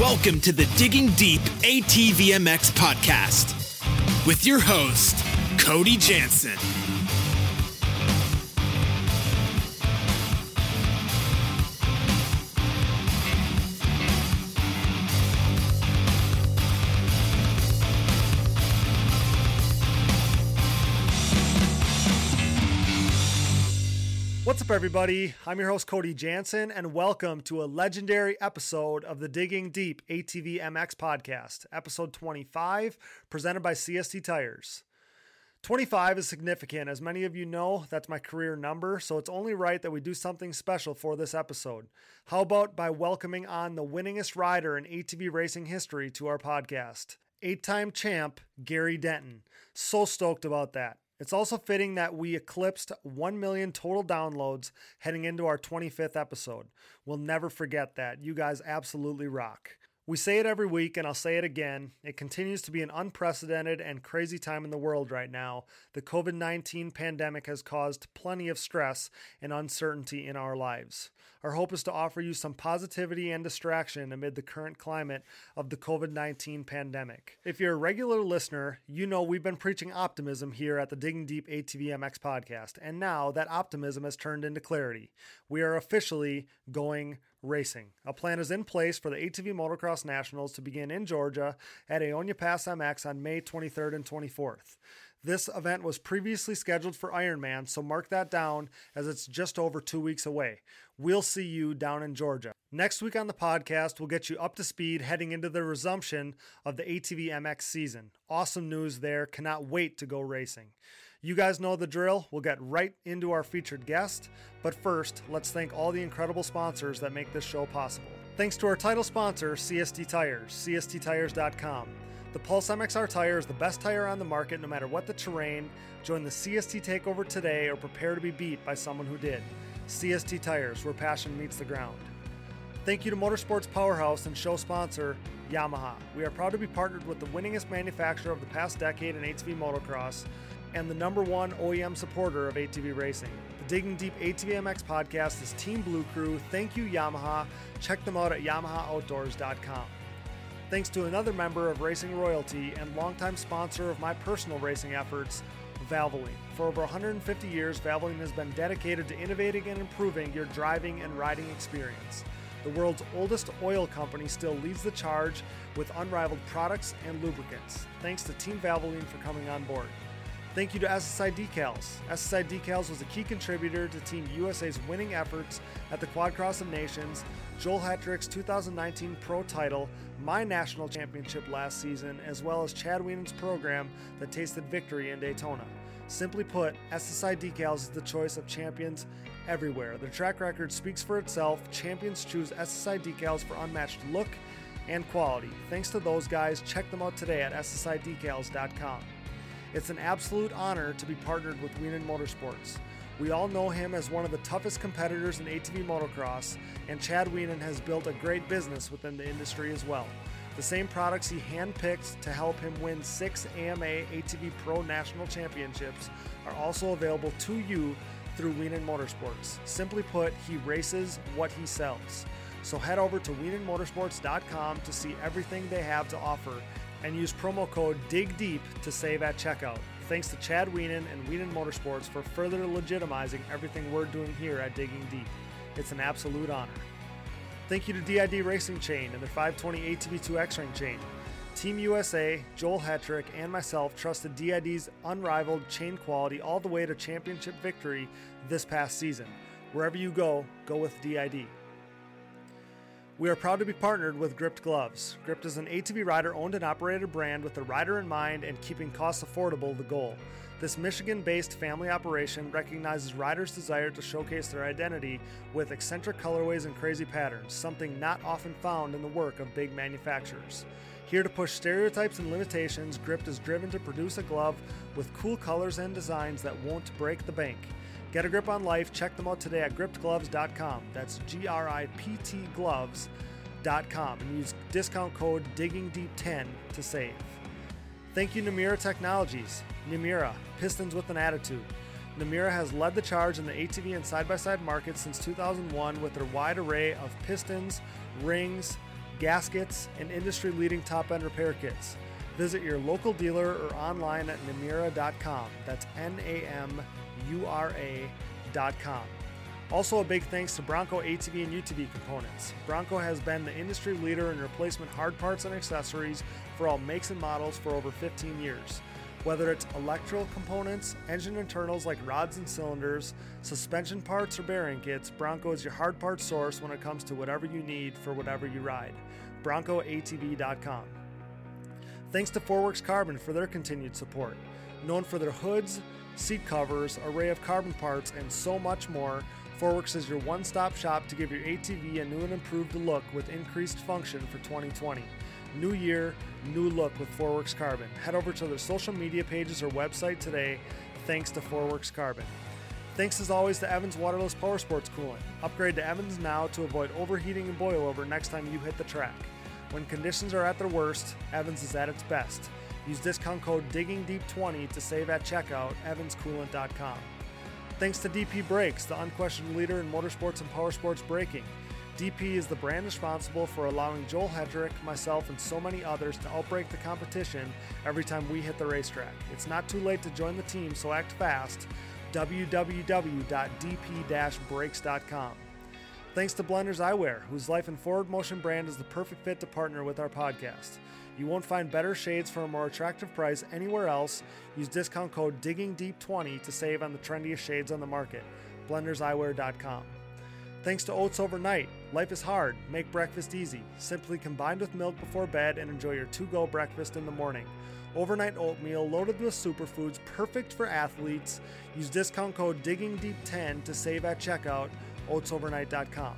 Welcome to the Digging Deep ATVMX podcast with your host, Cody Jansen. Everybody? I'm your host, Cody Jansen, and welcome to a legendary episode of the Digging Deep ATV MX podcast, episode 25, presented by CST Tires. 25 is significant. As many of you know, that's my career number, so it's only right that we do something special for this episode. How about by welcoming on the winningest rider in ATV racing history to our podcast? Eight time champ, Gary Denton. So stoked about that. It's also fitting that we eclipsed 1 million total downloads heading into our 25th episode. We'll never forget that. You guys absolutely rock. We say it every week, and I'll say it again. It continues to be an unprecedented and crazy time in the world right now. The COVID 19 pandemic has caused plenty of stress and uncertainty in our lives. Our hope is to offer you some positivity and distraction amid the current climate of the COVID 19 pandemic. If you're a regular listener, you know we've been preaching optimism here at the Digging Deep ATVMX podcast, and now that optimism has turned into clarity. We are officially going racing. A plan is in place for the ATV Motocross Nationals to begin in Georgia at Aonia Pass MX on May 23rd and 24th. This event was previously scheduled for Ironman, so mark that down as it's just over two weeks away. We'll see you down in Georgia. Next week on the podcast, we'll get you up to speed heading into the resumption of the ATV MX season. Awesome news there. Cannot wait to go racing. You guys know the drill. We'll get right into our featured guest. But first, let's thank all the incredible sponsors that make this show possible. Thanks to our title sponsor, CST Tires, CSTTires.com. The Pulse MXR tire is the best tire on the market no matter what the terrain. Join the CST takeover today or prepare to be beat by someone who did. CST Tires, where passion meets the ground. Thank you to Motorsports Powerhouse and show sponsor, Yamaha. We are proud to be partnered with the winningest manufacturer of the past decade in ATV motocross and the number one OEM supporter of ATV racing. The Digging Deep ATVMX podcast is Team Blue Crew. Thank you, Yamaha. Check them out at YamahaOutdoors.com. Thanks to another member of Racing Royalty and longtime sponsor of my personal racing efforts, Valvoline. For over 150 years, Valvoline has been dedicated to innovating and improving your driving and riding experience. The world's oldest oil company still leads the charge with unrivaled products and lubricants. Thanks to Team Valvoline for coming on board. Thank you to SSI Decals. SSI Decals was a key contributor to Team USA's winning efforts at the Quad Cross of Nations, Joel Hetrick's 2019 Pro title, my national championship last season, as well as Chad Wienen's program that tasted victory in Daytona. Simply put, SSI Decals is the choice of champions everywhere. Their track record speaks for itself. Champions choose SSI Decals for unmatched look and quality. Thanks to those guys, check them out today at SSIDecals.com. It's an absolute honor to be partnered with Wienen Motorsports. We all know him as one of the toughest competitors in ATV motocross, and Chad Wienen has built a great business within the industry as well. The same products he handpicked to help him win six AMA ATV Pro National Championships are also available to you through Wienen Motorsports. Simply put, he races what he sells. So head over to wienenmotorsports.com to see everything they have to offer and use promo code DIGDEEP to save at checkout. Thanks to Chad Wienen and Wienen Motorsports for further legitimizing everything we're doing here at Digging Deep. It's an absolute honor. Thank you to DID Racing Chain and their 520 ATV2 X-Ring chain. Team USA, Joel Hetrick, and myself trusted DID's unrivaled chain quality all the way to championship victory this past season. Wherever you go, go with DID. We are proud to be partnered with Gript Gloves. Gript is an ATV rider owned and operated brand with the rider in mind and keeping costs affordable the goal. This Michigan based family operation recognizes riders' desire to showcase their identity with eccentric colorways and crazy patterns, something not often found in the work of big manufacturers. Here to push stereotypes and limitations, Gript is driven to produce a glove with cool colors and designs that won't break the bank. Get a grip on life. Check them out today at griptgloves.com. That's G R I P T gloves.com and use discount code DIGGINGDEEP10 to save. Thank you, Namura Technologies. Namura, pistons with an attitude. Namura has led the charge in the ATV and side by side market since 2001 with their wide array of pistons, rings, gaskets, and industry leading top end repair kits. Visit your local dealer or online at namura.com. That's N A M U R A.com. Also, a big thanks to Bronco ATV and UTV components. Bronco has been the industry leader in replacement hard parts and accessories for all makes and models for over 15 years. Whether it's electrical components, engine internals like rods and cylinders, suspension parts, or bearing kits, Bronco is your hard part source when it comes to whatever you need for whatever you ride. BroncoATV.com. Thanks to Forworks Carbon for their continued support. Known for their hoods, seat covers, array of carbon parts, and so much more, Forworks is your one stop shop to give your ATV a new and improved look with increased function for 2020. New year, new look with Forworks Carbon. Head over to their social media pages or website today, thanks to Forworks Carbon. Thanks as always to Evans Waterless Power Sports Coolant. Upgrade to Evans now to avoid overheating and boilover next time you hit the track. When conditions are at their worst, Evans is at its best. Use discount code DIGGINGDEEP20 to save at checkout, evanscoolant.com. Thanks to DP Brakes, the unquestioned leader in motorsports and power sports braking. DP is the brand responsible for allowing Joel Hetrick, myself, and so many others to outbrake the competition every time we hit the racetrack. It's not too late to join the team, so act fast. www.dp-brakes.com. Thanks to Blenders Eyewear, whose Life and Forward Motion brand is the perfect fit to partner with our podcast. You won't find better shades for a more attractive price anywhere else. Use discount code DIGGINGDEEP20 to save on the trendiest shades on the market. BlendersEyewear.com. Thanks to Oats Overnight, life is hard, make breakfast easy. Simply combine with milk before bed and enjoy your to go breakfast in the morning. Overnight oatmeal loaded with superfoods, perfect for athletes. Use discount code DIGGINGDEEP10 to save at checkout, oatsovernight.com.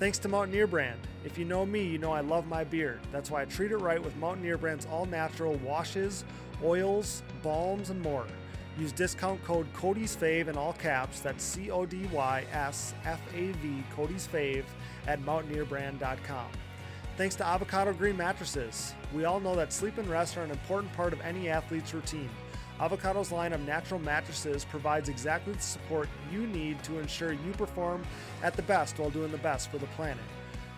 Thanks to Mountaineer Brand. If you know me, you know I love my beard. That's why I treat it right with Mountaineer Brand's all natural washes, oils, balms, and more. Use discount code Cody's Fave in all caps. That's C O D Y S F A V, Cody's Fave, at mountaineerbrand.com. Thanks to Avocado Green Mattresses. We all know that sleep and rest are an important part of any athlete's routine. Avocado's line of natural mattresses provides exactly the support you need to ensure you perform at the best while doing the best for the planet.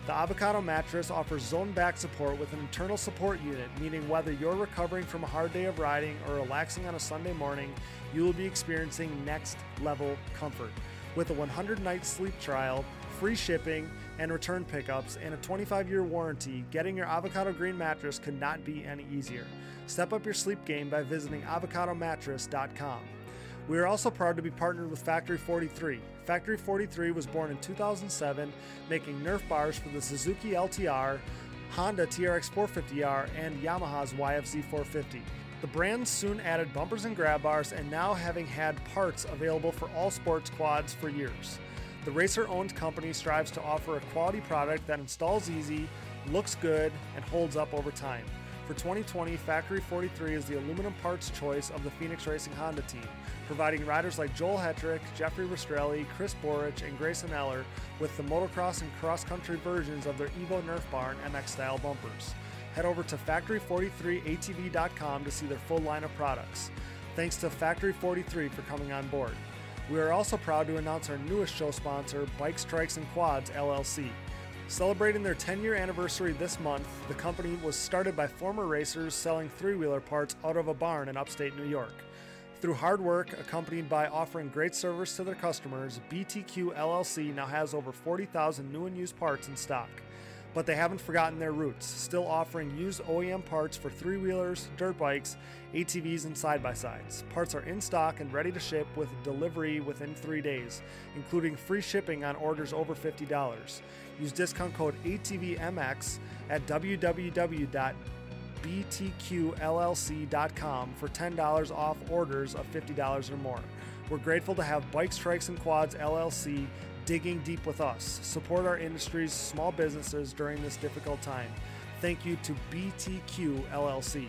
The Avocado mattress offers zone back support with an internal support unit, meaning whether you're recovering from a hard day of riding or relaxing on a Sunday morning, you will be experiencing next level comfort. With a 100 night sleep trial, free shipping, and return pickups, and a 25 year warranty, getting your Avocado Green mattress could not be any easier. Step up your sleep game by visiting avocadomattress.com. We are also proud to be partnered with Factory 43. Factory 43 was born in 2007, making Nerf bars for the Suzuki LTR, Honda TRX 450R, and Yamaha's YFZ 450. The brand soon added bumpers and grab bars, and now having had parts available for all sports quads for years. The racer owned company strives to offer a quality product that installs easy, looks good, and holds up over time. For 2020, Factory 43 is the aluminum parts choice of the Phoenix Racing Honda team, providing riders like Joel Hetrick, Jeffrey Rastrelli, Chris Borich, and Grayson Eller with the motocross and cross country versions of their Evo Nerf Bar and MX style bumpers. Head over to factory43atv.com to see their full line of products. Thanks to Factory 43 for coming on board. We are also proud to announce our newest show sponsor, Bikes Trikes and Quads LLC. Celebrating their 10 year anniversary this month, the company was started by former racers selling three wheeler parts out of a barn in upstate New York. Through hard work, accompanied by offering great service to their customers, BTQ LLC now has over 40,000 new and used parts in stock. But they haven't forgotten their roots, still offering used OEM parts for three wheelers, dirt bikes, ATVs, and side by sides. Parts are in stock and ready to ship with delivery within three days, including free shipping on orders over $50. Use discount code ATVMX at www.btqllc.com for $10 off orders of $50 or more. We're grateful to have Bikes Trikes and Quads LLC digging deep with us. Support our industry's small businesses during this difficult time. Thank you to BTQ LLC.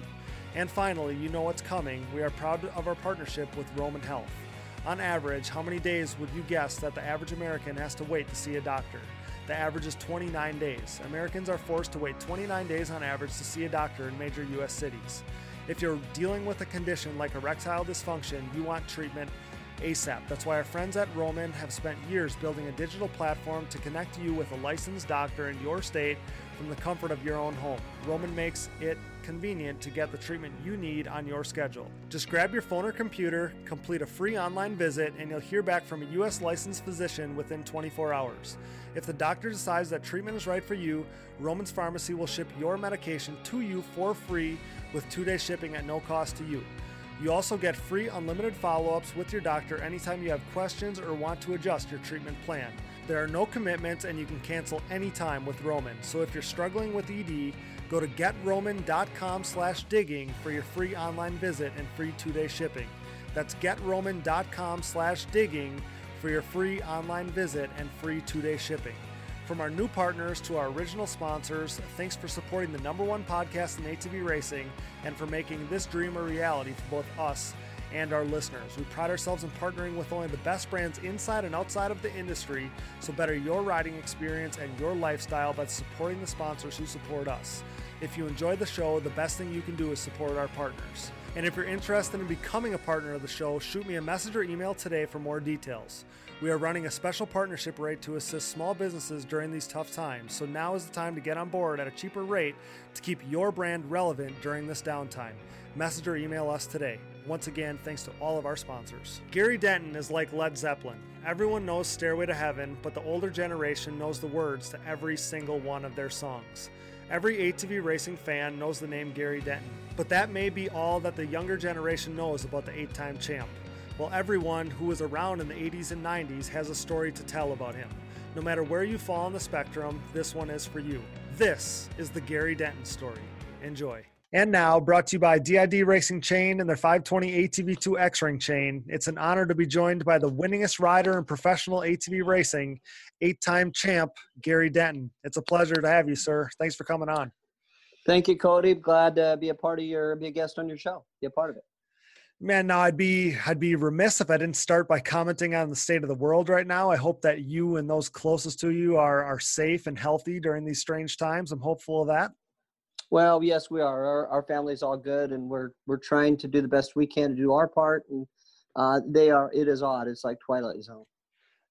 And finally, you know what's coming. We are proud of our partnership with Roman Health. On average, how many days would you guess that the average American has to wait to see a doctor? The average is 29 days. Americans are forced to wait 29 days on average to see a doctor in major U.S. cities. If you're dealing with a condition like erectile dysfunction, you want treatment ASAP. That's why our friends at Roman have spent years building a digital platform to connect you with a licensed doctor in your state from the comfort of your own home. Roman makes it convenient to get the treatment you need on your schedule. Just grab your phone or computer, complete a free online visit, and you'll hear back from a U.S. licensed physician within 24 hours. If the doctor decides that treatment is right for you, Roman's Pharmacy will ship your medication to you for free with two day shipping at no cost to you. You also get free unlimited follow ups with your doctor anytime you have questions or want to adjust your treatment plan. There are no commitments and you can cancel anytime with Roman. So if you're struggling with ED, go to getroman.com slash digging for your free online visit and free two-day shipping. That's getroman.com slash digging for your free online visit and free two-day shipping. From our new partners to our original sponsors, thanks for supporting the number one podcast in ATV racing and for making this dream a reality for both us and our listeners. We pride ourselves in partnering with only the best brands inside and outside of the industry, so better your riding experience and your lifestyle by supporting the sponsors who support us. If you enjoy the show, the best thing you can do is support our partners. And if you're interested in becoming a partner of the show, shoot me a message or email today for more details. We are running a special partnership rate to assist small businesses during these tough times, so now is the time to get on board at a cheaper rate to keep your brand relevant during this downtime. Message or email us today. Once again, thanks to all of our sponsors. Gary Denton is like Led Zeppelin. Everyone knows Stairway to Heaven, but the older generation knows the words to every single one of their songs. Every ATV racing fan knows the name Gary Denton, but that may be all that the younger generation knows about the eight time champ. Well, everyone who was around in the 80s and 90s has a story to tell about him. No matter where you fall on the spectrum, this one is for you. This is the Gary Denton story. Enjoy. And now, brought to you by DID Racing Chain and their 520 ATV2 X Ring chain, it's an honor to be joined by the winningest rider in professional ATV racing, eight time champ, Gary Denton. It's a pleasure to have you, sir. Thanks for coming on. Thank you, Cody. Glad to be a part of your, be a guest on your show, be a part of it. Man, now I'd be I'd be remiss if I didn't start by commenting on the state of the world right now. I hope that you and those closest to you are are safe and healthy during these strange times. I'm hopeful of that. Well, yes, we are. Our, our family's all good, and we're we're trying to do the best we can to do our part. And uh, they are. It is odd. It's like Twilight Zone.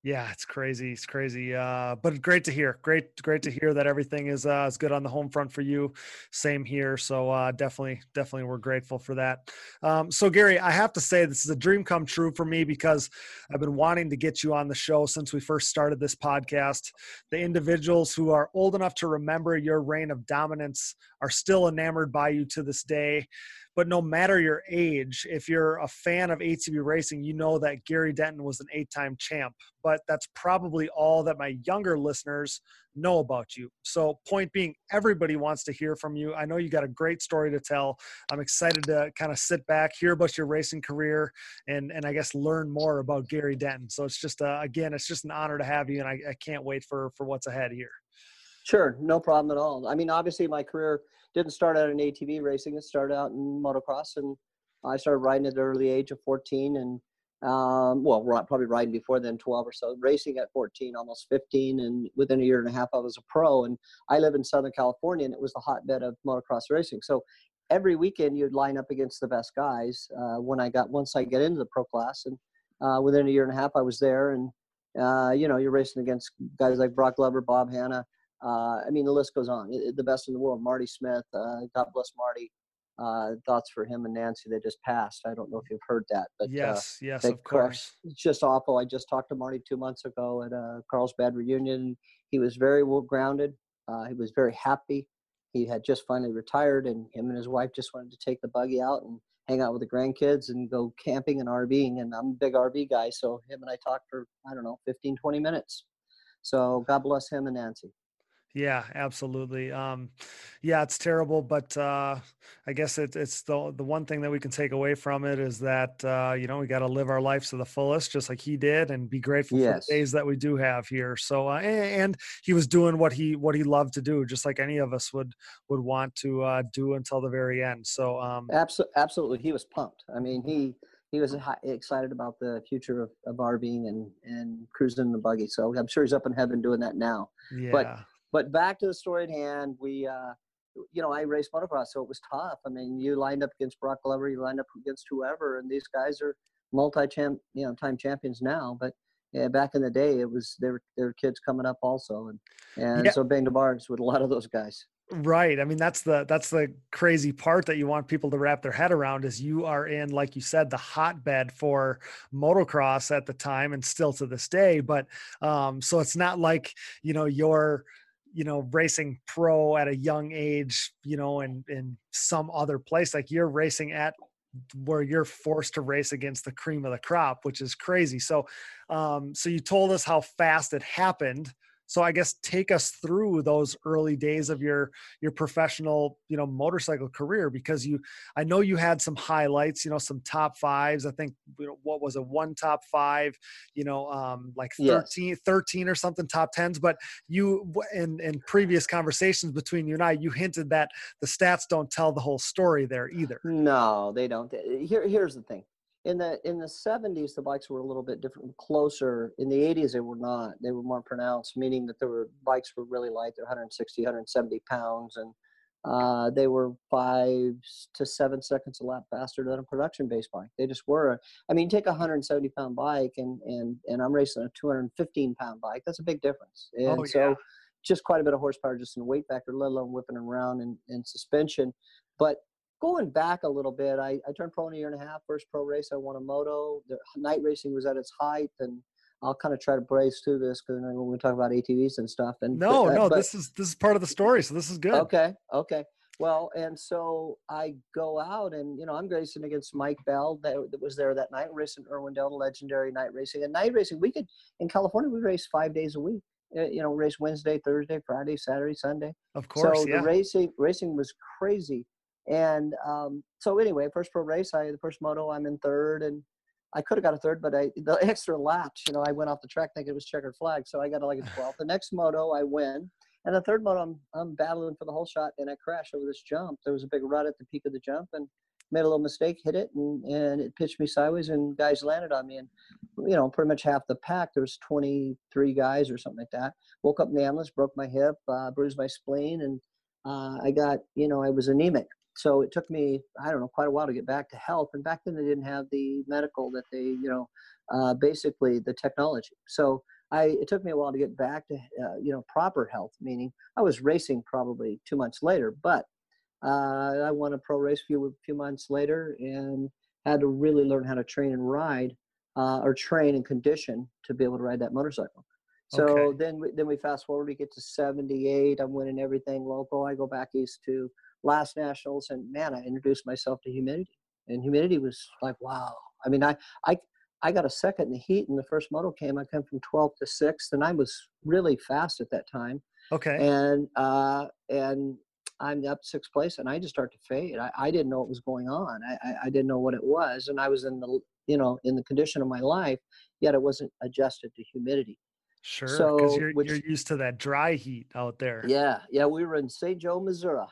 Yeah, it's crazy. It's crazy. Uh, but great to hear. Great, great to hear that everything is uh, is good on the home front for you. Same here. So uh, definitely, definitely, we're grateful for that. Um, so Gary, I have to say this is a dream come true for me because I've been wanting to get you on the show since we first started this podcast. The individuals who are old enough to remember your reign of dominance are still enamored by you to this day. But no matter your age, if you're a fan of ATV racing, you know that Gary Denton was an eight time champ. But that's probably all that my younger listeners know about you. So, point being, everybody wants to hear from you. I know you got a great story to tell. I'm excited to kind of sit back, hear about your racing career, and and I guess learn more about Gary Denton. So it's just uh, again, it's just an honor to have you, and I, I can't wait for for what's ahead here. Sure, no problem at all. I mean, obviously, my career didn't start out in ATV racing. It started out in motocross, and I started riding at the early age of 14, and um, well, probably riding before then, 12 or so. Racing at 14, almost 15, and within a year and a half, I was a pro. And I live in Southern California, and it was the hotbed of motocross racing. So every weekend, you'd line up against the best guys. Uh, when I got once I get into the pro class, and uh, within a year and a half, I was there, and uh, you know, you're racing against guys like Brock Glover, Bob Hannah, uh, I mean, the list goes on. It, the best in the world, Marty Smith. Uh, God bless Marty. Uh, thoughts for him and Nancy. They just passed. I don't know if you've heard that, but uh, yes, yes, of course. It's just awful. I just talked to Marty two months ago at a Carlsbad reunion. He was very well grounded. Uh, he was very happy. He had just finally retired, and him and his wife just wanted to take the buggy out and hang out with the grandkids and go camping and RVing. And I'm a big RV guy, so him and I talked for I don't know 15, 20 minutes. So God bless him and Nancy. Yeah, absolutely. Um, yeah, it's terrible, but uh, I guess it, it's the the one thing that we can take away from it is that uh, you know we got to live our lives to the fullest, just like he did, and be grateful yes. for the days that we do have here. So, uh, and he was doing what he what he loved to do, just like any of us would would want to uh, do until the very end. So, um, absolutely, absolutely, he was pumped. I mean, he he was excited about the future of, of RVing and and cruising in the buggy. So I'm sure he's up in heaven doing that now. Yeah. But but back to the story at hand, we, uh, you know, I raced motocross, so it was tough. I mean, you lined up against Brock Glover, you lined up against whoever, and these guys are multi-champ, you know, time champions now, but yeah, back in the day, it was there. There were kids coming up also, and and yeah. so bang the bars with a lot of those guys. Right. I mean, that's the that's the crazy part that you want people to wrap their head around is you are in, like you said, the hotbed for motocross at the time and still to this day. But um, so it's not like you know you're you know racing pro at a young age, you know, in in some other place. Like you're racing at where you're forced to race against the cream of the crop, which is crazy. So, um, so you told us how fast it happened so i guess take us through those early days of your your professional you know motorcycle career because you i know you had some highlights you know some top fives. I think you know, what was a one top five you know um like 13 yes. 13 or something top tens but you in in previous conversations between you and i you hinted that the stats don't tell the whole story there either. No they don't. Here here's the thing in the in the 70s the bikes were a little bit different closer. In the 80s they were not. They were more pronounced meaning that there were bikes were really light. They're 160 170 pounds and uh, they were five to seven seconds a lap faster than a production based bike. They just were i mean take a 170 pound bike and and and i'm racing a 215 pound bike that's a big difference. And oh, yeah. so just quite a bit of horsepower just in weight factor let alone whipping around in, in suspension. But going back a little bit, I, I turned pro in a year and a half. First pro race, I won a moto. The night racing was at its height, and I'll kind of try to brace through this because when we talk about ATVs and stuff. And no, but, no, but, this is this is part of the story, so this is good. Okay, okay. Well, and so I go out and you know I'm racing against Mike Bell that, that was there that night, racing Irwindale, legendary night racing. And night racing, we could in California we race five days a week. Uh, you know, race Wednesday, Thursday, Friday, Saturday, Sunday. Of course, so yeah. the racing racing was crazy. And um, so anyway, first pro race, I the first moto, I'm in third, and I could have got a third, but I the extra laps, you know, I went off the track thinking it was checkered flag, so I got like a 12th. The next moto, I win, and the third moto, I'm I'm battling for the hole shot, and I crash over this jump. There was a big rut at the peak of the jump, and made a little mistake, hit it, and and it pitched me sideways, and guys landed on me, and you know, pretty much half the pack. There was 23 guys or something like that. Woke up in the ambulance, broke my hip, uh, bruised my spleen, and uh, I got, you know, I was anemic so it took me i don't know quite a while to get back to health and back then they didn't have the medical that they you know uh, basically the technology so i it took me a while to get back to uh, you know proper health meaning i was racing probably two months later but uh, i won a pro race a few, few months later and had to really learn how to train and ride uh, or train and condition to be able to ride that motorcycle so okay. then we, then we fast forward we get to 78 i'm winning everything local i go back east to last nationals and man i introduced myself to humidity and humidity was like wow. I mean i i i got a second in the heat and the first moto came i came from 12th to 6th and i was really fast at that time okay. and uh and i'm up sixth place and i just start to fade. I, I didn't know what was going on. I, I i didn't know what it was and i was in the you know in the condition of my life yet it wasn't adjusted to humidity Sure, because so, you're which, you're used to that dry heat out there. Yeah, yeah, we were in St. Joe, Missouri.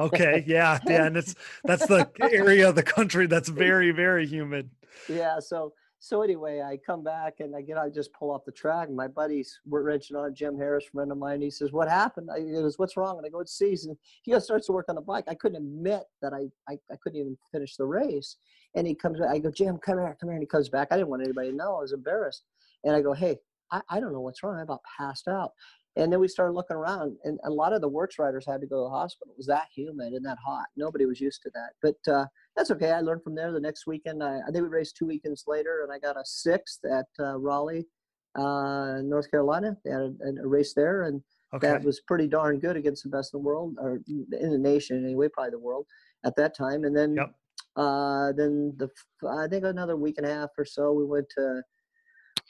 okay, yeah, yeah, and it's that's the area of the country that's very very humid. Yeah, so so anyway, I come back and I get I just pull off the track. And my buddies were wrenching on Jim Harris, friend of mine. He says, "What happened?" I goes, "What's wrong?" And I go, "It's season." He goes, starts to work on the bike. I couldn't admit that I, I I couldn't even finish the race. And he comes. Back. I go, "Jim, come here, come here." And he comes back. I didn't want anybody to know. I was embarrassed. And I go, "Hey, I, I don't know what's wrong. I about passed out. And then we started looking around, and a lot of the works riders had to go to the hospital. It was that humid and that hot. Nobody was used to that. But uh, that's okay. I learned from there. The next weekend, I, I, think we raced two weekends later, and I got a sixth at uh, Raleigh, uh, North Carolina. They had a, a race there, and okay. that was pretty darn good against the best in the world, or in the nation anyway, probably the world at that time. And then, yep. uh, then the I think another week and a half or so, we went to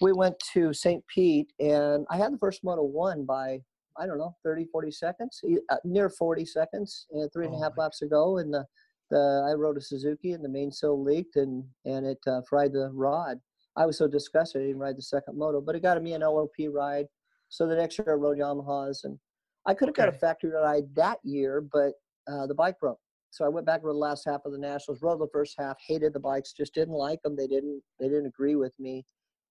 we went to St. Pete, and I had the first moto won by I don't know 30, 40 seconds, uh, near 40 seconds, and three and a half oh laps ago. And the, the I rode a Suzuki, and the main seal leaked, and and it uh, fried the rod. I was so disgusted I didn't ride the second moto, but it got me an LOP ride. So the next year I rode Yamahas, and I could have okay. got a factory ride that year, but uh, the bike broke. So I went back for the last half of the nationals, rode the first half, hated the bikes, just didn't like them. They didn't they didn't agree with me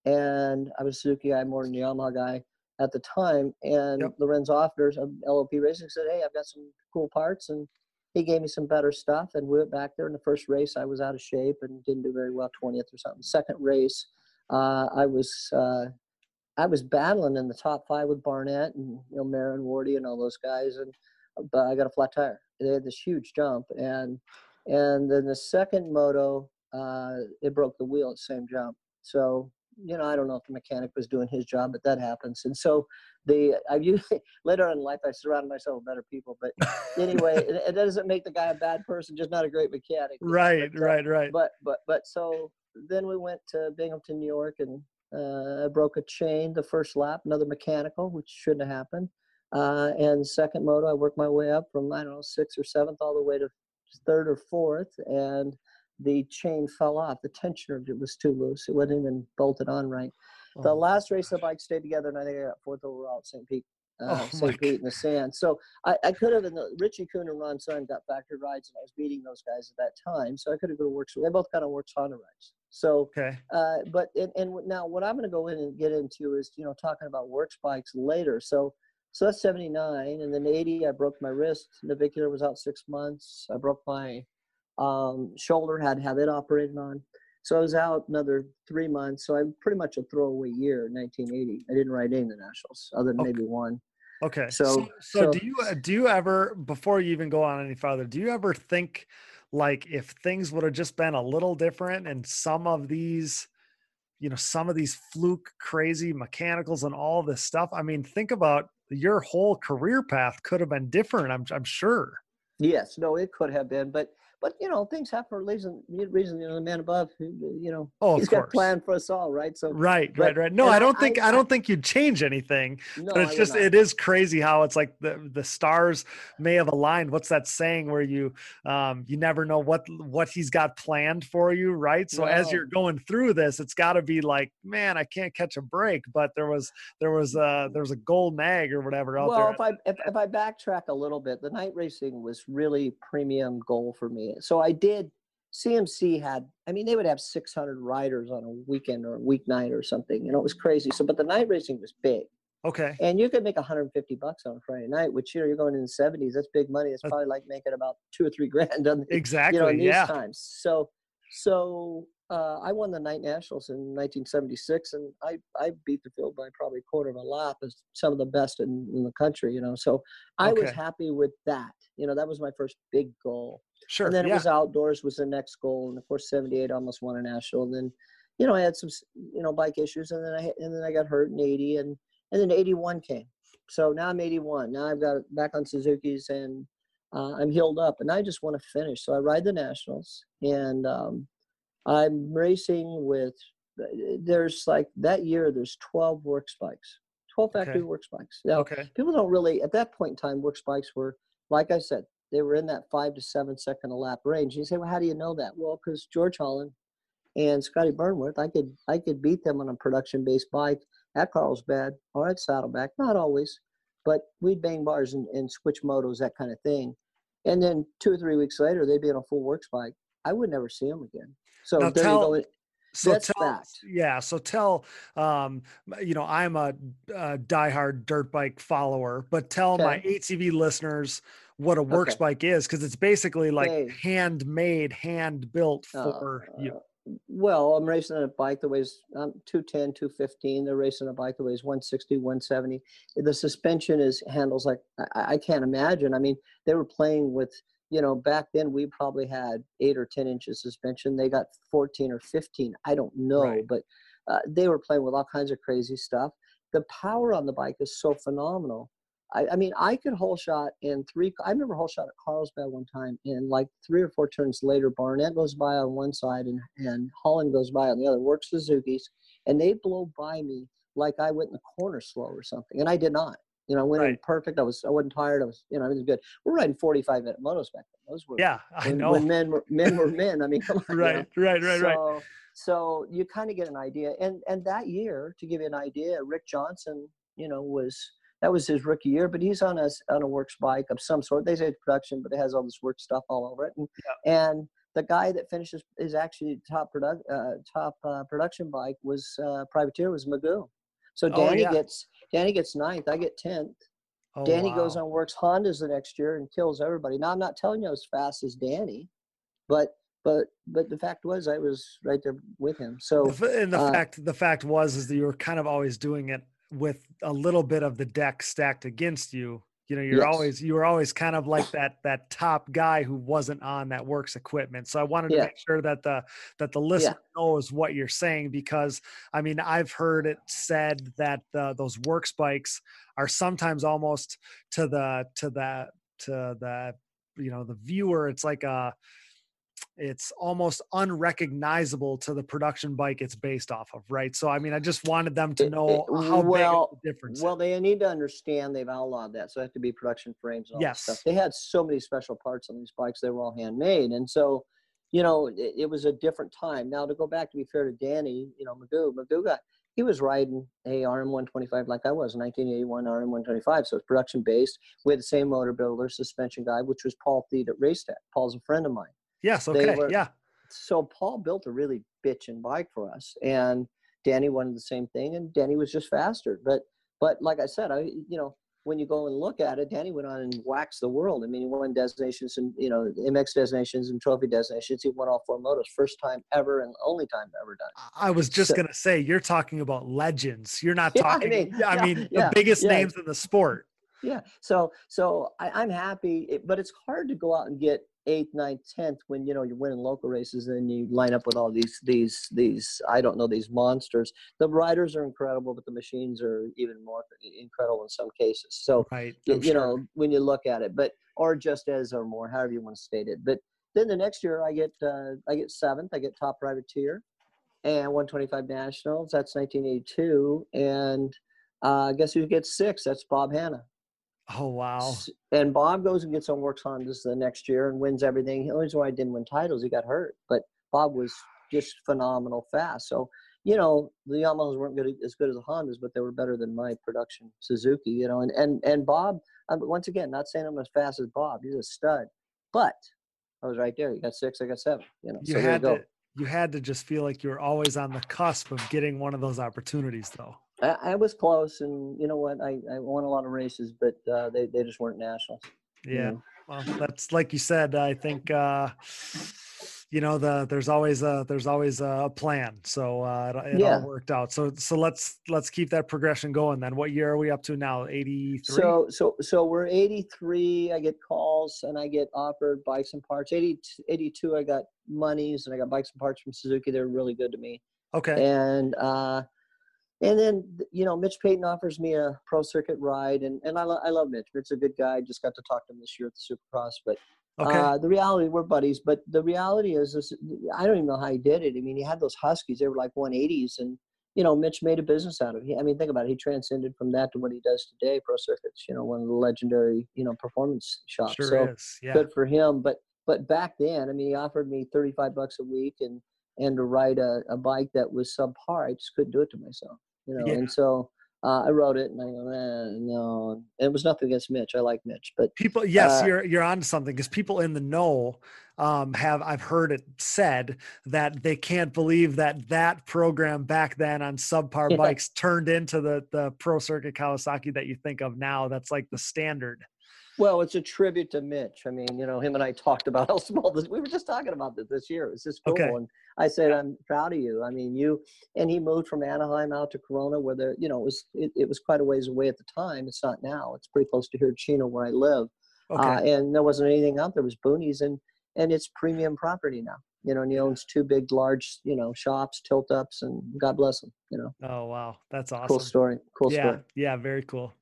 and I was Suzuki guy more than Yamaha guy at the time. And yep. Lorenz Offners of LOP Racing said, "Hey, I've got some cool parts, and he gave me some better stuff, and we went back there. In the first race, I was out of shape and didn't do very well, twentieth or something. Second race, uh, I was uh, I was battling in the top five with Barnett and you know Marin Wardy and all those guys, and but I got a flat tire. They had this huge jump, and and then the second moto, uh, it broke the wheel at the same jump. So you know, I don't know if the mechanic was doing his job, but that happens. And so the I've usually later on in life I surrounded myself with better people. But anyway, it, it, doesn't make the guy a bad person, just not a great mechanic. Right, but, uh, right, right. But but but so then we went to Binghamton, New York, and uh, I broke a chain the first lap, another mechanical, which shouldn't have happened. Uh, and second moto, I worked my way up from I don't know sixth or seventh all the way to third or fourth, and the chain fell off. The tensioner was too loose. It wasn't even bolted on right. Oh the last race the bike stayed together, and I think I got fourth overall at St. Pete. Uh, oh St. Pete in the sand. So I, I could have, and the, Richie Kuhn and Ron Sun got factory rides, and I was beating those guys at that time. So I could have go to work. So they both kind of worked Honda rides. So, okay. Uh, but and, and now what I'm going to go in and get into is you know talking about works bikes later. So so that's 79, and then 80 I broke my wrist. Navicular was out six months. I broke my um, shoulder, had to have it operated on. So I was out another three months. So I'm pretty much a throwaway year, 1980. I didn't ride any of the nationals, other than okay. maybe one. Okay. So, so, so, so, do you uh, do you ever before you even go on any farther, do you ever think like if things would have just been a little different and some of these you know some of these fluke crazy mechanicals and all this stuff i mean think about your whole career path could have been different i'm, I'm sure yes no it could have been but but you know, things happen for a reason. Reason you know, the man above, you know, oh, he's got a plan for us all, right? So right, but, right, right. No, I don't think I, I, don't think you'd change anything. No, but it's just it is crazy how it's like the the stars may have aligned. What's that saying where you um you never know what what he's got planned for you, right? So no. as you're going through this, it's got to be like, man, I can't catch a break. But there was there was uh there was a gold nag or whatever out well, there. Well, if I if, if I backtrack a little bit, the night racing was really premium goal for me so I did. CMC had, I mean, they would have 600 riders on a weekend or a weeknight or something. You know, it was crazy. So, but the night racing was big. Okay. And you could make 150 bucks on a Friday night, which you know you're going in the 70s. That's big money. It's probably like making about two or three grand on exactly. You know, these yeah. times. So, so uh, I won the night nationals in 1976, and I I beat the field by probably a quarter of a lap as some of the best in, in the country. You know, so I okay. was happy with that. You know, that was my first big goal. Sure. And then yeah. it was outdoors was the next goal, and of course '78 almost won a national. And then, you know, I had some you know bike issues, and then I and then I got hurt in '80, and and then '81 came. So now I'm 81. Now I've got back on Suzuki's, and uh, I'm healed up, and I just want to finish. So I ride the nationals, and um, I'm racing with. There's like that year. There's 12 works bikes, 12 factory okay. works bikes. Now, okay. people don't really at that point in time. Works bikes were like I said, they were in that five to seven second a lap range. You say, well, how do you know that? Well, because George Holland and Scotty Burnworth, I could I could beat them on a production based bike at Carlsbad or at Saddleback. Not always, but we'd bang bars and, and switch motos, that kind of thing. And then two or three weeks later, they'd be on a full works bike. I would never see them again. So now there tell, you go. So That's tell, fact. yeah. So tell, um, you know, I'm a, a diehard dirt bike follower, but tell okay. my ATV listeners what a works okay. bike is because it's basically like hey. handmade, hand built uh, for uh, you. Well, I'm racing a bike that weighs um, 210, 215. They're racing a bike that weighs 160, 170. The suspension is handles like I, I can't imagine. I mean, they were playing with, you know, back then we probably had eight or 10 inches suspension. They got 14 or 15. I don't know, right. but uh, they were playing with all kinds of crazy stuff. The power on the bike is so phenomenal. I, I, mean, I could hole shot in three. I remember hole shot at Carlsbad one time, and like three or four turns later, Barnett goes by on one side and, and Holland goes by on the other, works Suzuki's, and they blow by me like I went in the corner slow or something, and I did not. You know, I went right. in perfect. I was, I wasn't tired. I was, you know, it was good. We're riding 45 minute motos back then. Those were, yeah, I when, know. When men were, men were men. I mean, come on. right, you know? right, right, so, right. So you kind of get an idea. And, and that year, to give you an idea, Rick Johnson, you know, was, that was his rookie year, but he's on a on a works bike of some sort. They say it's production, but it has all this work stuff all over it. And, yeah. and the guy that finishes is actually top product uh, top uh, production bike was uh, privateer was Magoo. So oh, Danny oh, yeah. gets Danny gets ninth. I get tenth. Oh, Danny wow. goes on works Hondas the next year and kills everybody. Now I'm not telling you as fast as Danny, but but but the fact was I was right there with him. So and the uh, fact the fact was is that you were kind of always doing it with a little bit of the deck stacked against you you know you're yes. always you were always kind of like that that top guy who wasn't on that works equipment so i wanted to make sure that the that the listener yeah. knows what you're saying because i mean i've heard it said that uh, those works bikes are sometimes almost to the to the to the you know the viewer it's like a it's almost unrecognizable to the production bike it's based off of, right? So, I mean, I just wanted them to know it, it, how well, big the difference. Well, they need to understand they've outlawed that, so it have to be production frames and all yes. stuff. They had so many special parts on these bikes; they were all handmade, and so, you know, it, it was a different time. Now, to go back to be fair to Danny, you know, Magoo, Magoo got he was riding a RM125 like I was, 1981 RM125. So it's production based. We had the same motor builder, suspension guy, which was Paul Thede at Racetech. Paul's a friend of mine. Yes. Okay. Were, yeah. So Paul built a really bitchin' bike for us, and Danny wanted the same thing, and Danny was just faster. But but like I said, I you know when you go and look at it, Danny went on and waxed the world. I mean, he won des Nations and you know MX des Nations and trophy des Nations. He won all four motos, first time ever and only time ever done. I was just so, gonna say, you're talking about legends. You're not talking. I mean, yeah, I mean yeah, the biggest yeah. names in the sport. Yeah. So so I, am happy, but it's hard to go out and get eighth, ninth, tenth when you know you're winning local races and you line up with all these these these I don't know these monsters. The riders are incredible, but the machines are even more incredible in some cases. So right, you, you know when you look at it, but or just as or more, however you want to state it. But then the next year I get uh, I get seventh, I get top privateer, and 125 nationals. That's 1982, and uh, guess who gets six? That's Bob Hannah. Oh wow! And Bob goes and gets on works Hondas the next year and wins everything. The only reason why I didn't win titles, he got hurt. But Bob was just phenomenal fast. So you know the Yamahas weren't good as good as the Hondas, but they were better than my production Suzuki. You know, and and and Bob. Um, once again, not saying I'm as fast as Bob. He's a stud, but I was right there. You got six, I got seven. You know, you so had to you had to just feel like you were always on the cusp of getting one of those opportunities, though. I, I, was close, and you know what? I, I won a lot of races, but uh, they they just weren't nationals. Yeah, you know? well, that's like you said. I think uh, you know the there's always a there's always a plan. So uh, it, it yeah. all worked out. So so let's let's keep that progression going. Then what year are we up to now? Eighty three. So so so we're eighty three. I get calls and I get offered bikes and parts. 80, 82, I got monies and I got bikes and parts from Suzuki. They're really good to me. Okay. And uh, and then you know Mitch Payton offers me a pro circuit ride, and and I, lo- I love Mitch. Mitch's a good guy. I Just got to talk to him this year at the Supercross, but. Okay. Uh, the reality, we're buddies, but the reality is, is, I don't even know how he did it. I mean, he had those Huskies; they were like 180s, and you know, Mitch made a business out of it. He, I mean, think about it; he transcended from that to what he does today, Pro Circuits. You know, one of the legendary, you know, performance shops. Sure so is. Yeah. good for him. But but back then, I mean, he offered me 35 bucks a week and and to ride a, a bike that was subpar. I just couldn't do it to myself you know. Yeah. And so uh, I wrote it, and I go, eh, no. And it was nothing against Mitch. I like Mitch, but people, yes, uh, you're you're on to something because people in the know um, have I've heard it said that they can't believe that that program back then on subpar yeah. bikes turned into the the pro circuit Kawasaki that you think of now. That's like the standard. Well, it's a tribute to Mitch. I mean, you know, him and I talked about how small this. We were just talking about this this year. It was just cool. Okay. And I said, I'm proud of you. I mean, you and he moved from Anaheim out to Corona, where there, you know, it was it, it was quite a ways away at the time. It's not now. It's pretty close to here, Chino, where I live. Okay. Uh, and there wasn't anything out there. It was boonies, and and it's premium property now. You know, and he owns two big, large, you know, shops, tilt ups, and God bless him. You know. Oh wow, that's awesome. Cool story. Cool yeah, story. Yeah, very cool.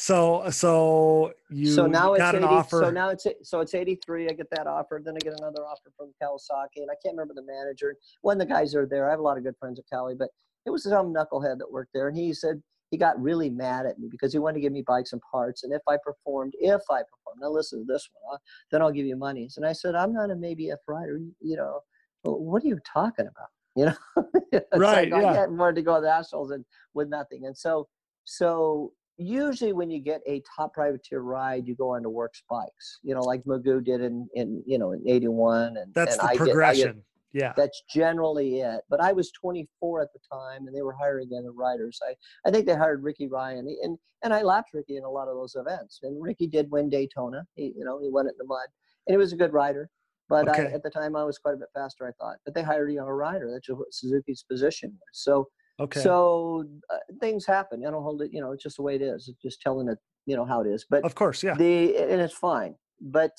So so you so now got it's 80, an offer. So now it's so it's 83. I get that offer. Then I get another offer from Kawasaki, and I can't remember the manager. One of the guys are there. I have a lot of good friends at Cali, but it was some knucklehead that worked there, and he said he got really mad at me because he wanted to give me bikes and parts, and if I performed, if I performed, now listen to this one, then I'll give you monies. And I said I'm not a maybe F rider. You know, what are you talking about? You know, right? Like, yeah. I wanted to go to the Astros and with nothing, and so so usually when you get a top privateer ride, you go on to works bikes, you know, like Magoo did in, in you know, in 81. And that's and the I progression. Get, get, Yeah. That's generally it. But I was 24 at the time, and they were hiring other riders. I, I think they hired Ricky Ryan, and and I lapped Ricky in a lot of those events. And Ricky did win Daytona. He, you know, he won it in the mud, and he was a good rider. But Okay. I, at the time, I was quite a bit faster, I thought. But they hired a younger rider. That's just what Suzuki's position was. So Okay. so uh, things happen. I don't hold it. You know, it's just the way it is. It's just telling it. You know how it is. But of course, yeah. the and it's fine. But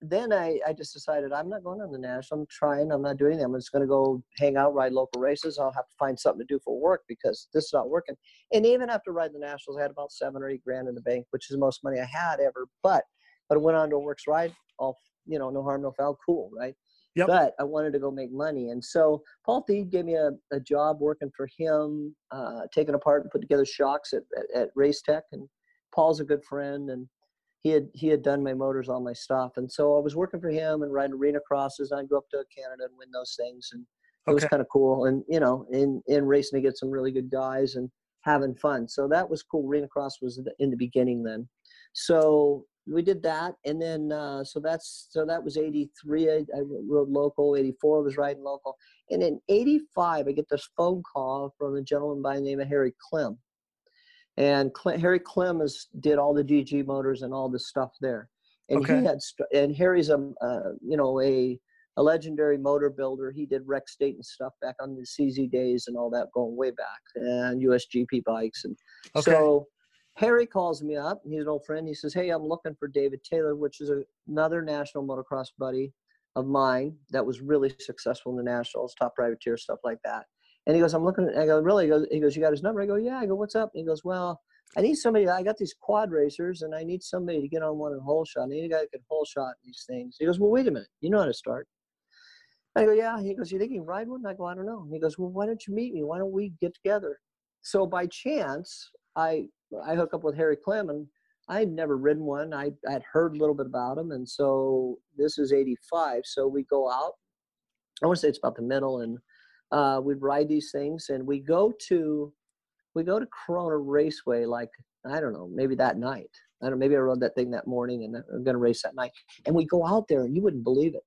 then I, I just decided I'm not going on the national. I'm trying. I'm not doing that. I'm just going to go hang out, ride local races. I'll have to find something to do for work because this is not working. And even after riding the nationals, I had about seven or eight grand in the bank, which is the most money I had ever. But but I went on to a works ride. All you know, no harm, no foul. Cool, right? Yep. But I wanted to go make money, and so Paul Thede gave me a, a job working for him, uh, taking apart and put together shocks at, at, at Race Tech. And Paul's a good friend, and he had he had done my motors, all my stuff, and so I was working for him and riding arena crosses. I'd go up to Canada and win those things, and it was kind of cool. And you know, in in racing get some really good guys and having fun. So that was cool. Arena cross was in the beginning then. So we did that, and then uh, so that's so that was '83. I, I rode local. '84 I was riding local, and in '85 I get this phone call from a gentleman by the name of Harry Clem, and Cle- Harry Clem is, did all the DG motors and all the stuff there, and Okay. he had st- and Harry's a uh, you know a a legendary motor builder. He did Rex Dayton stuff back on the CZ days and all that going way back, and USGP bikes and Okay. so Harry calls me up. He's an old friend. He says, "Hey, I'm looking for David Taylor, which is a, another national motocross buddy of mine that was really successful in the nationals, top privateer stuff like that." And he goes, "I'm looking." I go, "Really?" He goes, he goes, "You got his number?" I go, "Yeah." I go, "What's up?" He goes, "Well, I need somebody. I got these quad racers, and I need somebody to get on one and hole shot. I need a guy that can hole shot these things." He goes, "Well, wait a minute. You know how to start." I go, "Yeah." He goes, "You think you can ride one?" I go, "I don't know." He goes, "Well, why don't you meet me? Why don't we get together?" So by chance, I I hook up with Harry Clem, and I'd never ridden one. I had heard a little bit about him, and so this is '85. So we go out. I want to say it's about the middle, and uh, we'd ride these things, and we go to we go to Corona Raceway like I don't know, maybe that night. I don't maybe I rode that thing that morning, and I'm going to race that night. And we go out there, and you wouldn't believe it.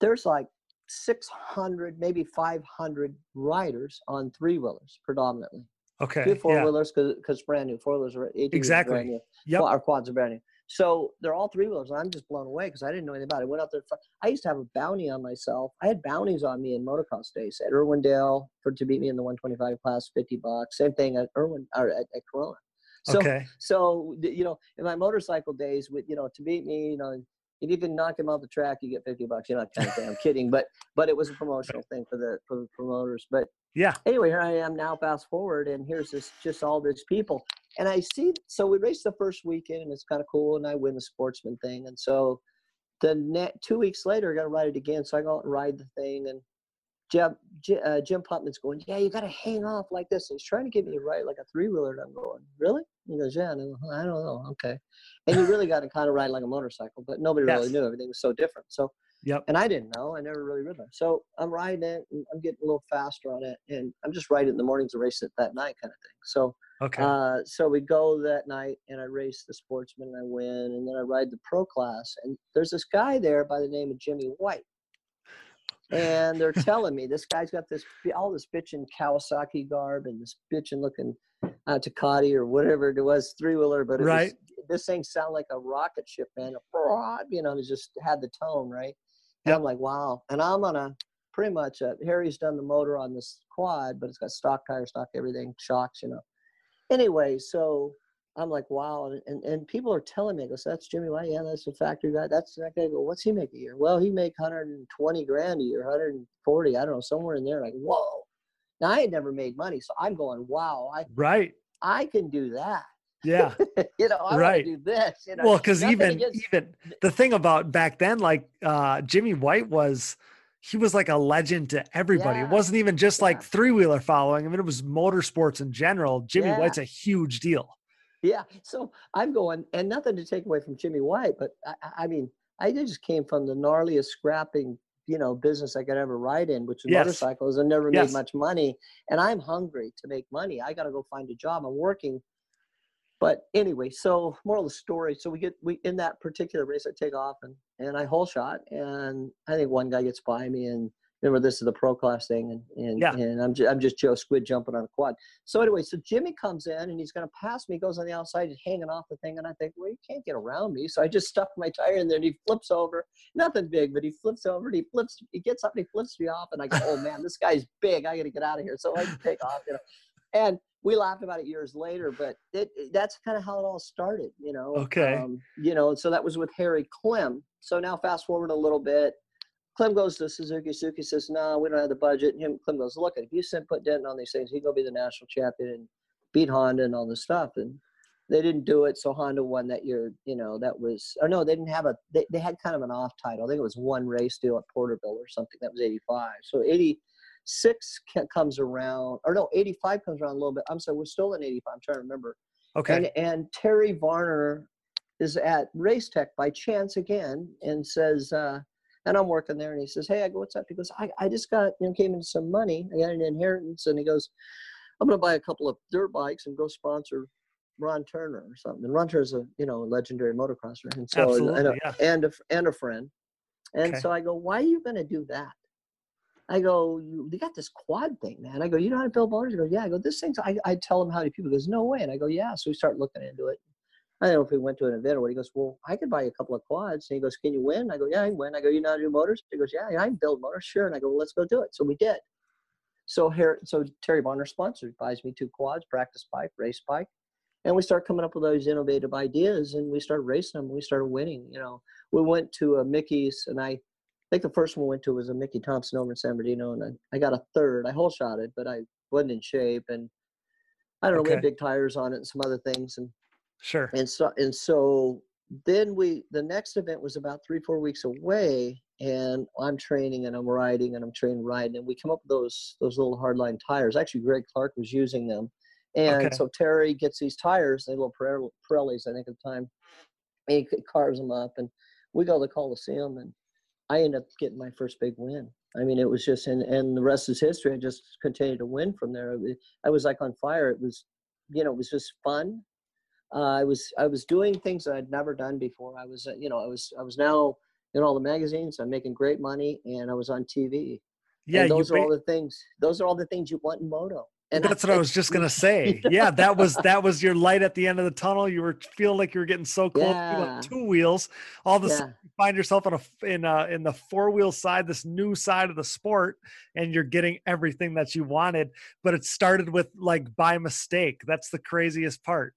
There's like 600, maybe 500 riders on three wheelers predominantly. Okay. Two four wheelers because it's brand new. Four wheelers are Exactly. Brand new. Yep. Well, our quads are brand new. So they're all three wheelers. And I'm just blown away because I didn't know anything about it. I went out there. I used to have a bounty on myself. I had bounties on me in motocross days at Irwindale for to beat me in the 125 class, 50 bucks. Same thing at Irwin or at, at Corona. So okay. so you know, in my motorcycle days, with you know, to beat me, you know, if you can knock him off the track, you get fifty bucks. You know, kind of. I'm kidding, but but it was a promotional thing for the for the promoters. But Yeah. anyway, here I am now. Fast forward, and here's this just all these people, and I see. So we raced the first weekend, and it's kind of cool, and I win the sportsman thing, and so the net two weeks later, I got to ride it again. So I go out and ride the thing, and Jim, Jim, uh, Jim Putman's going, yeah, you got to hang off like this. And he's trying to get me to ride like a three wheeler, and I'm going, really? He goes, yeah. And I I don't know, okay. And you really got to kind of ride like a motorcycle, but nobody really knew. Everything was so different. So Yep. and I didn't know. I never really ridden it. So I'm riding it and I'm getting a little faster on it. And I'm just riding it in the mornings and race it that night kind of thing. So Okay. uh, so we go that night and I race the sportsman and I win. And then I ride the pro class. And there's this guy there by the name of Jimmy White. And they're telling me this guy's got this all this bitchin' Kawasaki garb and this bitchin' looking uh, Tecate or whatever it was, three wheeler, but it Right. was, this thing sounded like a rocket ship, man. You know, it just had the tone, right? And I'm like, wow. And I'm on a pretty much, uh, Harry's done the motor on this quad, but it's got stock tires, stock everything, shocks, you know. Anyway, so I'm like, wow. And, and, and people are telling me, I go, so that's Jimmy White. Yeah, that's the factory guy. That's that guy. I go, what's he make a year? Well, he make 120 grand a year, 140, I don't know, somewhere in there. Like, whoa. Now I had never made money, so I'm going, wow, I right. I can do that. Yeah. you know, I Right. want to do this. You know, well, because even against- even the thing about back then, like uh Jimmy White was he was like a legend to everybody. It wasn't even just like three wheeler following. I mean, it was motorsports in general. Jimmy Yeah. White's a huge deal. Yeah. So I'm going, and nothing to take away from Jimmy White, but I, I- I mean, I just came from the gnarliest scrapping, you know, business I could ever ride in, which is Yes. motorcycles, and never Yes. made much money. And I'm hungry to make money. I got to go find a job. I'm working. But anyway, so moral of the story. So we get we in that particular race, I take off and and I hole shot, and I think one guy gets by me, and remember this is the pro class thing and and, Yeah. and I'm, ju- I'm just joe squid jumping on a quad so anyway so jimmy comes in and he's going to pass me he goes on the outside he's hanging off the thing and i think well you can't get around me so i just stuck my tire in there and he flips over nothing big but he flips over and he flips he gets up and he flips me off and i go oh man this guy's big i gotta get out of here so i take off you know and we laughed about it years later but it, that's kind of how it all started you know Okay. um, you know and so that was with harry clem so now fast forward a little bit Clem goes to Suzuki. Suzuki says, "No, we don't have the budget." And him, Clem goes, "Look, if you send put Denton on these things, he go be the national champion and beat Honda and all this stuff." And they didn't do it, so Honda won that year. You know, that was or no, they didn't have a. They, they had kind of an off title. I think it was one race deal at Porterville or something. That was '85. So '86 comes around, or no, '85 comes around a little bit. I'm sorry, we're still in '85. I'm trying to remember. Okay. And and Terry Varner is at Race Tech by chance again and says, uh, and I'm working there and he says, Hey, I go, what's up? He goes, I, I just got, you know, came into some money. I got an inheritance. And he goes, I'm gonna buy a couple of dirt bikes and go sponsor Ron Turner or something. And Ron Turner's a, you know, a legendary motocrosser. And so and a, yeah. and a and a friend. And Okay. so I go, Why are you gonna do that? I go, you, you got this quad thing, man. I go, you know how to build motors? He goes, yeah. I go, this thing's, I, I tell him how many people. He goes, no way. And I go, yeah. So we start looking into it. I don't know if we went to an event or what. He goes, well, I could buy you a couple of quads. And he goes, can you win? I go, yeah, I win. I go, you know how to do motors? He goes, yeah, I can build motors. Sure. And I go, well, let's go do it. So we did. So here, so Terry Varner sponsors, buys me two quads, practice bike, race bike. And we start coming up with those innovative ideas and we start racing them. We started winning. You know, we went to a Mickey's and I, I think the first one we went to was a Mickey Thompson over in San Bernardino, and I, I got a third. I whole shot it, but I wasn't in shape, and I don't know. We had big tires on it and some other things, and Sure. and so and so then we the next event was about three four weeks away, and I'm training and I'm riding and I'm training riding, and we come up with those those little hardline tires. Actually, Greg Clark was using them, and Okay. so Terry gets these tires, they little Pirelli- Pirellis, I think at the time. And he carves them up, and we go to the Coliseum, and I ended up getting my first big win. I mean, it was just, and, and the rest is history. I just continued to win from there. I was like on fire. It was, you know, it was just fun. Uh, I was, I was doing things that I'd never done before. I was, uh, you know, I was, I was now in all the magazines. I'm making great money, and I was on TV. Yeah. and those are all the things. Those are all the things you want in moto. And that's what I was just gonna say. Yeah, that was that was your light at the end of the tunnel. You were feeling like you were getting so close. Yeah. two wheels. All of a sudden, you find yourself on a in a, in the four wheel side, this new side of the sport, and you're getting everything that you wanted. But it started with like by mistake. That's the craziest part.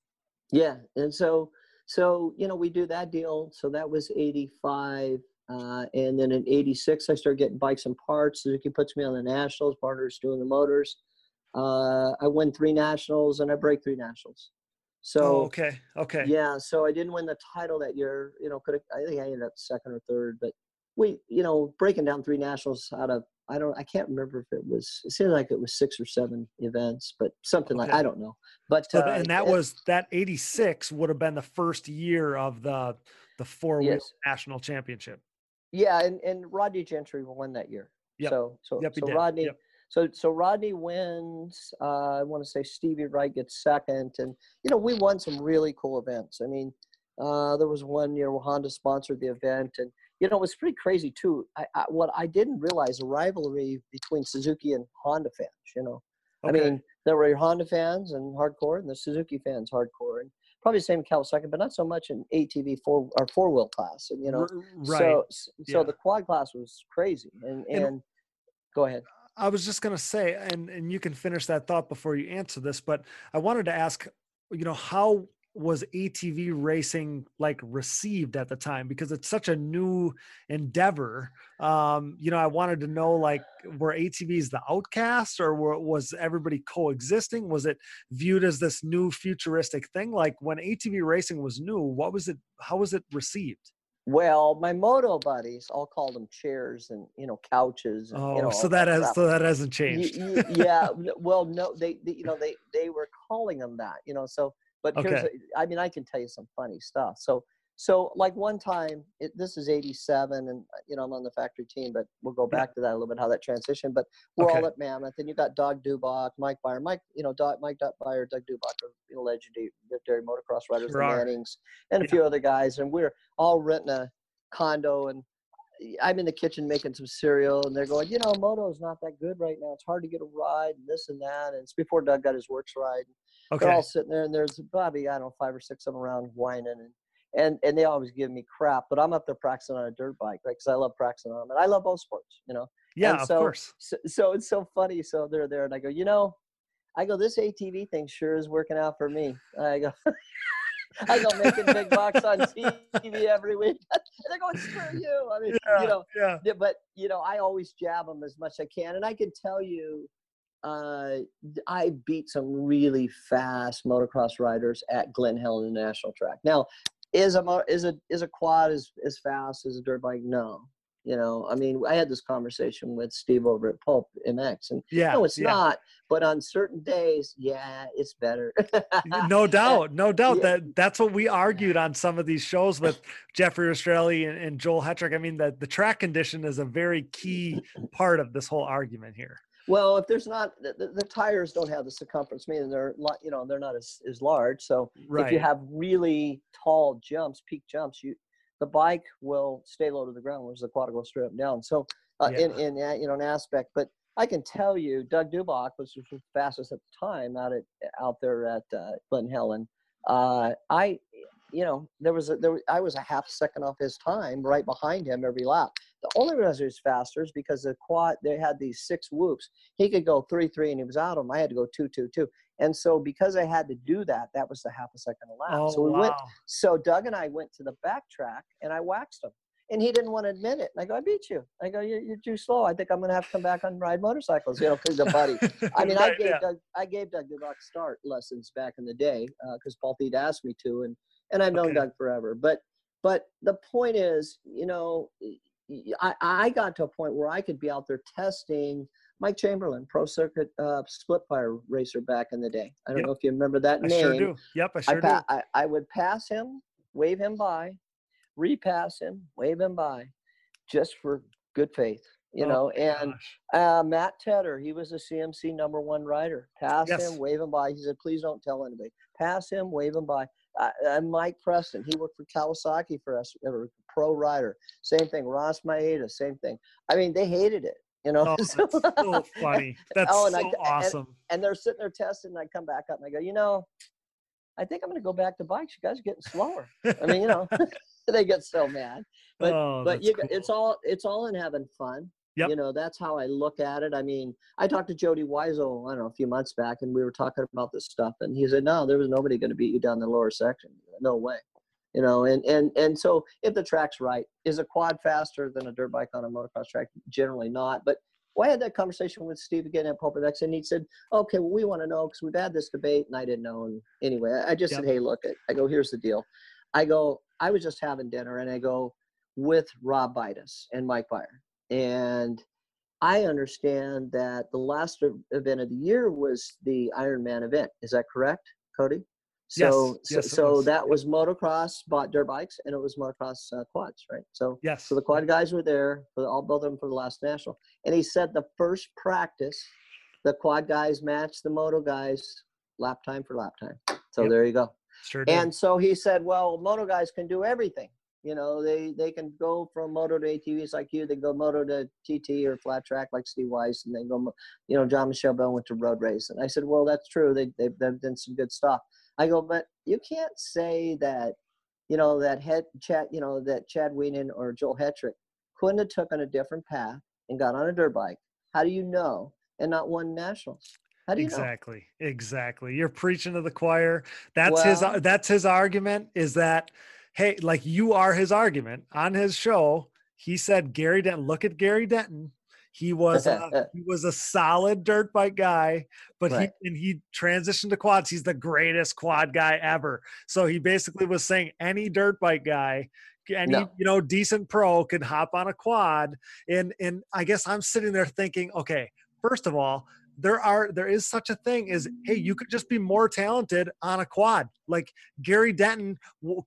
yeah. And so, so you know, we do that deal. So that was '85. Uh, and then in '86, I started getting bikes and parts. Suzuki puts me on the nationals. Partners doing the motors. Uh, I win three nationals and I break three nationals. So oh, okay, okay. Yeah, so I didn't win the title that year. You know, could I think I ended up second or third, but we, you know, breaking down three nationals out of I don't I can't remember if it was it seemed like it was six or seven events, but something like I don't know. But So uh, and that it- was that '86 would have been the first year of the the four Yes. national championship. yeah, and and Rodney Gentry won that year. Yep. So so Yep, so. Rodney. Yep. So so Rodney wins. Uh, I want to say Stevie Wright gets second, and you know we won some really cool events. I mean, uh, there was one year where Honda sponsored the event, and you know it was pretty crazy too. I, I, what I didn't realize a rivalry between Suzuki and Honda fans. You know, Okay. I mean there were your Honda fans and hardcore, and the Suzuki fans hardcore, and probably the same in Kawasaki, but not so much in ATV four or four wheel class. And you know, right. so so yeah. the quad class was crazy, and And- and go ahead. I was just going to say, and and you can finish that thought before you answer this, but I wanted to ask, you know, how was ATV racing like received at the time because it's such a new endeavor. Um, you know, I wanted to know like were ATVs the outcasts or were, was everybody coexisting? Was it viewed as this new futuristic thing? Like when ATV racing was new, what was it? How was it received? Well, my moto buddies all called them chairs and you know couches. And, Oh, you know, so all that has crap. so that hasn't changed. y- yeah. Well, no, they, they you know they they were calling them that. You know, so but here's Okay. a- I mean I can tell you some funny stuff. So so like one time it, this is 87 and uh, you know I'm on the factory team, but we'll go back to that a little bit how that transition. But we're all at Mammoth and you got Doug Dubach, Mike Byer, Mike you know Doug, Mike Doug Byer, Doug Dubach are you know legendary legendary motocross riders, Sure the. Mannings, and a Yeah. few other guys, and we're all renting a condo and I'm in the kitchen making some cereal, and they're going, you know, moto is not that good right now. It's hard to get a ride, and this and that. And it's before Doug got his works ride. Okay. They're all sitting there, and there's Bobby, I don't know, five or six of them around whining, and and and they always give me crap. But I'm up there practicing on a dirt bike, right? Because I love practicing on them, and I love both sports, you know. Yeah, And of so, course. So, so it's so funny. So they're there, and I go, you know, I go, this ATV thing sure is working out for me. I go. I go making big bucks on TV every week. and they're going, screw you. I mean, Yeah, you know, yeah. yeah, but you know, I always jab them as much as I can, and I can tell you, uh, I beat some really fast motocross riders at Glen Helen National Track. Now, is a is a is a quad as as fast as a dirt bike? No, you know, I mean, I had this conversation with Steve over at Pulp MX, and Yeah. no, it's yeah. not. But on certain days, yeah, it's better. no doubt no doubt Yeah. that that's what we argued on some of these shows with jeffrey Rastrelli and, and joel hetrick i mean the, the track condition is a very key part of this whole argument here Well, if there's not the, the, the tires don't have the circumference, meaning they're you know they're not as, as large. So right if you have really tall jumps, peak jumps, you the bike will stay low to the ground, whereas the quad will go straight up and down. So uh, in in uh, you know an aspect, but I can tell you, Doug Dubach was the fastest at the time out at out there at uh, Glen Helen. Uh, I you know there was a, there I was a half second off his time, right behind him every lap. The only reason he was faster is because the quad they had these six whoops. He could go three three and he was out of them. I had to go two two two. And so because I had to do that, that was the half a second a lap. oh so we wow went so Doug and I went to the backtrack and I waxed him. And he didn't want to admit it. And I go, I beat you. I go, you're, you're too slow. I think I'm going to have to come back on ride motorcycles, you know, because a buddy. I mean, I gave yeah. Doug, I gave Doug Dubach start lessons back in the day uh, because Paul Thede asked me to, and and I've known Okay. Doug forever. But but the point is, you know, I I got to a point where I could be out there testing. Mike Chamberlain, pro circuit uh, split fire racer back in the day. I don't Yep. know if you remember that i name. sure do yep i I, sure pa- I, I would pass him, wave him by, repass him, wave him by, just for good faith, you Oh know. my And uh, Matt Tedder, he was a CMC number one rider. Pass Yes. him, wave him by. He said, please don't tell anybody. Pass him, wave him by. Uh, and Mike Preston, he worked for Kawasaki for us, a pro rider. Same thing. Ross Maeda, same thing. I mean, they hated it, you know. Oh, that's so funny. That's Oh, and so and- awesome. and they're sitting there testing, and I come back up and I go, you know, I think I'm going to go back to bikes. You guys are getting slower. I mean, you know, they get so mad. But oh, but you, g- it's all it's all in having fun. Yep. You know, that's how I look at it. I mean, I talked to Jody Weisel, I don't know, a few months back, and we were talking about this stuff, and he said, "No, there was nobody going to beat you down the lower section. No way." You know, and and and so if the track's right, is a quad faster than a dirt bike on a motocross track? Generally not, but. Well, I had that conversation with Steve again at Pulp and he said, "Okay, well, we want to know because we've had this debate, and I didn't know." And anyway, I- just Yep. said, "Hey, look. I go, "Here's the deal." I go, I was just having dinner, and I go with Rob Bitus and Mike Byer, and I understand that the last event of the year was the Ironman event. Is that correct, Cody? Yes, So, so, yes, so was. that was motocross, bought dirt bikes, and it was motocross uh, quads, right? So, yes so the quad guys were there for all both of them for the last national, and he said the first practice, the quad guys matched the moto guys lap time for lap time. So Yep. there you go. sure did. And so he said, well, moto guys can do everything. You know, they they can go from moto to ATVs like you. They go moto to TT or flat track like Steve Weiss, and they go, you know, Jean-Michel Bayle went to road race. And I said, well, that's true. They they've, they've done some good stuff. I go, but you can't say that, you know, that head Chad, you know, that Chad Wienen or Joel Hetrick couldn't have took on a different path and got on a dirt bike. How do you know? And not won nationals. How do you know? exactly exactly you're preaching to the choir that's his that's his argument is that hey like you are his argument. On his show he said gary denton look at gary denton. He was a, he was a solid dirt bike guy but Right. he and he transitioned to quads. He's the greatest quad guy ever. So he basically was saying any dirt bike guy any No. you know decent pro could hop on a quad. And and i guess i'm sitting there thinking okay first of all there are there is such a thing as hey you could just be more talented on a quad. Like gary denton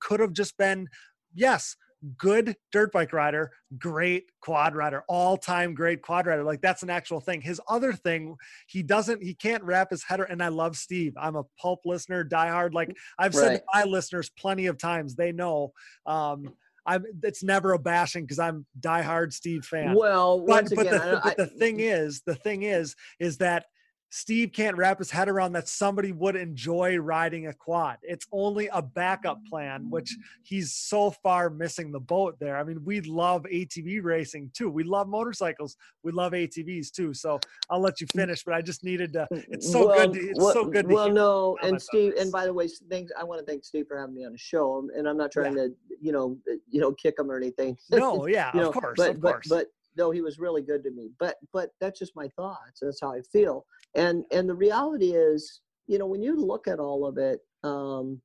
could have just been yes good dirt bike rider great quad rider all-time great quad rider. Like that's an actual thing. His other thing he doesn't he can't wrap his head ar- and i love steve. I'm a pulp listener die hard like i've said to my listeners plenty of times they know um I'm. It's never a bashing because I'm diehard Steve fan. Well, but, once but again, the, but the thing is, the thing is, is that Steve can't wrap his head around that somebody would enjoy riding a quad. It's only a backup plan, which he's so far missing the boat there. I mean, we love ATV racing too. We love motorcycles. We love ATVs too. So I'll let you finish, but I just needed to. It's so well, good. To, it's well, so good. To Well, no, and Steve, and by the way, thanks. I want to thank Steve for having me on the show, and I'm not trying to, you know, you know, kick him or anything. no, yeah, you know, of course, but, of but, course. But no, he was really good to me. But but that's just my thoughts. That's how I feel. And and the reality is, you know, when you look at all of it, um,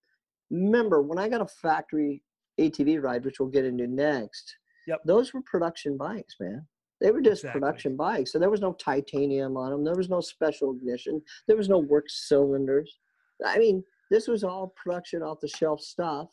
remember when I got a factory ATV ride, which we'll get into next. Yep. Those were production bikes, man. They were just Exactly. production bikes. So there was no titanium on them. There was no special ignition. There was no work cylinders. I mean, this was all production off the shelf stuff.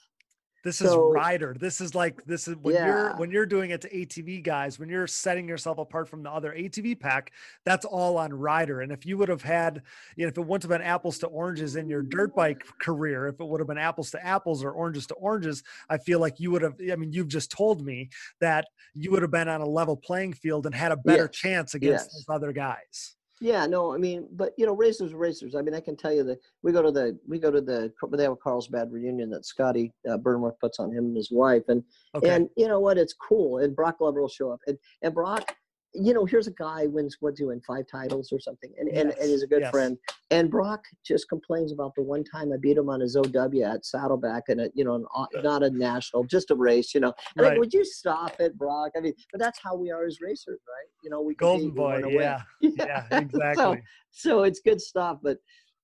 This is So- rider. This is like this is when you're when you're doing it to ATV guys, when you're setting yourself apart from the other ATV pack, that's all on rider. And if you would have had, you know, if it wouldn't have been apples to oranges in your dirt bike career, if it would have been apples to apples or oranges to oranges, I feel like you would have. I mean, you've just told me that you would have been on a level playing field and had a better Yes. chance against Yes. those other guys. Yeah, no, I mean, but you know, racers, racers. I mean, I can tell you that we go to the we go to the they have a Carlsbad reunion that Scotty uh, Burnworth puts on him and his wife, and Okay. and you know what, it's cool. And Brock Glover will show up, and and Brock, you know, here's a guy wins what doing five titles or something, and and, Yes, and he's a good yes. friend. And Brock just complains about the one time I beat him on his OW at Saddleback, and a, you know, an, not a national, just a race, you know. Right. would you stop it, Brock? I mean, but that's how we are as racers, right? You know, we Golden we boy. win. Yeah. Yeah. So- Exactly. so it's good stuff but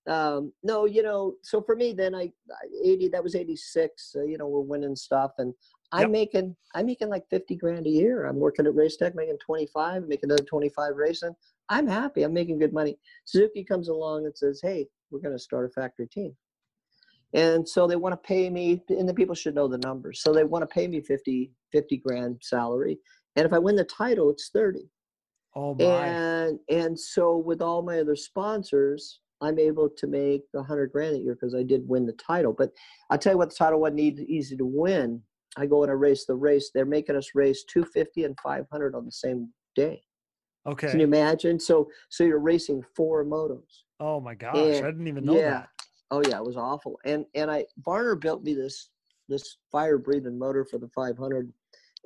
um no you know so for me then i I- 80 that was 86 uh, you know we're winning stuff and i'm Yep. making i'm making like 50 grand a year. I'm working at race tech making 25 making another 25 racing. I'm happy. I'm making good money. Suzuki comes along and says hey we're going to start a factory team. And so they want to pay me and the people should know the numbers. So they want to pay me 50 50 grand salary. And if i win the title it's 30 Oh my. and and so with all my other sponsors i'm able to make a hundred grand a year because i did win the title. But i'll tell you what the title wasn't easy to win i go and I race the race they're making us race 250 and 500 on the same day Okay. can you imagine so so you're racing four motos oh my gosh. I didn't even know yeah. that. oh yeah it was awful and and i varner built me this this fire breathing motor for the 500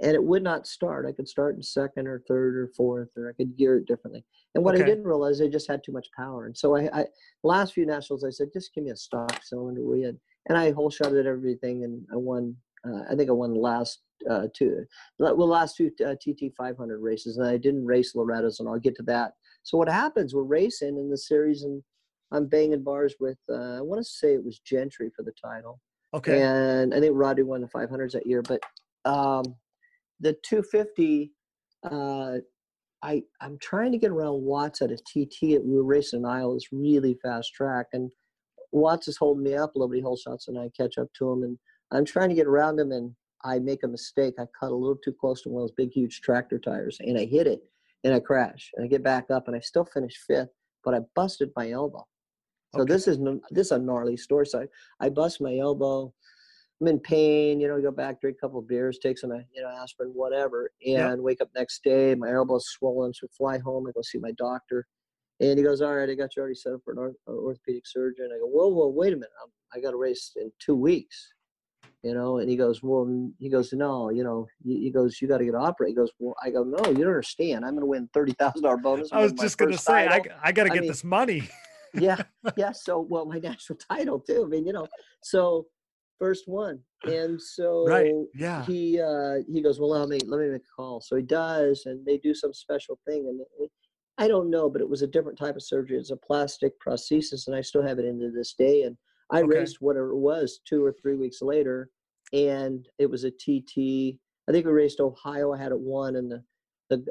and it would not start i could start in second or third or fourth or i could gear it differently and what Okay. i didn't realize i just had too much power and so i, I last few nationals i said just give me a stock cylinder we had, and i whole shot at everything and i won uh, i think i won the last uh, two well the last two uh, tt 500 races and i didn't race loretta's and i'll get to that so what happens we're racing in the series and i'm banging bars with uh, i want to say it was gentry for the title Okay. and I think Roddy won the 500s that year. But um, the 250, uh, I I'm trying to get around Watts at a TT. We were racing in Iowa, this really fast track, and Watts is holding me up a little bit. He whole shots, and I catch up to him, and I'm trying to get around him, and I make a mistake. I cut a little too close to one of those big, huge tractor tires, and I hit it, and I crash, and I get back up, and I still finish fifth, but I busted my elbow. So Okay. this is this is a gnarly story. So I, I bust my elbow. I'm in pain. You know, go back, drink a couple of beers, take some, uh, you know, aspirin, whatever, and Yep. wake up next day. My elbow's swollen, so I fly home. I go see my doctor, and he goes, "All right, I got you already set up for an orthopedic surgeon." I go, "Whoa, whoa, wait a minute! I'm, I got a race in two weeks." You know, and he goes, "Well," he goes, "No, you know," he goes, "You got to get operated." He goes, "Well," I go, "No, you don't understand. I'm going to win thirty thousand dollar bonus." I was just gonna say, I, title." I got to I get mean, this money. yeah, yeah. So, well, my national title too. I mean, you know, so first one, and so Right. Yeah. he uh, he goes, well, let me let me make a call. So he does, and they do some special thing, and it, I don't know, but it was a different type of surgery. It's a plastic prosthesis, and I still have it into this day. And I Okay. raced whatever it was two or three weeks later, and it was a TT. I think we raced Ohio. I had it won, and the the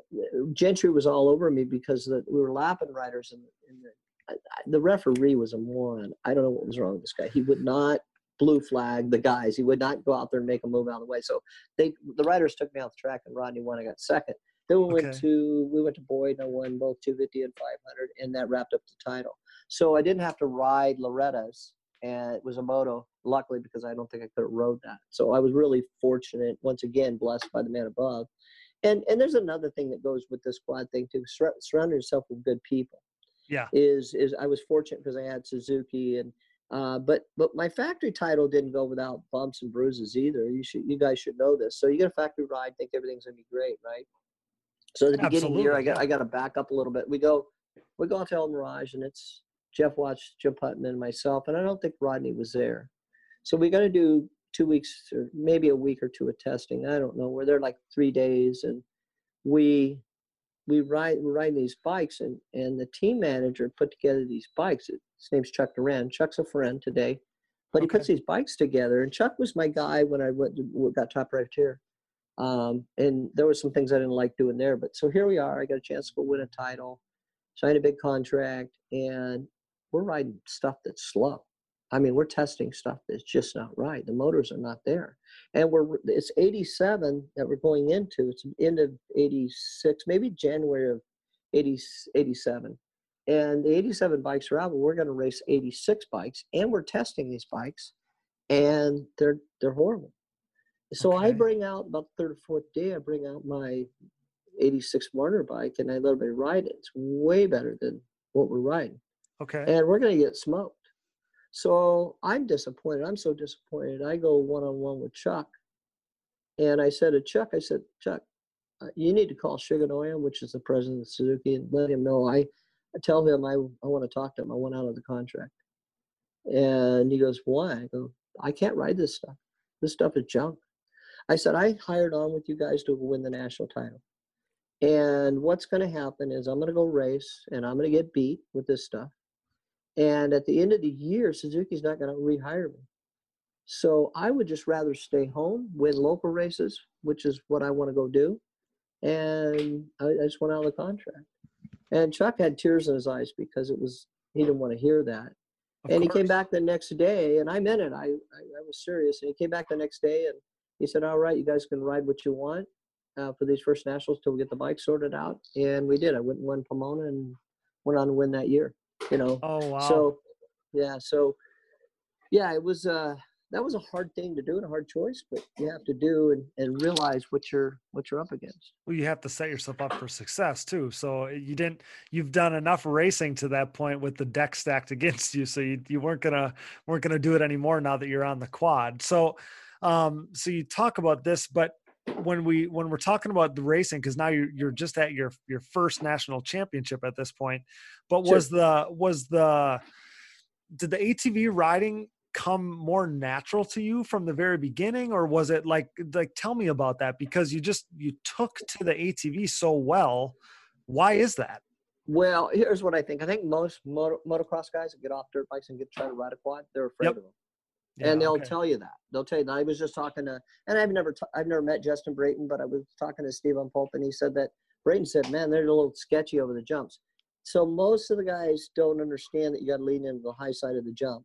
Gentry was all over me because the, we were lapping riders, and, and the, the referee was a moron. I don't know what was wrong with this guy. He would not blue flag the guys. He would not go out there and make a move out of the way. So they the riders took me off the track, and Rodney won. I got second. Then we went to we went to Boyd, and I won both 250 and 500, and that wrapped up the title. So I didn't have to ride Loretta's, and it was a moto luckily because I don't think I could have rode that. So I was really fortunate, once again, blessed by the man above. And and there's another thing that goes with this quad thing too. Sur- surround yourself with good people. Yeah. Is is I was fortunate because I had Suzuki and uh, but but my factory title didn't go without bumps and bruises either. You should you guys should know this. So you get a factory ride, think everything's gonna be great, right? So at the beginning of the year, I got. I got to back up a little bit. We go we go out to El Mirage, and it's Jeff Watch, Jim Putman, and myself, and I don't think Rodney was there. So we got to do two weeks or maybe a week or two of testing. I don't know. We're there like three days, and we we ride we're riding these bikes, and and the team manager put together these bikes. His name's Chuck Duran. Chuck's a friend today, but he puts these bikes together. And Chuck was my guy when I went to, got top right here. Um, and there were some things I didn't like doing there, but so here we are. I got a chance to go win a title, sign a big contract, and we're riding stuff that's slow. I mean, we're testing stuff that's just not right. The motors are not there, and we're it's 87 that we're going into. It's end of 86, maybe January of 80, 87, and the 87 bikes are out. But we're going to race 86 bikes, and we're testing these bikes, and they're they're horrible. So I bring out about the third or fourth day. I bring out my 86 Varner bike, and I let everybody ride it. It's way better than what we're riding Okay. and we're going to get smoked. So I'm disappointed. I'm so disappointed. I go one on one with Chuck, and I said to Chuck, I said, Chuck, uh, you need to call Shigenoya, which is the president of Suzuki, and let him know. I, I tell him I, I want to talk to him. I want out of the contract. And he goes, Why? I go, I can't ride this stuff. This stuff is junk. I said, I hired on with you guys to win the national title. And what's going to happen is I'm going to go race and I'm going to get beat with this stuff. And at the end of the year, Suzuki's not going to rehire me. So I would just rather stay home, win local races, which is what I want to go do. And I, I just went out of the contract. And Chuck had tears in his eyes because it was he didn't want to hear that. Of and he came back the next day, and I meant it. I, I I was serious. And he came back the next day, and he said, "All right, you guys can ride what you want uh, for these first nationals till we get the bike sorted out." And we did. I went and won Pomona and went on to win that year. You know, Oh wow. so, yeah, so yeah, it was uh that was a hard thing to do and a hard choice, but you have to do and, and realize what you're what you're up against. well, you have to set yourself up for success too. So you didn't. You've done enough racing to that point with the deck stacked against you, so you, you weren't gonna weren't gonna do it anymore now that you're on the quad. So, um, so you talk about this, but when we when we're talking about the racing, because now you're you're just at your your first national championship at this point, but Sure. was the was the did the ATV riding come more natural to you from the very beginning or was it like like tell me about that because you just you took to the ATV so well why is that Well, here's what I think. I think most moto, motocross guys that get off dirt bikes and get try to ride a quad, they're afraid Yep. of them, Yeah, and they'll okay. tell you that. They'll tell you that. I was just talking to, and I've never, t- I've never met Justin Brayton, but I was talking to Stephen on Pulp, and he said that Brayton said, "Man, they're a little sketchy over the jumps." So most of the guys don't understand that you got to lean into the high side of the jump.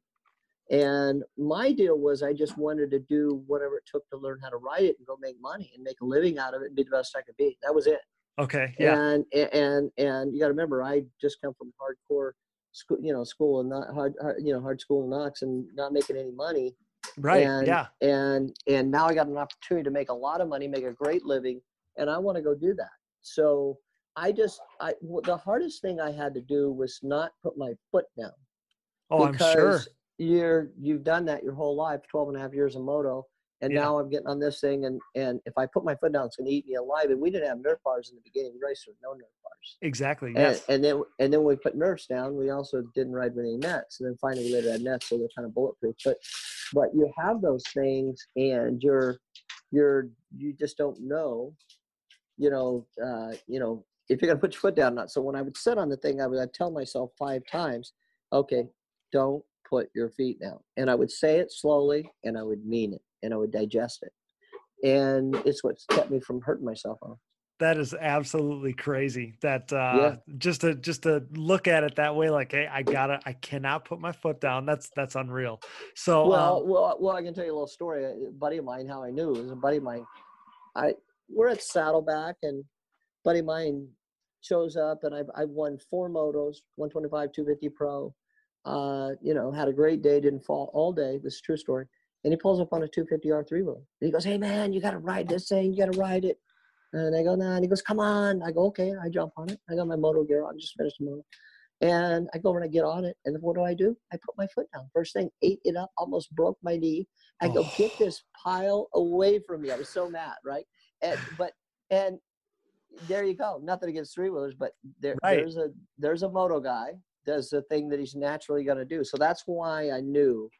And my deal was I just wanted to do whatever it took to learn how to ride it and go make money and make a living out of it and be the best I could be. That was it. okay yeah And and and you got to remember, I just come from hardcore school, you know, school and not hard, hard you know, hard school knocks and not making any money. right and, yeah And and now I got an opportunity to make a lot of money, make a great living, and I want to go do that. So I just I the hardest thing I had to do was not put my foot down oh I'm sure you're you've done that your whole life 12 and a half years in moto and Yeah. now i'm getting on this thing and and if i put my foot down it's going to eat me alive and we didn't have nerf bars in the beginning we raced with no nerf bars exactly and, yes. and then and then we put nerfs down. We also didn't ride with any nets. And then finally we later had nets so they're kind of bulletproof. But but you have those things and you're you're you just don't know you know uh you know if you're going to put your foot down or not. So when i would sit on the thing i would I'd tell myself five times okay don't put your feet down. And i would say it slowly and i would mean it and i would digest it. And it's what's kept me from hurting myself on that is absolutely crazy that uh just to just to look at it that way like hey I gotta I cannot put my foot down that's that's unreal so well um, well well i can tell you a little story a buddy of mine how i knew was a buddy of mine i we're at saddleback and buddy of mine shows up and i've, I've won four motos 125 250 pro uh, you know, had a great day, didn't fall all day. This is true story. And he pulls up on a 250R three wheeler. And he goes, Hey man, you got to ride this thing. You got to ride it. And I go, Nah. And he goes, Come on. I go, Okay. I jump on it. I got my moto gear on, just finished the moto. And I go over and I get on it. And what do I do? I put my foot down. First thing, ate it up, almost broke my knee. I go, Oh. Get this pile away from me. I was so mad, right? And, but, and there you go. Nothing against three wheelers, but there, Right. there's a there's a moto guy does the thing that he's naturally going to do. So that's why I knew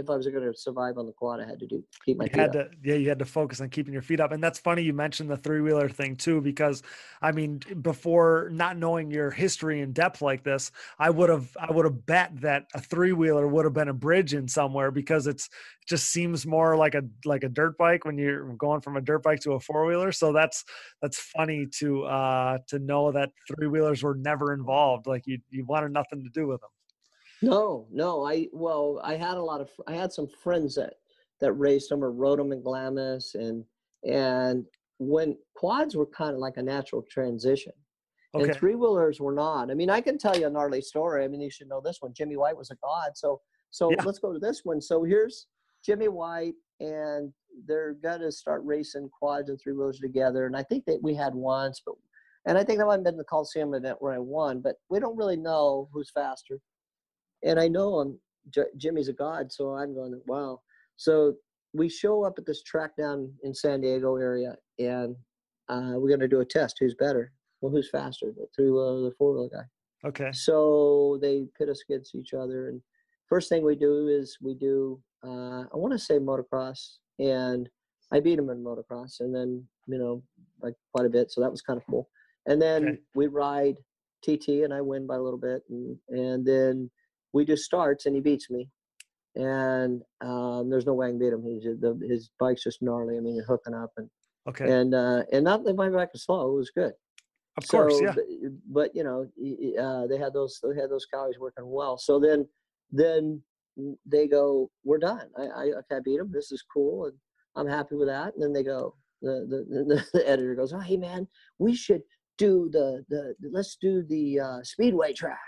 if I was going to survive on the quad, I had to do keep my you feet had up. to yeah you had to focus on keeping your feet up and that's funny you mentioned the three-wheeler thing too because i mean before not knowing your history in depth like this i would have i would have bet that a three-wheeler would have been a bridge in somewhere because it's it just seems more like a like a dirt bike when you're going from a dirt bike to a four-wheeler so that's that's funny to uh to know that three-wheelers were never involved like you you wanted nothing to do with them No, no. I well, I had a lot of I had some friends that that raced them or rode them in Glamis and and when quads were kind of like a natural transition. okay And three wheelers were not. I mean, I can tell you a gnarly story. I mean, you should know this one. Jimmy White was a god. So, so Yeah. let's go to this one. So here's Jimmy White, and they're gonna start racing quads and three wheelers together. And I think that we had once, but and I think that might have been the Coliseum event where I won. But we don't really know who's faster. And I know I'm J- Jimmy's a god, so I'm going, wow. So we show up at this track down in San Diego area, and uh, we're going to do a test. Who's better? Well, who's faster, the three wheeler or the four wheeler guy? okay So they pit us against each other, and first thing we do is we do, uh, I want to say motocross, and I beat him in motocross, and then you know like quite a bit, so that was kind of cool. And then Okay. we ride TT, and I win by a little bit, and and then we just starts, and he beats me, and um, there's no way I can beat him. He's the, his bike's just gnarly. I mean, you're hooking up, and okay and uh, and not that my bike was slow; it was good. of course yeah But, but you know, uh, they had those they had those calories working well. So then then they go, we're done. I I, I beat him. This is cool, and I'm happy with that. And then they go, the the, the, the editor goes, oh hey man, we should do the the let's do the uh, speedway track,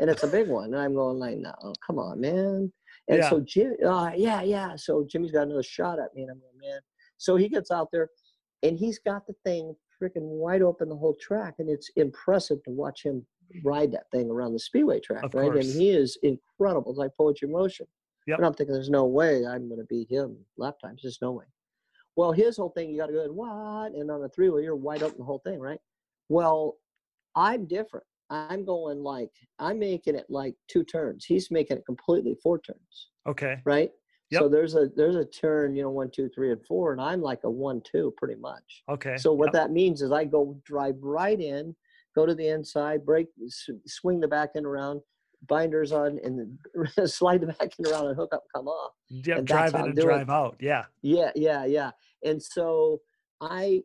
and it's a big one. And I'm going like, no, come on, man. And Yeah. so Jim, uh, yeah, yeah. So Jimmy's got another shot at me, and I'm going, man. So he gets out there, and he's got the thing freaking wide open the whole track, and it's impressive to watch him ride that thing around the speedway track, Of right? course. And he is incredible. It's like poetry motion. Yep. And I'm thinking, there's no way I'm going to beat him lap times. There's no way. Well, his whole thing, you got to go and what? And on a three wheel, you're wide open the whole thing, right? Well, I'm different. I'm going like I'm making it like two turns. He's making it completely four turns, okay right? Yep. So there's a there's a turn, you know, one, two, three, and four, and I'm like a one, two, pretty much. okay So what Yep. that means is I go drive right in, go to the inside, break, swing the back end around, binders on, and then slide the back end around and hook up come off. That's drive in and drive out. Yeah. Yeah, yeah, yeah. And so I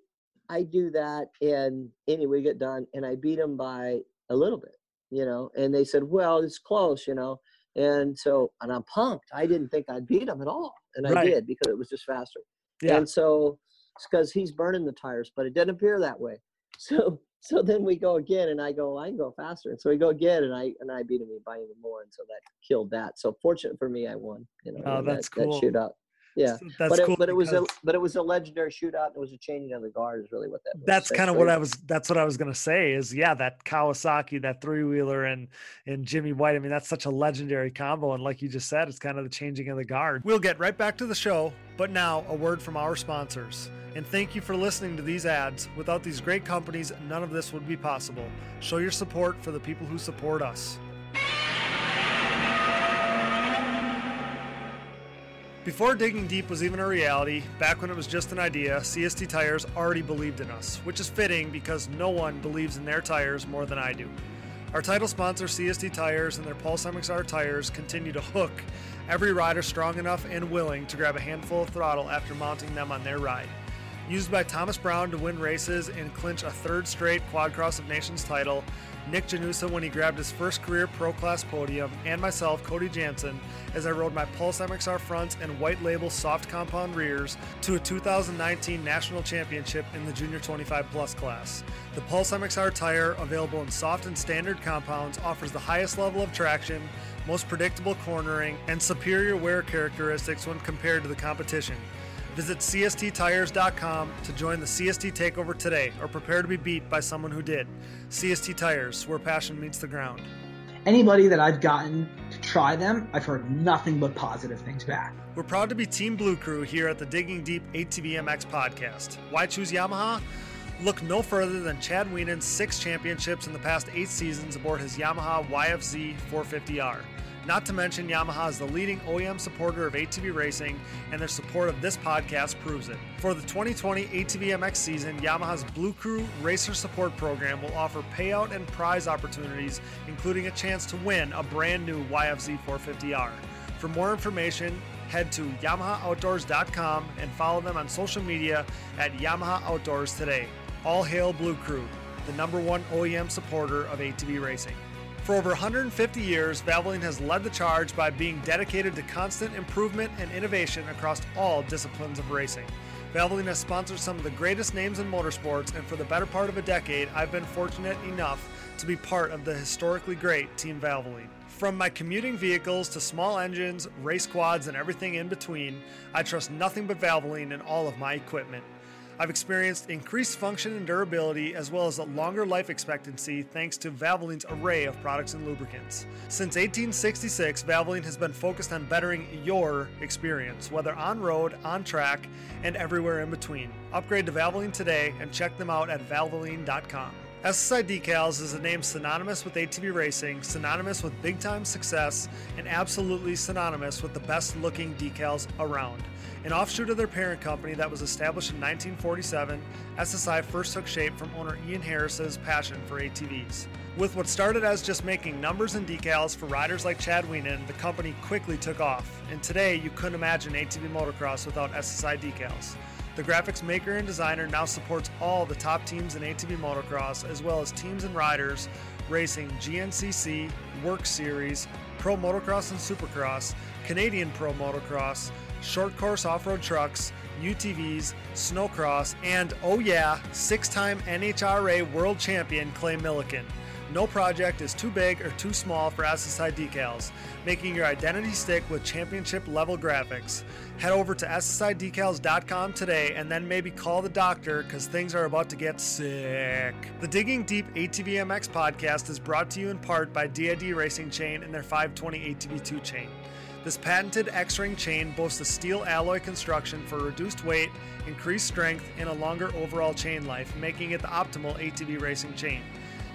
I do that, and anyway, we get done, and I beat him by a little bit, you know. And they said, "Well, it's close," you know. And so, and I'm pumped. I didn't think I'd beat him at all, and I Right. did because it was just faster. Yeah. And so it's because he's burning the tires, but it didn't appear that way. So so then we go again, and I go, I can go faster. And so we go again, and I and I beat him by even more, and so that killed that. So fortunate for me, I won. You know, Oh, that's that, cool. that shootout. Yeah, So That's but it, cool. but it was a but it was a legendary shootout. and It was a changing of the guard. Is really what that was. that's kind of what. I was that's what I was gonna say is yeah, that Kawasaki, that three wheeler and and Jimmy White. I mean, that's such a legendary combo. And like you just said, it's kind of the changing of the guard. We'll get right back to the show, but now a word from our sponsors. And thank you for listening to these ads. Without these great companies, none of this would be possible. Show your support for the people who support us. Before Digging Deep was even a reality, back when it was just an idea, CST Tires already believed in us, which is fitting because no one believes in their tires more than I do. Our title sponsor, CST Tires, and their Pulse MXR tires continue to hook every rider strong enough and willing to grab a handful of throttle after mounting them on their ride. Used by Thomas Brown to win races and clinch a third straight Quad Cross of Nations title, Nick Janusa when he grabbed his first career pro class podium, and myself, Cody Jansen, as I rode my Pulse MXR fronts and white label soft compound rears to a 2019 national championship in the Junior 25 Plus class. The Pulse MXR tire, available in soft and standard compounds, offers the highest level of traction, most predictable cornering, and superior wear characteristics when compared to the competition. Visit CSTTires.com to join the CST takeover today or prepare to be beat by someone who did. CST Tires, where passion meets the ground. Anybody that I've gotten to try them, I've heard nothing but positive things back. We're proud to be Team Blue Crew here at the Digging Deep ATV MX podcast. Why choose Yamaha? Look no further than Chad Wienen's six championships in the past eight seasons aboard his Yamaha YFZ 450R. Not to mention, Yamaha is the leading OEM supporter of ATV racing, and their support of this podcast proves it. For the 2020 ATV MX season, Yamaha's Blue Crew Racer Support Program will offer payout and prize opportunities, including a chance to win a brand new YFZ 450R. For more information, head to YamahaOutdoors.com and follow them on social media at Yamaha Outdoors today. All hail Blue Crew, the number one OEM supporter of ATV racing. For over 150 years, Valvoline has led the charge by being dedicated to constant improvement and innovation across all disciplines of racing. Valvoline has sponsored some of the greatest names in motorsports, and for the better part of a decade, I've been fortunate enough to be part of the historically great Team Valvoline. From my commuting vehicles to small engines, race quads, and everything in between, I trust nothing but Valvoline in all of my equipment. I've experienced increased function and durability as well as a longer life expectancy thanks to Valvoline's array of products and lubricants. Since 1866, Valvoline has been focused on bettering your experience, whether on road, on track, and everywhere in between. Upgrade to Valvoline today and check them out at valvoline.com. SSI Decals is a name synonymous with ATV racing, synonymous with big time success, and absolutely synonymous with the best looking decals around. An offshoot of their parent company that was established in 1947, SSI first took shape from owner Ian Harris's passion for ATVs. With what started as just making numbers and decals for riders like Chad Wienen, the company quickly took off, and today you couldn't imagine ATV motocross without SSI decals. The graphics maker and designer now supports all the top teams in ATV motocross, as well as teams and riders racing GNCC, Work Series, Pro Motocross and Supercross, Canadian Pro Motocross, short course off road trucks, UTVs, snowcross, and oh yeah, six time NHRA world champion Clay Millican. No project is too big or too small for SSI decals, making your identity stick with championship level graphics. Head over to SSIDecals.com today and then maybe call the doctor because things are about to get sick. The Digging Deep ATVMX podcast is brought to you in part by DID Racing Chain and their 520 ATV2 chain. This patented X-ring chain boasts a steel alloy construction for reduced weight, increased strength, and a longer overall chain life, making it the optimal ATV racing chain.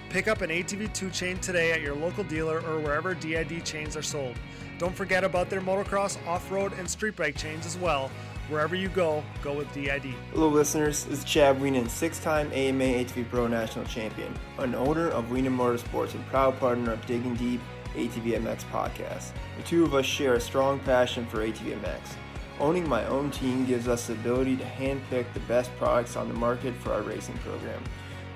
Pick up an ATV2 chain today at your local dealer or wherever DID chains are sold. Don't forget about their motocross, off-road, and street bike chains as well. Wherever you go, go with DID. Hello, listeners. This is Chad Wienen, six-time AMA ATV Pro National Champion, an owner of Wienen Motorsports and proud partner of Digging Deep ATVMX podcast. The two of us share a strong passion for ATVMX. Owning my own team gives us the ability to handpick the best products on the market for our racing program.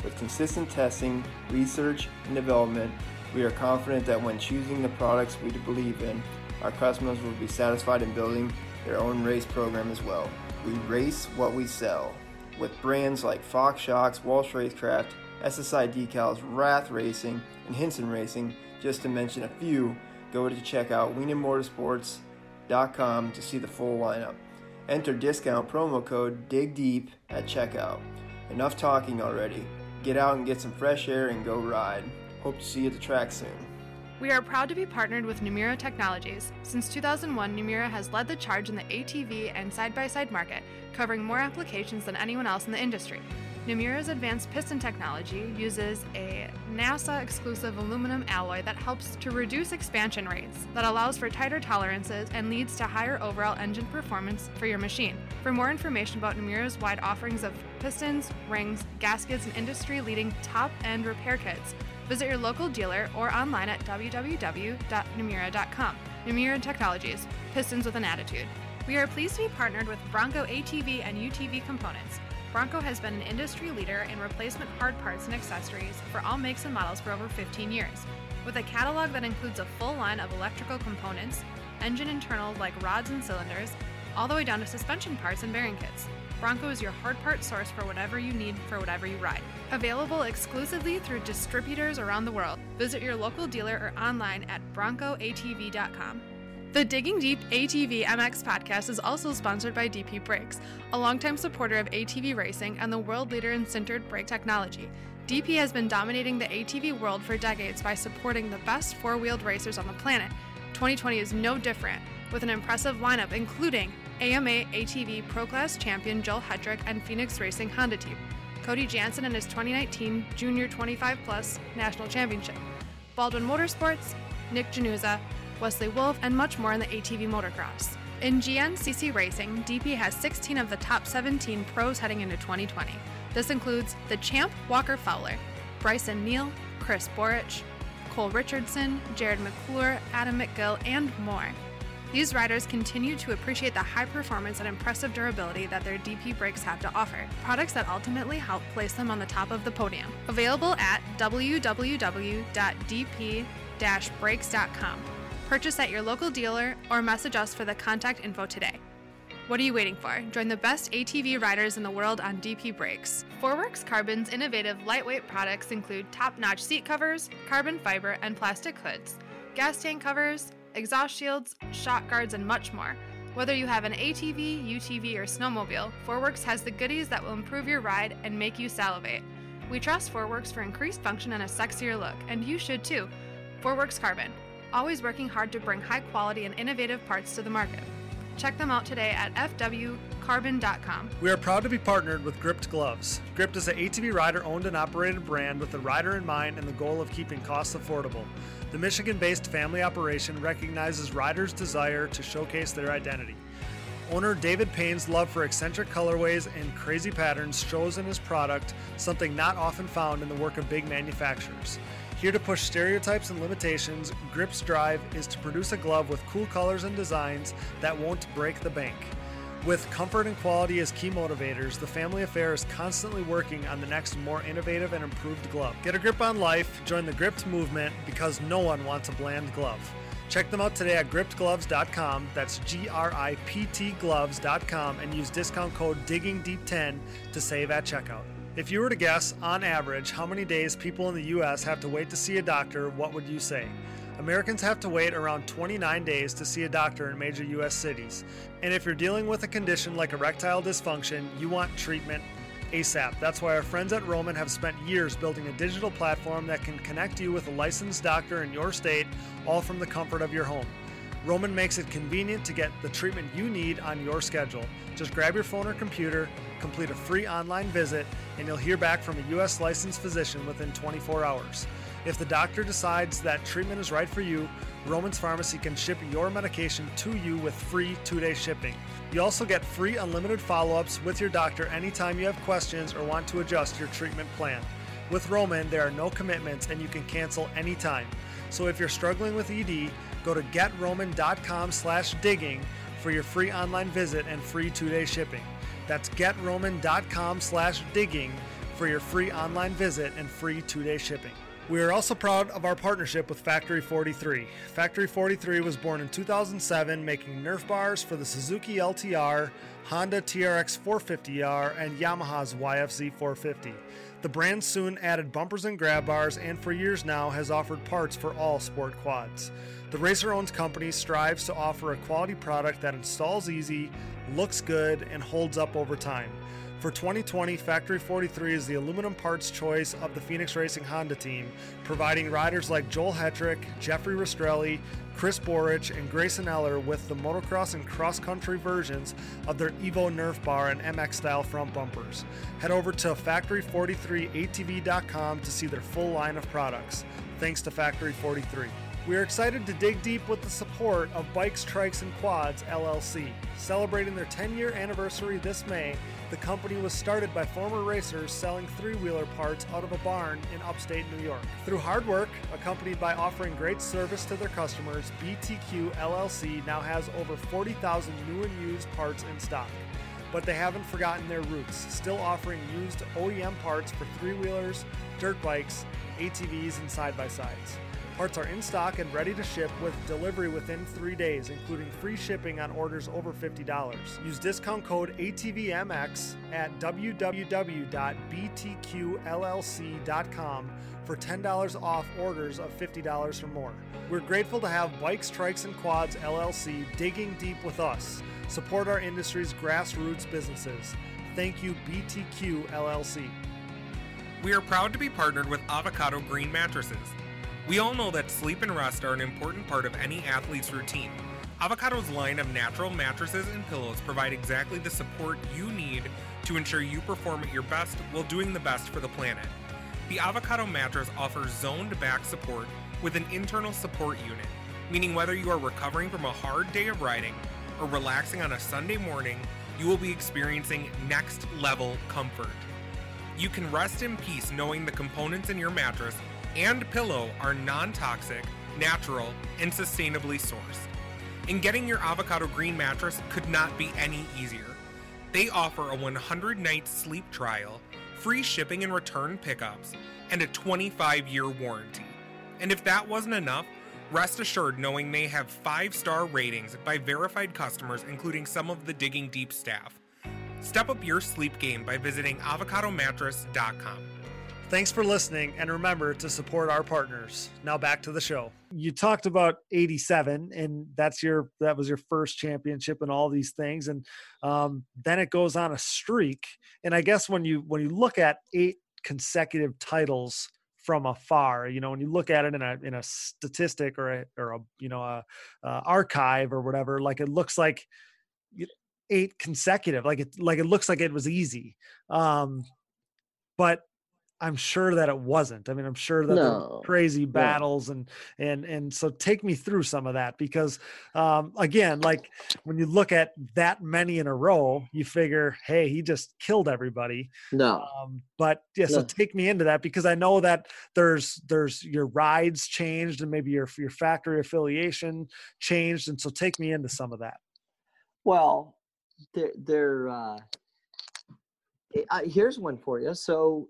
With consistent testing, research, and development, we are confident that when choosing the products we believe in, our customers will be satisfied in building their own race program as well. We race what we sell. With brands like Fox Shocks, Walsh Racecraft, SSI Decals, Rath Racing, and Hinson Racing, just to mention a few, go to check out wienenmotorsports.com to see the full lineup. Enter discount promo code DIGDEEP at checkout. Enough talking already. Get out and get some fresh air and go ride. Hope to see you at the track soon. We are proud to be partnered with Namura Technologies. Since 2001, Namura has led the charge in the ATV and side by side market, covering more applications than anyone else in the industry. Namura's advanced piston technology uses a NASA exclusive aluminum alloy that helps to reduce expansion rates, that allows for tighter tolerances, and leads to higher overall engine performance for your machine. For more information about Namura's wide offerings of pistons, rings, gaskets, and industry leading top end repair kits, visit your local dealer or online at www.namura.com. Namura Technologies, pistons with an attitude. We are pleased to be partnered with Bronco ATV and UTV components. Bronco has been an industry leader in replacement hard parts and accessories for all makes and models for over 15 years. With a catalog that includes a full line of electrical components, engine internals like rods and cylinders, all the way down to suspension parts and bearing kits. Bronco is your hard part source for whatever you need for whatever you ride. Available exclusively through distributors around the world. Visit your local dealer or online at broncoatv.com. The Digging Deep ATV MX podcast is also sponsored by DP Brakes, a longtime supporter of ATV racing and the world leader in sintered brake technology. DP has been dominating the ATV world for decades by supporting the best four wheeled racers on the planet. 2020 is no different, with an impressive lineup including AMA ATV Pro Class champion Joel Hetrick and Phoenix Racing Honda team, Cody Jansen and his 2019 Junior 25 Plus National Championship, Baldwin Motorsports, Nick Januza, Wesley Wolf, and much more in the ATV motocross. In GNCC Racing, DP has 16 of the top 17 pros heading into 2020. This includes the champ Walker Fowler, Brycen Neal, Chris Borich, Cole Richardson, Jared McClure, Adam McGill, and more. These riders continue to appreciate the high performance and impressive durability that their DP brakes have to offer, products that ultimately help place them on the top of the podium. Available at www.dp-brakes.com. Purchase at your local dealer or message us for the contact info today. What are you waiting for? Join the best ATV riders in the world on DP Brakes. Forworks Carbon's innovative lightweight products include top notch seat covers, carbon fiber, and plastic hoods, gas tank covers, exhaust shields, shock guards, and much more. Whether you have an ATV, UTV, or snowmobile, Forworks has the goodies that will improve your ride and make you salivate. We trust Forworks for increased function and a sexier look, and you should too. Forworks Carbon, always working hard to bring high quality and innovative parts to the market. Check them out today at fwcarbon.com. We are proud to be partnered with Gript Gloves. Gript is an ATV rider owned and operated brand with the rider in mind and the goal of keeping costs affordable. The Michigan based family operation recognizes riders' desire to showcase their identity. Owner David Payne's love for eccentric colorways and crazy patterns shows in his product, something not often found in the work of big manufacturers. Here to push stereotypes and limitations, Gript's drive is to produce a glove with cool colors and designs that won't break the bank. With comfort and quality as key motivators, the family affair is constantly working on the next more innovative and improved glove. Get a grip on life, join the Gript movement because no one wants a bland glove. Check them out today at griptgloves.com. That's G R I P T gloves.com and use discount code DIGGINGDEEP10 to save at checkout. If you were to guess, on average, how many days people in the US have to wait to see a doctor, what would you say? Americans have to wait around 29 days to see a doctor in major US cities. And if you're dealing with a condition like erectile dysfunction, you want treatment ASAP. That's why our friends at Roman have spent years building a digital platform that can connect you with a licensed doctor in your state, all from the comfort of your home. Roman makes it convenient to get the treatment you need on your schedule. Just grab your phone or computer, complete a free online visit, and you'll hear back from a U.S. licensed physician within 24 hours. If the doctor decides that treatment is right for you, Roman's Pharmacy can ship your medication to you with free two day shipping. You also get free unlimited follow ups with your doctor anytime you have questions or want to adjust your treatment plan. With Roman, there are no commitments and you can cancel anytime. So if you're struggling with ED, go to getroman.com slash digging for your free online visit and free two-day shipping. That's getroman.com slash digging for your free online visit and free two-day shipping. We are also proud of our partnership with Factory 43. Factory 43 was born in 2007, making Nerf bars for the Suzuki LTR, Honda TRX 450R, and Yamaha's YFZ 450. The brand soon added bumpers and grab bars, and for years now has offered parts for all sport quads. The racer owned company strives to offer a quality product that installs easy, looks good, and holds up over time. For 2020, Factory 43 is the aluminum parts choice of the Phoenix Racing Honda team, providing riders like Joel Hetrick, Jeffrey Rastrelli, Chris Borich, and Grayson Eller with the motocross and cross country versions of their Evo Nerf bar and MX style front bumpers. Head over to factory43atv.com to see their full line of products. Thanks to Factory 43. We are excited to dig deep with the support of Bikes, Trikes, and Quads LLC. Celebrating their 10 year anniversary this May, the company was started by former racers selling three wheeler parts out of a barn in upstate New York. Through hard work, accompanied by offering great service to their customers, BTQ LLC now has over 40,000 new and used parts in stock. but they haven't forgotten their roots, still offering used OEM parts for three wheelers, dirt bikes, ATVs, and side by sides. Parts are in stock and ready to ship with delivery within three days, including free shipping on orders over $50. Use discount code ATVMX at www.btqllc.com for $10 off orders of $50 or more. We're grateful to have Bikes, Trikes, and Quads LLC digging deep with us. Support our industry's grassroots businesses. Thank you, BTQ LLC. We are proud to be partnered with Avocado Green Mattresses. We all know that sleep and rest are an important part of any athlete's routine. Avocado's line of natural mattresses and pillows provide exactly the support you need to ensure you perform at your best while doing the best for the planet. The Avocado mattress offers zoned back support with an internal support unit, meaning whether you are recovering from a hard day of riding or relaxing on a Sunday morning, you will be experiencing next level comfort. You can rest in peace knowing the components in your mattress and pillow are non toxic, natural, and sustainably sourced. And getting your avocado green mattress could not be any easier. They offer a 100 night sleep trial, free shipping and return pickups, and a 25 year warranty. And if that wasn't enough, rest assured knowing they have 5 star ratings by verified customers, including some of the Digging Deep staff. Step up your sleep game by visiting avocadomattress.com. Thanks for listening and remember to support our partners. Now back to the show. You talked about 87 and that's your that was your first championship and all these things and um, then it goes on a streak and I guess when you when you look at eight consecutive titles from afar, you know, when you look at it in a in a statistic or a or a you know a, a archive or whatever, like it looks like eight consecutive like it like it looks like it was easy um but I'm sure that it wasn't. I mean, I'm sure that no. crazy battles and and and so take me through some of that because um, again, like when you look at that many in a row, you figure, hey, he just killed everybody. No, um, but yeah, so take me into that because I know that there's there's your rides changed and maybe your your factory affiliation changed, and so take me into some of that. Well, they're, they're uh, here's one for you. So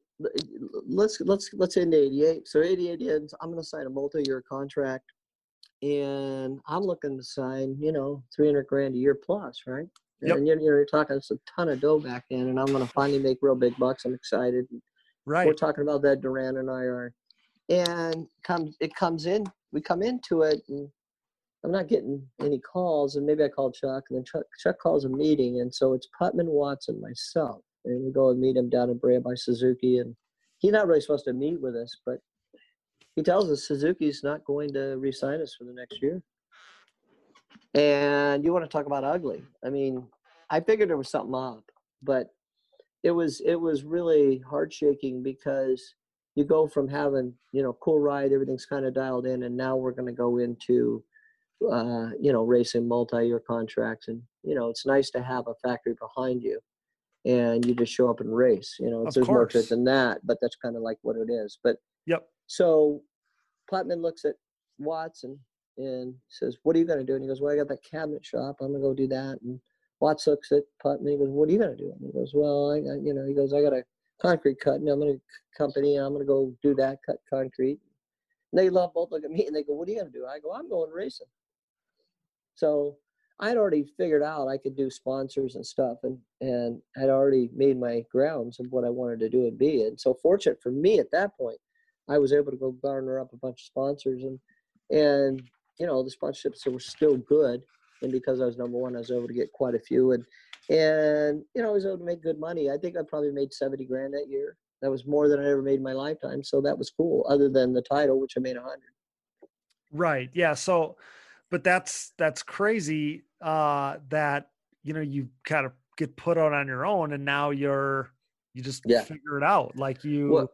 let's let's let's end 88 so 88 ends i'm going to sign a multi-year contract and i'm looking to sign you know 300 grand a year plus right? Yep. and you're, you're talking it's a ton of dough back in and i'm going to finally make real big bucks. I'm excited. Right. We're talking about that duran and i are. And comes it comes in we come into it and i'm not getting any calls and maybe i called chuck and then chuck, chuck calls a meeting and so it's putman watson myself and we go and meet him down in Brea by Suzuki. And he's not really supposed to meet with us, but he tells us Suzuki's not going to re-sign us for the next year. And you want to talk about ugly? I mean, I figured there was something up, but it was it was really heart shaking because you go from having you know cool ride, everything's kind of dialed in, and now we're going to go into uh, you know racing multi-year contracts, and you know it's nice to have a factory behind you and you just show up and race. You know, of there's more to it than that, but that's kind of like what it is. But yep. So Putman looks at Watson and says, "What are you going to do?" And he goes, "Well, I got that cabinet shop. I'm going to go do that." And Watts looks at Putman. He goes, "What are you going to do?" And he goes, "Well, I, got, you know," he goes, "I got a concrete cutting. I'm going to company. I'm going to go do that, cut concrete." And they love both look at me and they go, "What are you going to do?" I go, "I'm going racing." So I'd already figured out I could do sponsors and stuff, and and had already made my grounds of what I wanted to do and be. And so, fortunate for me at that point, I was able to go garner up a bunch of sponsors, and and you know the sponsorships were still good. And because I was number one, I was able to get quite a few, and and you know I was able to make good money. I think I probably made seventy grand that year. That was more than I ever made in my lifetime, so that was cool. Other than the title, which I made a hundred. Right. Yeah. So but that's that's crazy uh that you know you kind of get put out on your own and now you're you just yeah. figure it out like you well,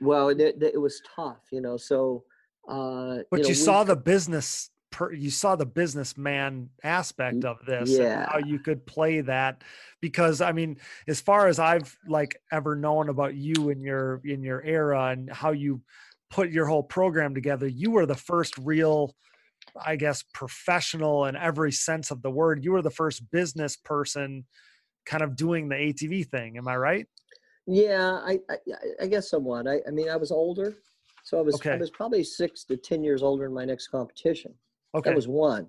well it, it, was tough you know so uh but you, know, you saw the business per, you saw the businessman aspect of this yeah how you could play that because i mean as far as i've like ever known about you in your in your era and how you put your whole program together you were the first real I guess, professional in every sense of the word. You were the first business person kind of doing the ATV thing. Am I right? Yeah, I, I, I guess somewhat. I, I mean, I was older, so I was Okay. I was probably six to ten years older in my next competition. Okay. That was one.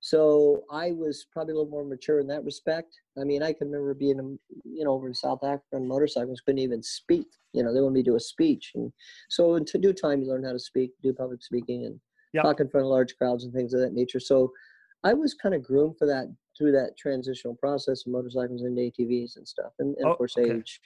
So I was probably a little more mature in that respect. I mean, I can remember being, you know, over in South Africa on motorcycles, couldn't even speak. You know, they wanted me to do a speech, and so in due time, you learn how to speak, do public speaking, and Yep. talk in front of large crowds and things of that nature. So I was kind of groomed for that through that transitional process of motorcycles and ATVs and stuff, and, and Oh, of course okay. age.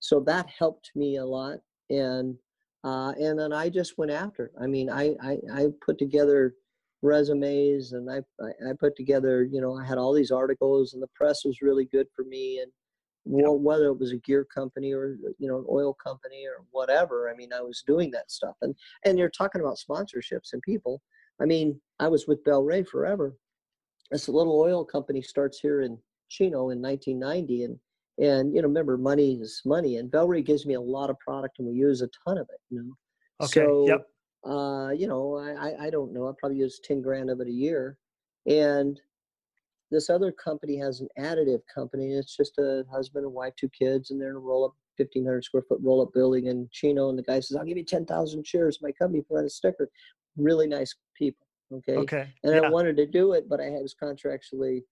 So that helped me a lot, and uh, and then I just went after. it. I mean, I I, I put together resumes and I, I I put together you know I had all these articles and the press was really good for me and well, whether it was a gear company or you know an oil company or whatever I mean I was doing that stuff and and you're talking about sponsorships and people I mean I was with Bel Ray forever this little oil company starts here in Chino in 1990 and and you know remember money is money and Bel Ray gives me a lot of product and we use a ton of it you know Okay. so yep. uh, you know, I, I, I don't know. I probably use 10 grand of it a year. And this other company has an additive company. It's just a husband and wife, two kids, and they're in a roll up 1,500 square foot roll up building in Chino. And the guy says, I'll give you 10,000 shares of my company for that sticker. Really nice people. Okay. Okay. And yeah. I wanted to do it, but I was contractually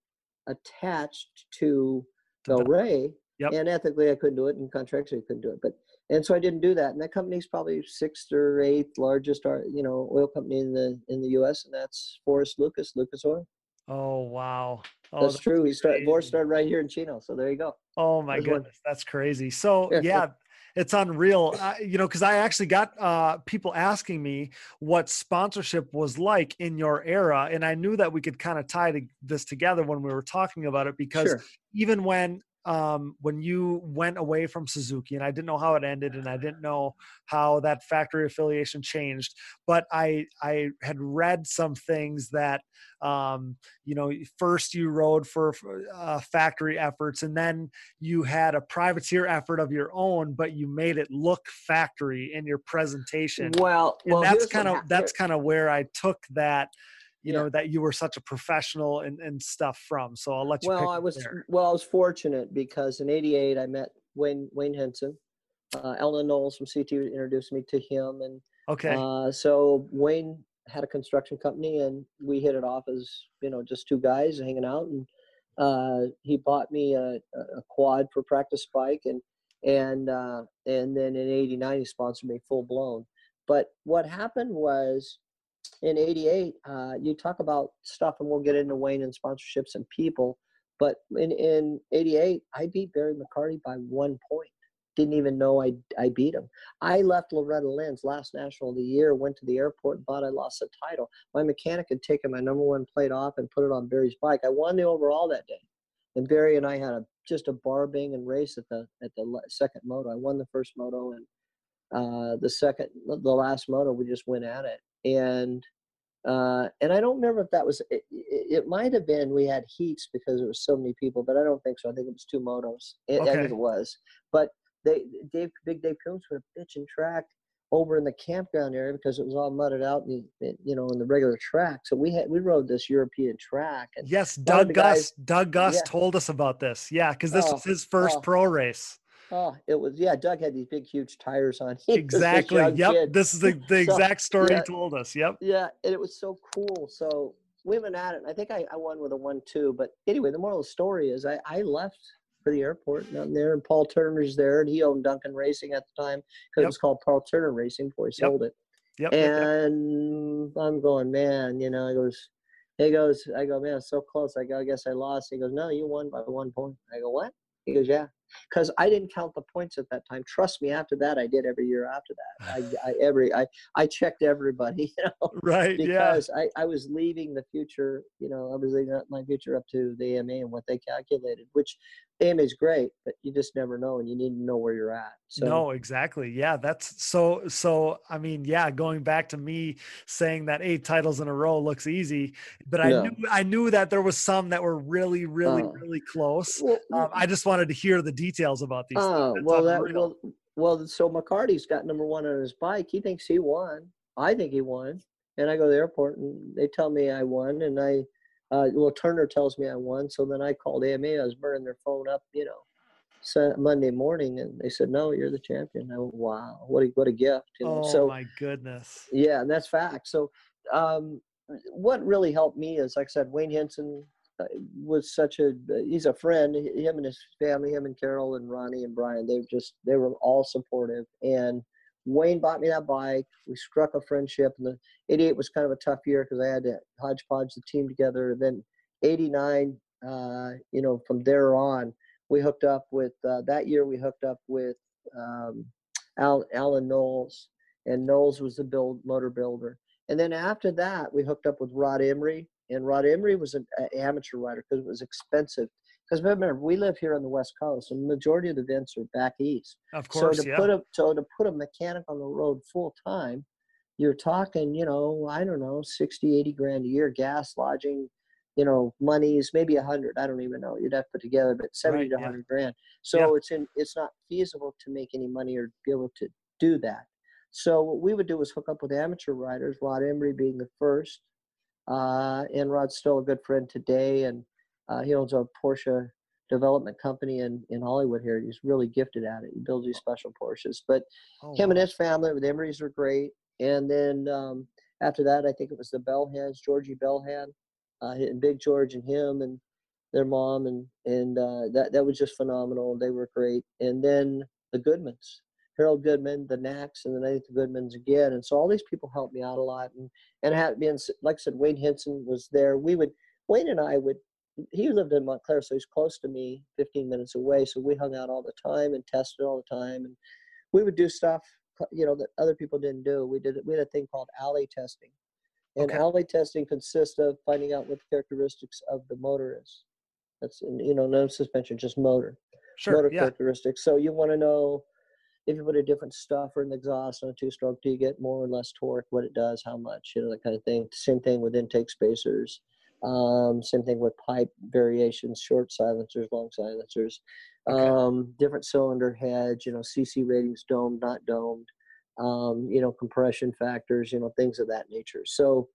attached to Bel Bel- Yep. And ethically, I couldn't do it, and contractually, I couldn't do it. But and so I didn't do that. And that company's probably sixth or eighth largest, uh, you know, oil company in the in the U.S. And that's Forrest Lucas, Lucas Oil. Oh wow. Oh, that's, true. He started. Crazy. started right here in Chino. So there you go. Oh my There's one. goodness, that's crazy. So Yeah. yeah, it's unreal. Uh, you know, because I actually got uh, people asking me what sponsorship was like in your era, and I knew that we could kind of tie to this together when we were talking about it because Sure. even when um, when you went away from Suzuki, and I didn't know how it ended, and I didn't know how that factory affiliation changed, but I I had read some things that um, you know first you rode for uh, factory efforts, and then you had a privateer effort of your own, but you made it look factory in your presentation. Well, and well, that's kind of that's kind of where I took that. You Yeah. know that you were such a professional and, and stuff from. So I'll let you. well, I was there. well, I was fortunate because in '88 I met Wayne Wayne Hinson. Uh, Ellen Knowles from CT introduced me to him, and Okay. Uh, so Wayne had a construction company, and we hit it off as you know just two guys hanging out. And uh, he bought me a, a quad for practice bike, and and uh, and then in '89 he sponsored me full blown. But what happened was in '88, uh, you talk about stuff, and we'll get into Wayne and sponsorships and people. But in in '88, I beat Barry McCarty by one point. Didn't even know I I beat him. I left Loretta Lynn's last national of the year, went to the airport, and thought I lost the title. My mechanic had taken my number one plate off and put it on Barry's bike. I won the overall that day, and Barry and I had a just a bar banging race at the at the second moto. I won the first moto, and uh, the second, the last moto, we just went at it, and uh, and I don't remember if that was it, it, it might have been we had heats because there was so many people, but I don't think so. I think it was two motos. I- I think it was, but they Dave Big Dave Coombs would have bitch and tracked over in the campground area because it was all mudded out and you know in the regular track. So we had we rode this European track and Yes, Doug Gust. guys- Doug Gust Yeah. told us about this. Yeah, because this Oh, was his first oh. pro race. Oh it was yeah Doug had these big huge tires on. Exactly. Yep. kid. This is the, the So, exact story yeah. he told us. Yep. Yeah, and it was so cool. So we went at it. I think I, I won with a one two. But anyway, the moral of the story is I, I left for the airport down there, and Paul Turner's there, and he owned Duncan Racing at the time because Yep. it was called Paul Turner Racing before he Yep. sold it. Yep. And I'm going, man, you know, he goes, he goes, I go, man, so close. I go, I guess I lost. He goes, no, you won by one point. I go, what? He goes, yeah, because I didn't count the points at that time. Trust me, after that, I did every year after that. I, I every I I checked everybody, you know Right. Yeah. because I, I was leaving the future, you know, I was leaving my future up to the AMA and what they calculated, which AMA is great, but you just never know and you need to know where you're at. So no, exactly. Yeah, that's so. So, I mean, yeah, going back to me saying that eight titles in a row looks easy, but I No. knew I knew that there was some that were really, really, Uh, really close. well, Um, I just wanted to hear the details about these. oh, well, that, well, well, so McCarty's got number one on his bike. He thinks he won. I think he won. And I go to the airport and they tell me I won. And I, uh, well, Turner tells me I won. So then I called AMA. I was burning their phone up, you know, so Monday morning, and they said, "No, you're the champion." I went, "Wow, what a what a gift!" Know? Oh so my goodness. yeah, and that's fact. So, um, what really helped me is, like I said, Wayne Hinson uh, was such a he's a friend. Him and his family, him and Carol and Ronnie and Brian, they just they were all supportive. And Wayne bought me that bike. We struck a friendship, and the '88 was kind of a tough year because I had to hodgepodge the team together. And then '89, uh, you know, from there on, we hooked up with uh, that year. We hooked up with um, Al, Alan Knowles, and Knowles was the build motor builder. And then after that, we hooked up with Rod Emery, and Rod Emery was an amateur rider because it was expensive. Because remember, we live here on the West Coast, and the majority of the events are back east. Of course, so to yeah. put a so to put a mechanic on the road full time, you're talking, you know, I don't know, 60, 80 grand a year, gas, lodging, you know, monies, maybe a hundred. I don't even know. You'd have to put together, but 70 Right, to yeah. 100 grand. So Yeah. it's in it's not feasible to make any money or be able to do that. So what we would do is hook up with amateur riders, Rod Emery being the first. Uh, and Rod's still a good friend today, and uh, he owns a Porsche development company in, in Hollywood here. He's really gifted at it. He builds these special Porsches. But Oh, him and his family with Emery's were great. And then um, after that, I think it was the Bellhands, Georgie Bellhand, uh, and Big George and him and their mom, and and uh, that that was just phenomenal. They were great. And then the Goodmans, Harold Goodman, the Knacks, and then I think the Goodmans again. And so all these people helped me out a lot. And and had been like I said, Wayne Hinson was there. We would Wayne and I would. He lived in Montclair, so he's close to me, 15 minutes away. So we hung out all the time and tested all the time, and we would do stuff you know that other people didn't do. We did we had a thing called alley testing, and Okay. alley testing consists of finding out what the characteristics of the motor is. That's you know no suspension, just motor Sure. motor Yeah. characteristics. So you want to know if you put a different stuffer in the exhaust on a two-stroke, do you get more or less torque? What it does, how much, you know that kind of thing. Same thing with intake spacers. Um, same thing with pipe variations, short silencers, long silencers, Okay. um, different cylinder heads, you know, CC ratings, domed, not domed, um, you know, compression factors, you know, things of that nature. So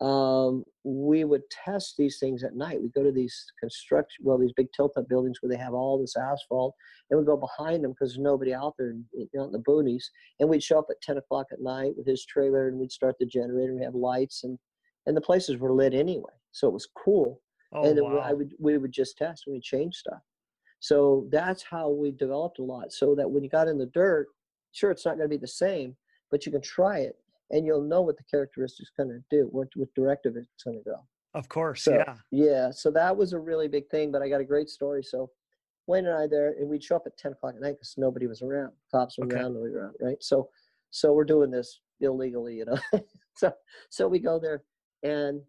um, we would test these things at night. We go to these construction, well, these big tilt-up buildings where they have all this asphalt, and we go behind them because there's nobody out there, in, you know, in the boonies. And we'd show up at 10 o'clock at night with his trailer, and we'd start the generator. and We have lights, and and the places were lit anyway, so it was cool Oh, and then wow. I would we would just test and we change stuff. So that's how we developed a lot. So that when you got in the dirt, sure it's not going to be the same, but you can try it and you'll know what the characteristics going to do, what what directive it's going to go. of course. So yeah. yeah, so that was a really big thing. But I got a great story. So Wayne and I there, and we'd show up at ten o'clock at night because nobody was around. Cops were Okay. around, nobody around, right? So so we're doing this illegally, you know. so so we go there and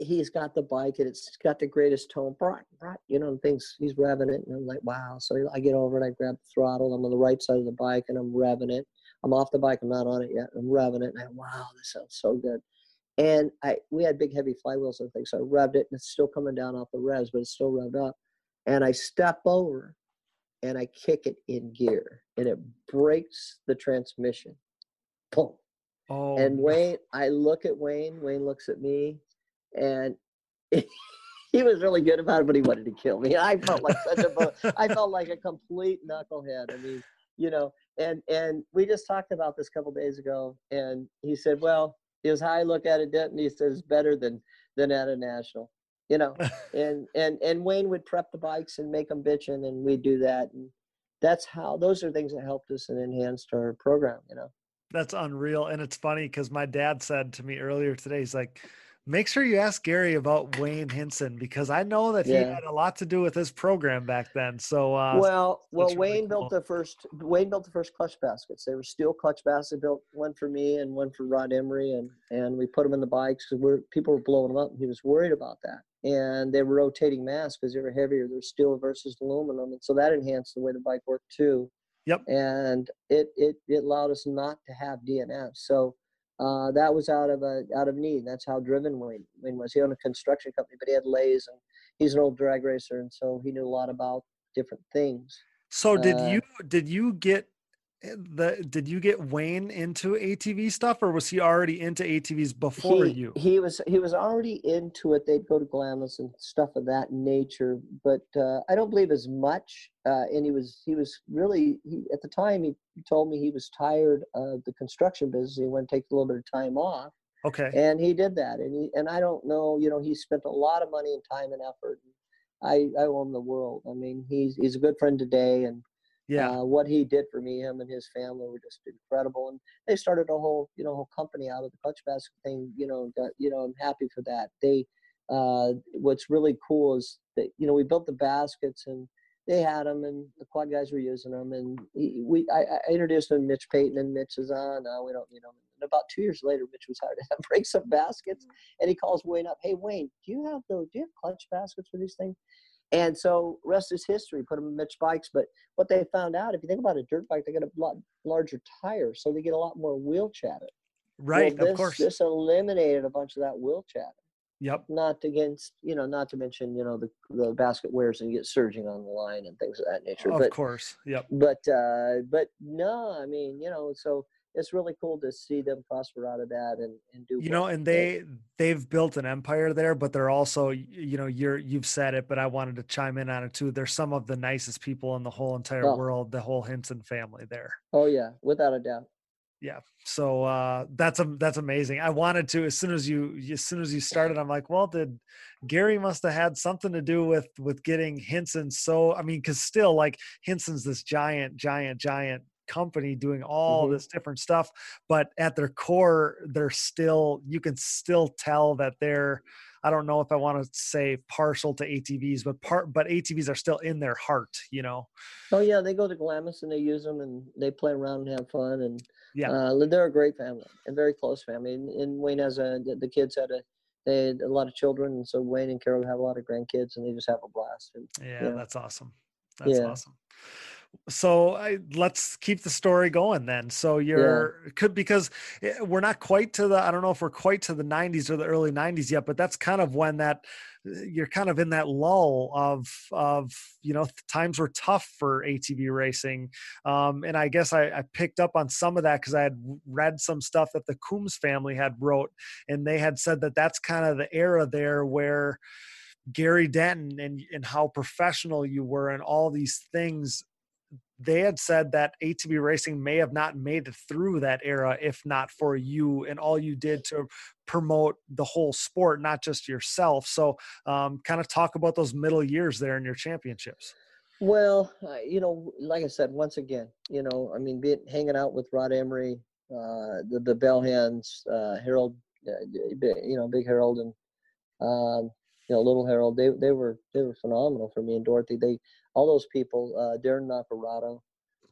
he's got the bike and it's got the greatest tone, bright, bright, you know, and things. He's revving it, and I'm like, wow. So I get over and I grab the throttle. I'm on the right side of the bike and I'm revving it. I'm off the bike. I'm not on it yet. I'm revving it, and I wow, this sounds so good. And I we had big heavy flywheels and things, so I revved it, and it's still coming down off the revs, but it's still revved up. And I step over, and I kick it in gear, and it breaks the transmission. Boom Oh, and. Wayne, I look at Wayne. Wayne looks at me, and he was really good about it, but he wanted to kill me. I felt like such a, I felt like a complete knucklehead. I mean, you know, and and we just talked about this a couple days ago, and he said, well, how I look at it, Denton. He says better than than at a national, you know, and and and Wayne would prep the bikes and make them bitching, and we'd do that, and that's how those are things that helped us and enhanced our program, you know. That's unreal. And it's funny because my dad said to me earlier today, he's like, make sure you ask Gary about Wayne Hinson because I know that he had a lot to do with his program back then. So, uh, well, well, that's really Wayne built cool. the first. Wayne built the first clutch baskets. They were steel clutch baskets. Built one for me and one for Rod Emery, and and we put them in the bikes because we're people were blowing them up. And he was worried about that, and they were rotating mass because they were heavier. They're steel versus aluminum, and so that enhanced the way the bike worked too. Yep. And it it it allowed us not to have DNF. So. Uh, that was out of a out of need. That's how driven Wayne, Wayne was. He owned a construction company, but he had lays, and he's an old drag racer, and so he knew a lot about different things. so did uh, you, did you get the did you get Wayne into ATV stuff, or was he already into ATVs before he, you? He was he was already into it. They'd go to Glamis and stuff of that nature, but uh, I don't believe as much. Uh, and he was he was really he, at the time he told me he was tired of the construction business. He wanted to take a little bit of time off, Okay. and he did that. And he and I don't know, you know, he spent a lot of money and time and effort. I I owe him the world. I mean, he's he's a good friend today, and Yeah. uh, what he did for me, him and his family were just incredible. And they started a whole, you know, whole company out of the clutch basket thing. You know, got, you know, I'm happy for that. They, uh, what's really cool is that you know we built the baskets and they had them and the quad guys were using them and he, we I, I introduced him to Mitch Payton and Mitch is on. No, we don't need them. And about two years later, Mitch was hired to break some baskets, and he calls Wayne up. Hey Wayne, do you have those? Do you have clutch baskets for these things? And so rest is history. Put them in Mitch bikes, but what they found out, if you think about a dirt bike, they get a lot larger tires, so they get a lot more wheel chatter. Well, Right. this, of course. This eliminated a bunch of that wheel chatter. Yep. Not against, you know, not to mention, you know, the the basket wears and you get surging on the line and things of that nature. Of but course. Yep. but uh, but no, I mean, you know, so it's really cool to see them prosper out of that and, and do. you know and they they've built an empire there but they're also you know you're you've said it but i wanted to chime in on it too they're some of the nicest people in the whole entire Oh. world the whole hinson family there Oh yeah, without a doubt. yeah so uh that's a that's amazing i wanted to as soon as you as soon as you started i'm like well did gary must have had something to do with with getting hinson so i mean because still like hinson's this giant giant giant company doing all Mhm. this different stuff but at their core they're still you can still tell that they're i don't know if i want to say partial to atvs but part but atvs are still in their heart you know Oh yeah, they go to Glamis and they use them and they play around and have fun and Yeah. uh, they're a great family and very close family. And, and Wayne has a the, the kids had a they had a lot of children and so Wayne and Carol have a lot of grandkids and they just have a blast. And Yeah, Yeah. that's awesome. That's Yeah. awesome. So I, let's keep the story going then. So you're could because eh, we're not quite to the I don't know if we're quite to the 90s or the early 90s yet, but that's kind of when that eh, you're kind of in that lull of of you know times were tough for ATV racing, um, and I guess I, I picked up on some of that because I had read some stuff that the Coombs family had wrote, and they had said that that's kind of the era there where Gary Denton and and how professional you were and all these things they had said that ATV racing may have not made it through that era if not for you and all you did to promote the whole sport, not just yourself. So, um, kind of talk about those middle years there in your championships. Well, uh, you know, like I said, once again, you know, I mean, be it hanging out with Rod Emery, uh, the the Bell Hands, uh, Harold, uh, you know, Big Harold, and um, you know, Little Harold. They they were they were phenomenal for me and Dorothy. They all those people. Uh, Darren Nacarado,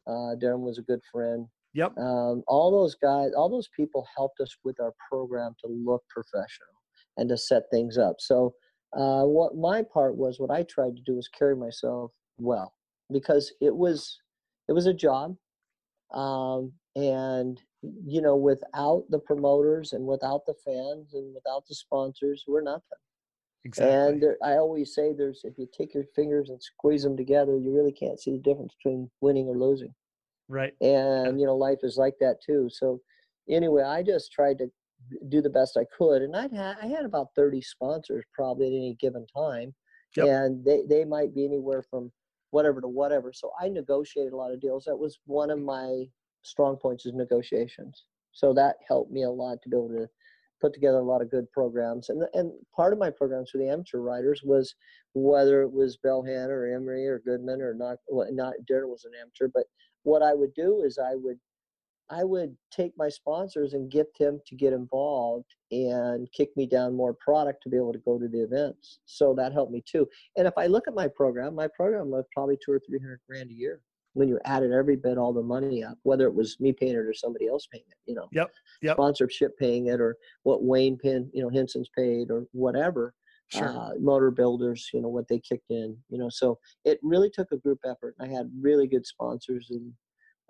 uh, Darren was a good friend. Yep. Um, all those guys, all those people helped us with our program to look professional and to set things up. So, uh, what my part was, what I tried to do was carry myself well because it was it was a job, um, and you know, without the promoters and without the fans and without the sponsors, we're nothing. Exactly. And I always say, there's if you take your fingers and squeeze them together, you really can't see the difference between winning or losing right. and you know life is like that too so anyway i just tried to do the best i could and i'd had i had about 30 sponsors probably at any given time Yep. and they, they might be anywhere from whatever to whatever so i negotiated a lot of deals that was one of my strong points is negotiations so that helped me a lot to be able to put together a lot of good programs and and part of my programs for the amateur riders was whether it was Belhan or Emery or Goodman or not well, not Darren was an amateur but what I would do is I would I would take my sponsors and get them to get involved and kick me down more product to be able to go to the events. So that helped me too. And if I look at my program, my program was probably two or three hundred grand a year when you added every bit all the money up, whether it was me paying it or somebody else paying it, you know. Yep, yep. Sponsorship paying it or what Wayne Pin, you know, Hinson's paid or whatever Sure. uh, motor builders, you know, what they kicked in, you know. So it really took a group effort. And I had really good sponsors, and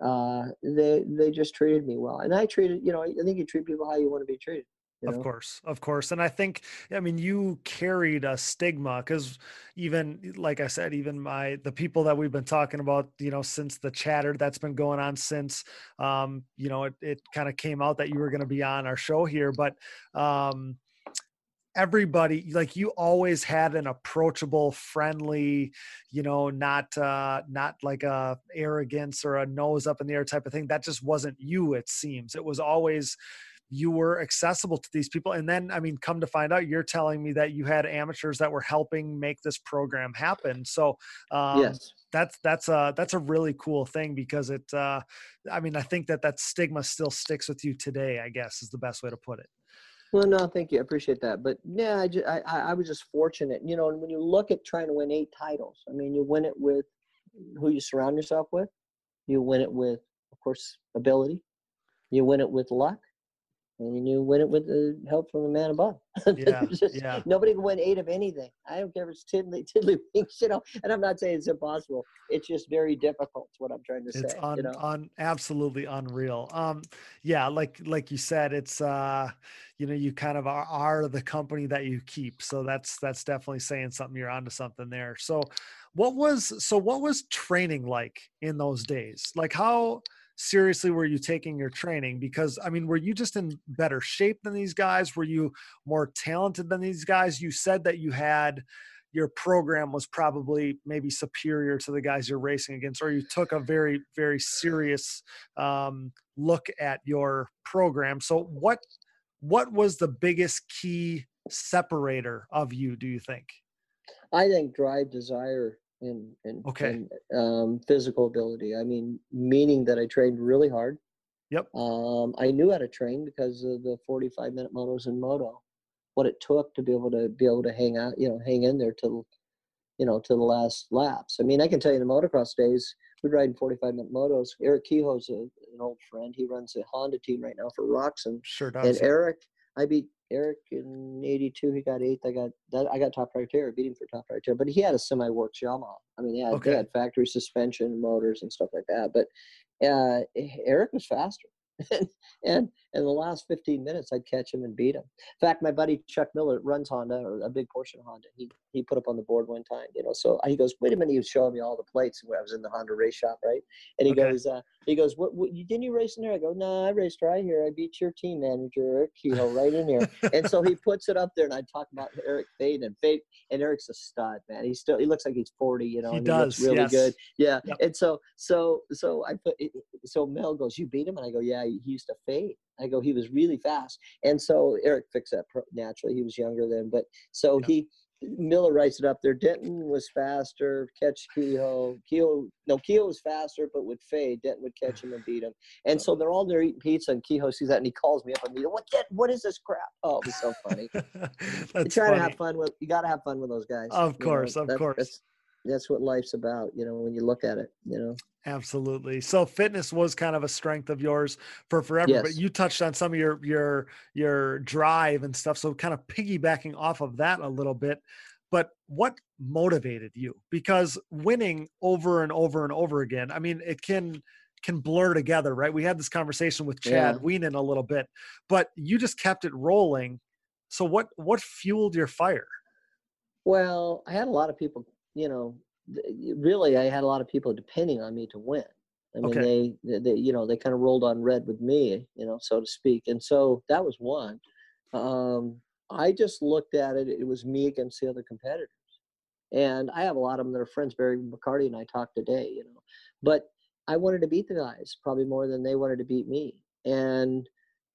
uh, they they just treated me well. And I treated, you know, I think you treat people how you want to be treated. You know? Of course, of course. And I think, I mean, you carried a stigma because even, like I said, even my, the people that we've been talking about, you know, since the chatter that's been going on since, um, you know, it, it kind of came out that you were going to be on our show here. But, um, everybody like you always had an approachable friendly you know not uh not like a arrogance or a nose up in the air type of thing that just wasn't you it seems it was always you were accessible to these people and then i mean come to find out you're telling me that you had amateurs that were helping make this program happen so um, yes that's that's a that's a really cool thing because it uh i mean i think that that stigma still sticks with you today i guess is the best way to put it well, no, thank you. I appreciate that. But yeah, I, just, I, I was just fortunate, you know. And when you look at trying to win eight titles, I mean, you win it with who you surround yourself with. You win it with, of course, ability. You win it with luck, and you win it with the help from the man above. Yeah, Just- yeah. Nobody can win eight of anything. I don't care if it's tiddly, tiddlywinks, you know. And I'm not saying it's impossible. It's just very difficult. Is what I'm trying to it's say. un, you know. un absolutely unreal um yeah like like you said it's uh you know you kind of are, are the company that you keep so that's that's definitely saying something you're onto something there so what was so what was training like in those days like how seriously were you taking your training because i mean were you just in better shape than these guys were you more talented than these guys you said that you had your program was probably maybe superior to the guys you're racing against, or you took a very, very serious um, look at your program. So, what what was the biggest key separator of you? Do you think? I think drive, desire, and and, Okay. and um, physical ability. I mean, meaning that I trained really hard. Yep. Um, I knew how to train because of the 45 minute motos in moto. What it took to be able to be able to hang out, you know, hang in there till, you know, to the last laps. I mean, I can tell you, in the motocross days, we'd ride in 45 minute motos. Eric Kehoe's a, an old friend. He runs a Honda team right now for Roczen. Sure does. And. Eric, I beat Eric in '82. He got eighth. I got that. I got top priority. I beat him for top priority. But he had a semi-works Yamaha. I mean, they had, Okay. they had factory suspension, motors, and stuff like that. But uh, Eric was faster. and and in the last 15 minutes, I'd catch him and beat him. In fact, my buddy Chuck Miller runs Honda, or a big portion of Honda. He he put up on the board one time, you know. So he goes, "Wait a minute!" He was showing me all the plates when I was in the Honda race shop, right? And he Okay. goes, uh, "He goes, what, what? Didn't you race in there?" I go, "No, I raced right here. I beat your team manager, Eric Kehoe, right in here." and so he puts it up there, and I talk about Eric Fade and Fade, and Eric's a stud, man. He still he looks like he's 40, you know. He and He looks does, really yes. good. Yeah. Yep. And so so so I put it, so Mel goes, "You beat him?" And I go, "Yeah, he used to fade." I go, "He was really fast." And so Eric fixed that pro- naturally. He was younger then, but so Yeah. he Miller writes it up there. Denton was faster, catch Kehoe. Kehoe, no, Kehoe was faster, but would fade. Denton would catch him and beat him. And so they're all there eating pizza, and Kehoe sees that, and he calls me up and me. What? That, what is this crap? Oh, it was so funny. you try to have fun with. You got to have fun with those guys. Of you know. course, of course. That's, what life's about, you know. When you look at it, you know. Absolutely. So fitness was kind of a strength of yours for forever, but you touched on some of your your your drive and stuff. So kind of piggybacking off of that a little bit. But what motivated you? Because winning over and over and over again, I mean, it can can blur together, right? We had this conversation with Chad Yeah. Wienen a little bit, but you just kept it rolling. So what what fueled your fire? Well, I had a lot of people, you know, really, I had a lot of people depending on me to win. I mean, Okay. they, they, you know, they kind of rolled on red with me, you know, so to speak. And so that was one. Um, I just looked at it, it was me against the other competitors. And I have a lot of them that are friends. Barry McCarty and I talked today, you know, but I wanted to beat the guys probably more than they wanted to beat me. And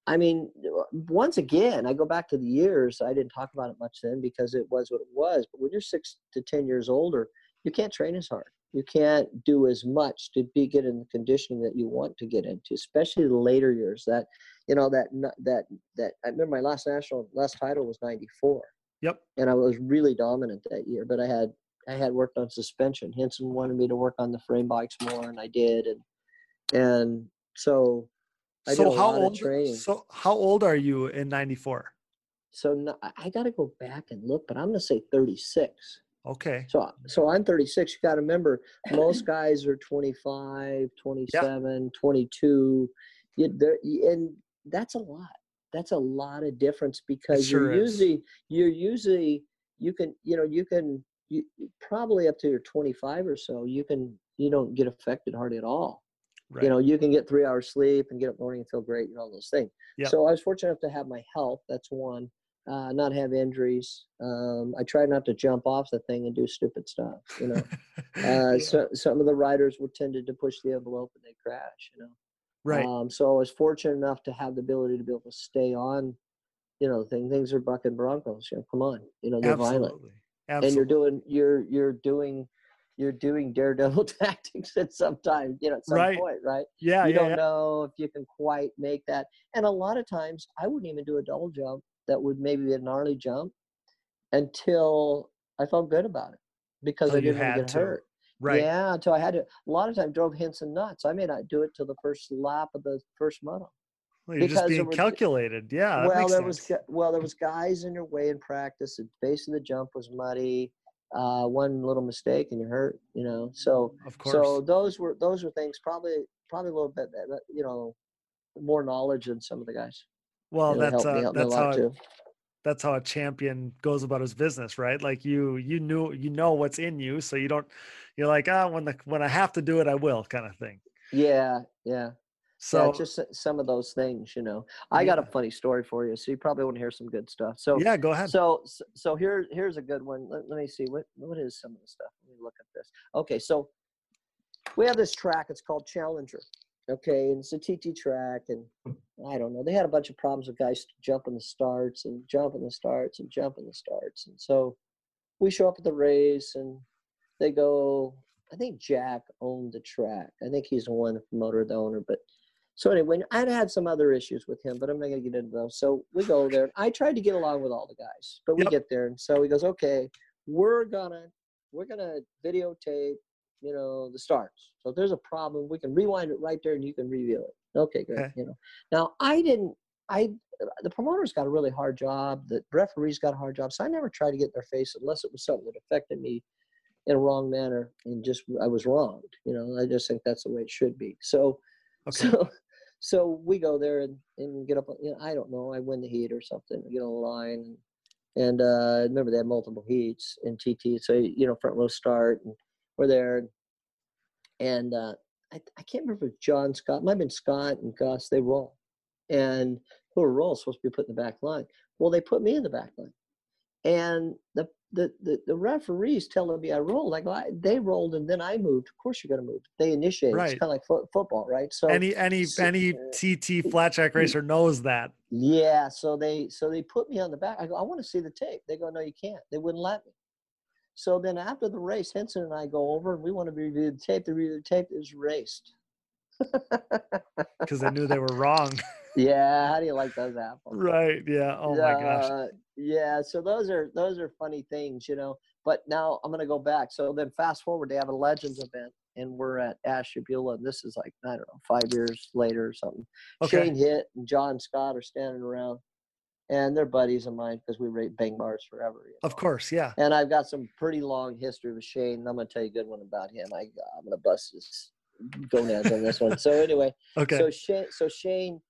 I mean, once again, I go back to the years. I didn't talk about it much then because it was what it was. But when you're six to ten years older, you can't train as hard. You can't do as much to be get in the conditioning that you want to get into, especially the later years. That you know that that that I remember my last national last title was '94, Yep. and I was really dominant that year. But I had I had worked on suspension. Hinson wanted me to work on the frame bikes more, and I did. And and so I So how old so how old are you in 94? So no, I- got to go back and look, but I'm going to say 36. Okay. So so I'm 36. You got to remember, most guys are 25, 27, 22. You, and that's a lot. that's a lot of difference because sure you're is. usually you're usually you can you know you can you probably up to your 25 or so you can you don't get affected hardly at all Right. you know you can get three hours sleep and get up in morning and feel great and all those things Yep. so i was fortunate enough to have my health that's one uh, not have injuries um, i try not to jump off the thing and do stupid stuff you know uh, Yeah. so, some of the riders were tended to push the envelope and they crash you know right. um, so I was fortunate enough to have the ability to be able to stay on, you know, thing. Things are bucking broncos. You know, come on, you know, they're violent, Absolutely. and you're doing, you're you're doing, you're doing daredevil tactics at some time, you know, at some Right. point, right? yeah, you yeah, don't yeah. know if you can quite make that. And a lot of times, I wouldn't even do a double jump that would maybe be a gnarly jump until I felt good about it because Till I didn't want to get to. hurt. Right. Yeah, until I had to. A lot of times drove Hinson nuts. I may not do it till the first lap of the first moto. Well, you're just because there being was- calculated. Yeah. well, there was sense. gu- well, there was guys in your way in practice. The base of the jump was muddy. Uh, one little mistake and you're hurt. You know, so Of course. so those were those were things probably probably a little bit you know more knowledge than some of the guys. well, that's uh, helped me a that's how that's how a champion goes about his business, right? Like you you knew you know what's in you, so you don't you're like ah when the when I have to do it, I will kind of thing. Yeah, yeah. So yeah, just uh, some of those things, you know. I got a funny story for you, so you probably want to hear some good stuff. So yeah, go ahead. So so here here's a good one. Let, let me see what what is some of the stuff. Let me look at this. Okay, so we have this track. It's called Challenger. Okay, and it's a TT track, and I don't know. They had a bunch of problems with guys jumping the starts and jumping the starts and jumping the starts, and so we show up at the race, and they go. I think Jack owned the track. I think he's the one the promoter, the owner, but. So anyway, I'd had some other issues with him, but I'm not gonna get into those. So we go there. I tried to get along with all the guys, but we Yep. get there, and so he goes, "Okay, we're gonna we're gonna videotape, you know, the starts. So if there's a problem, we can rewind it right there, and you can review it. Okay, great. Okay. You know, now I didn't. I the promoter's got a really hard job. The referee's got a hard job. So I never tried to get in their face unless it was something that affected me in a wrong manner and just I was wronged. You know, I just think that's the way it should be. So Okay. so, so we go there and, and get up. You know, I don't know. I win the heat or something. Get on the line, and, uh, remember they had multiple heats in TT. So you know, front row start, and we're there, and uh, I, I can't remember if John Scott. Might have been Scott and Gust. They roll, and who are roll supposed to be put in the back line. Well, they put me in the back line, and the the, the, the referees telling me I rolled. I go, I, they rolled and then I moved. Of course you're going to move. They initiated. Right. It's kind of like fo- football, right? So any any so- any uh, TT flat track racer knows that. Yeah, so they so they put me on the back. I go, I want to see the tape. They go, no, you can't. They wouldn't let me. So then after the race, Hinson and I go over and we want to review the tape. The review the tape is raced. because they knew they were wrong. Yeah, how do you like those apples? right. Yeah. Oh my gosh. Uh, yeah, so those are those are funny things, you know. But now I'm gonna go back. So then fast forward, they have a Legends event, and we're at Ashtabula, and this is like I don't know, five years later or something. Okay. Shane Hitt and John Scott are standing around, and they're buddies of mine because we rate bang bars forever. you Of course. Yeah. And I've got some pretty long history with Shane. And I'm gonna tell you a good one about him. I I'm gonna bust his gonads on this one. So anyway, Okay. so Shane, so Shane,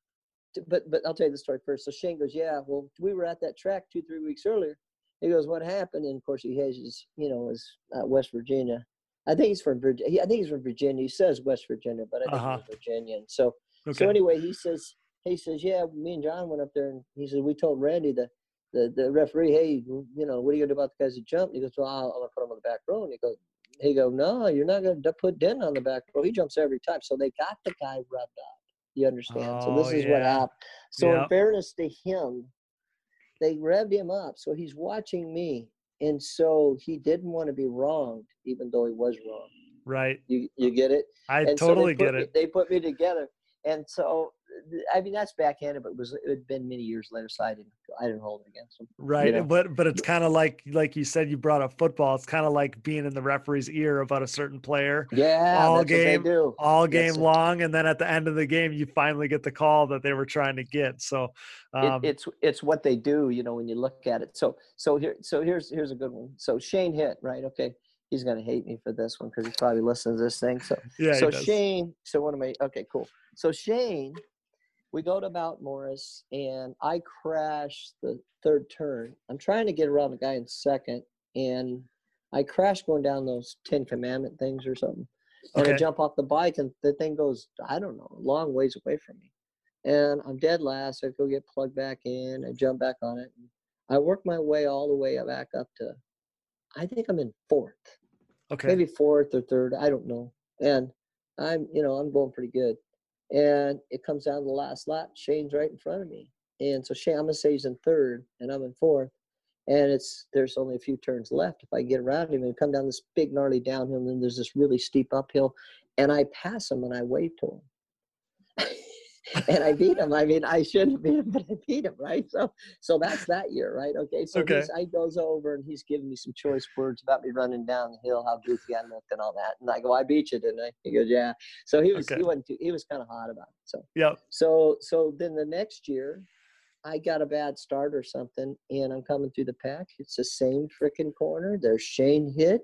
but but I'll tell you the story first. So Shane goes, yeah, well, we were at that track two three weeks earlier. He goes, what happened? And of course, he has his, you know, his uh, West Virginia. I think he's from Virginia. I think he's from Virginia. He says West Virginia, but I think Uh-huh. he's Virginian. So okay. so anyway, he says he says, yeah, me and John went up there and he said we told Randy the the, the referee, hey, you know, what are you gonna do about the guys that jumped? He goes, well, I'll, I'm gonna put him on the back row. And he goes, he go, no, you're not gonna put Den on the back row. He jumps every time. So they got the guy rubbed up. You understand? so this Oh, is what happened. So Yeah. in fairness to him, they revved him up. So he's watching me. And so he didn't want to be wronged, even though he was wrong. right. You you get it? I and totally so get me, it. They put me together, and so I mean that's backhanded, but it was it had been many years later, so I didn't I didn't hold it against him. Right. know. But but it's kind of like like you said you brought up football. It's kind of like being in the referee's ear about a certain player Yeah, All game, what they do. all game long, and then at the end of the game you finally get the call that they were trying to get. So It, um, it's it's what they do, you know, when you look at it. So so here so here's here's a good one. So Shane Hitt right. Okay, he's gonna hate me for this one because he probably listens to this thing. So yeah. so. Shane, so what am I? Okay, cool. So Shane, we go to Mount Morris, and I crash the third turn. I'm trying to get around the guy in second, and I crash going down those Ten Commandment things or something. And I jump off the bike, and the thing goes, I don't know, a long ways away from me. And I'm dead last. So I go get plugged back in. I jump back on it. And I work my way all the way back up to, I think I'm in fourth Okay. maybe fourth or third. I don't know. And I'm, you know, I'm going pretty good. And it comes down to the last lap. Shane's right in front of me, and so Shane, I'm gonna say he's in third, and I'm in fourth. And it's there's only a few turns left. If I get around him and come down this big gnarly downhill, and then there's this really steep uphill, and I pass him and I wave to him. and I beat him. I mean, I shouldn't beat him, but I beat him, right? So, so that's that year, right? Okay. So Okay. I goes over and he's giving me some choice words about me running down the hill, how goofy I looked, and all that. And I go, I beat you, didn't I? He goes, Yeah. So he was Okay. he wasn't too, he was kind of hot about it. So yeah. so so then the next year, I got a bad start or something, and I'm coming through the pack. It's the same freaking corner. There's Shane Hitt.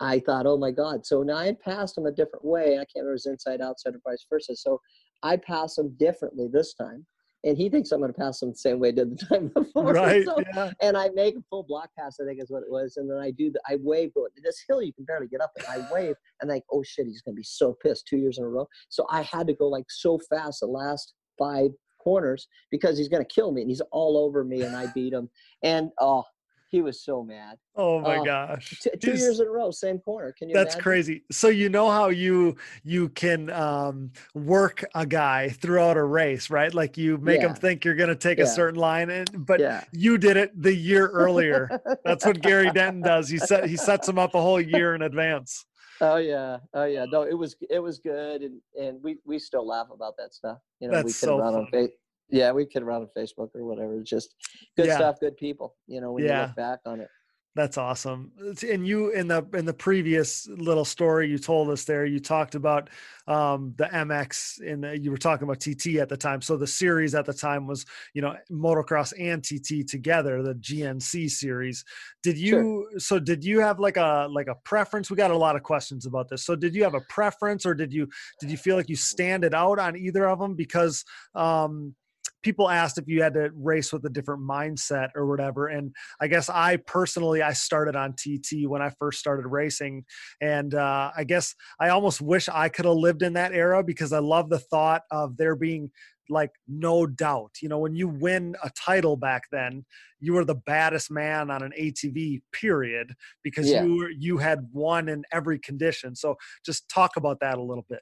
I thought, oh my God. So now I had passed him a different way. I can't remember it was inside, outside, or vice versa. So I pass him differently this time. And he thinks I'm going to pass him the same way I did the time before. Right. So- Yeah. and I make a full block pass, I think is what it was. And then I do the, I wave going, this hill you can barely get up it. I wave and like, oh shit, he's gonna be so pissed two years in a row. So I had to go like so fast the last five corners because he's gonna kill me and he's all over me and I beat him. And oh, he was so mad. Oh my Oh, gosh. T- two He's- years in a row, same corner. Can you? That's imagine? crazy. So you know how you you can um, work a guy throughout a race, right? Like you make him think you're going to take a certain line, and but Yeah. you did it the year earlier. That's what Gary Denton does. He set he sets him up a whole year in advance. Oh yeah, oh yeah. No, it was it was good, and and we we still laugh about that stuff. You know, we That's kid so on funny. fa- Yeah, we kid around on Facebook or whatever. It's just good Yeah. stuff, good people. You know, when you look back on it. That's awesome. And you in the in the previous little story you told us there, you talked about um, the MX and you were talking about TT at the time. So the series at the time was you know motocross and TT together, the GNC series. Did Sure. you? So did you have like a like a preference? We got a lot of questions about this. So did you have a preference, or did you did you feel like you standed out on either of them because? Um, people asked if you had to race with a different mindset or whatever and i guess i personally i started on tt when i first started racing and uh, i guess i almost wish i could have lived in that era because i love the thought of there being like no doubt you know when you win a title back then you were the baddest man on an atv period because Yeah. you were you had won in every condition so just talk about that a little bit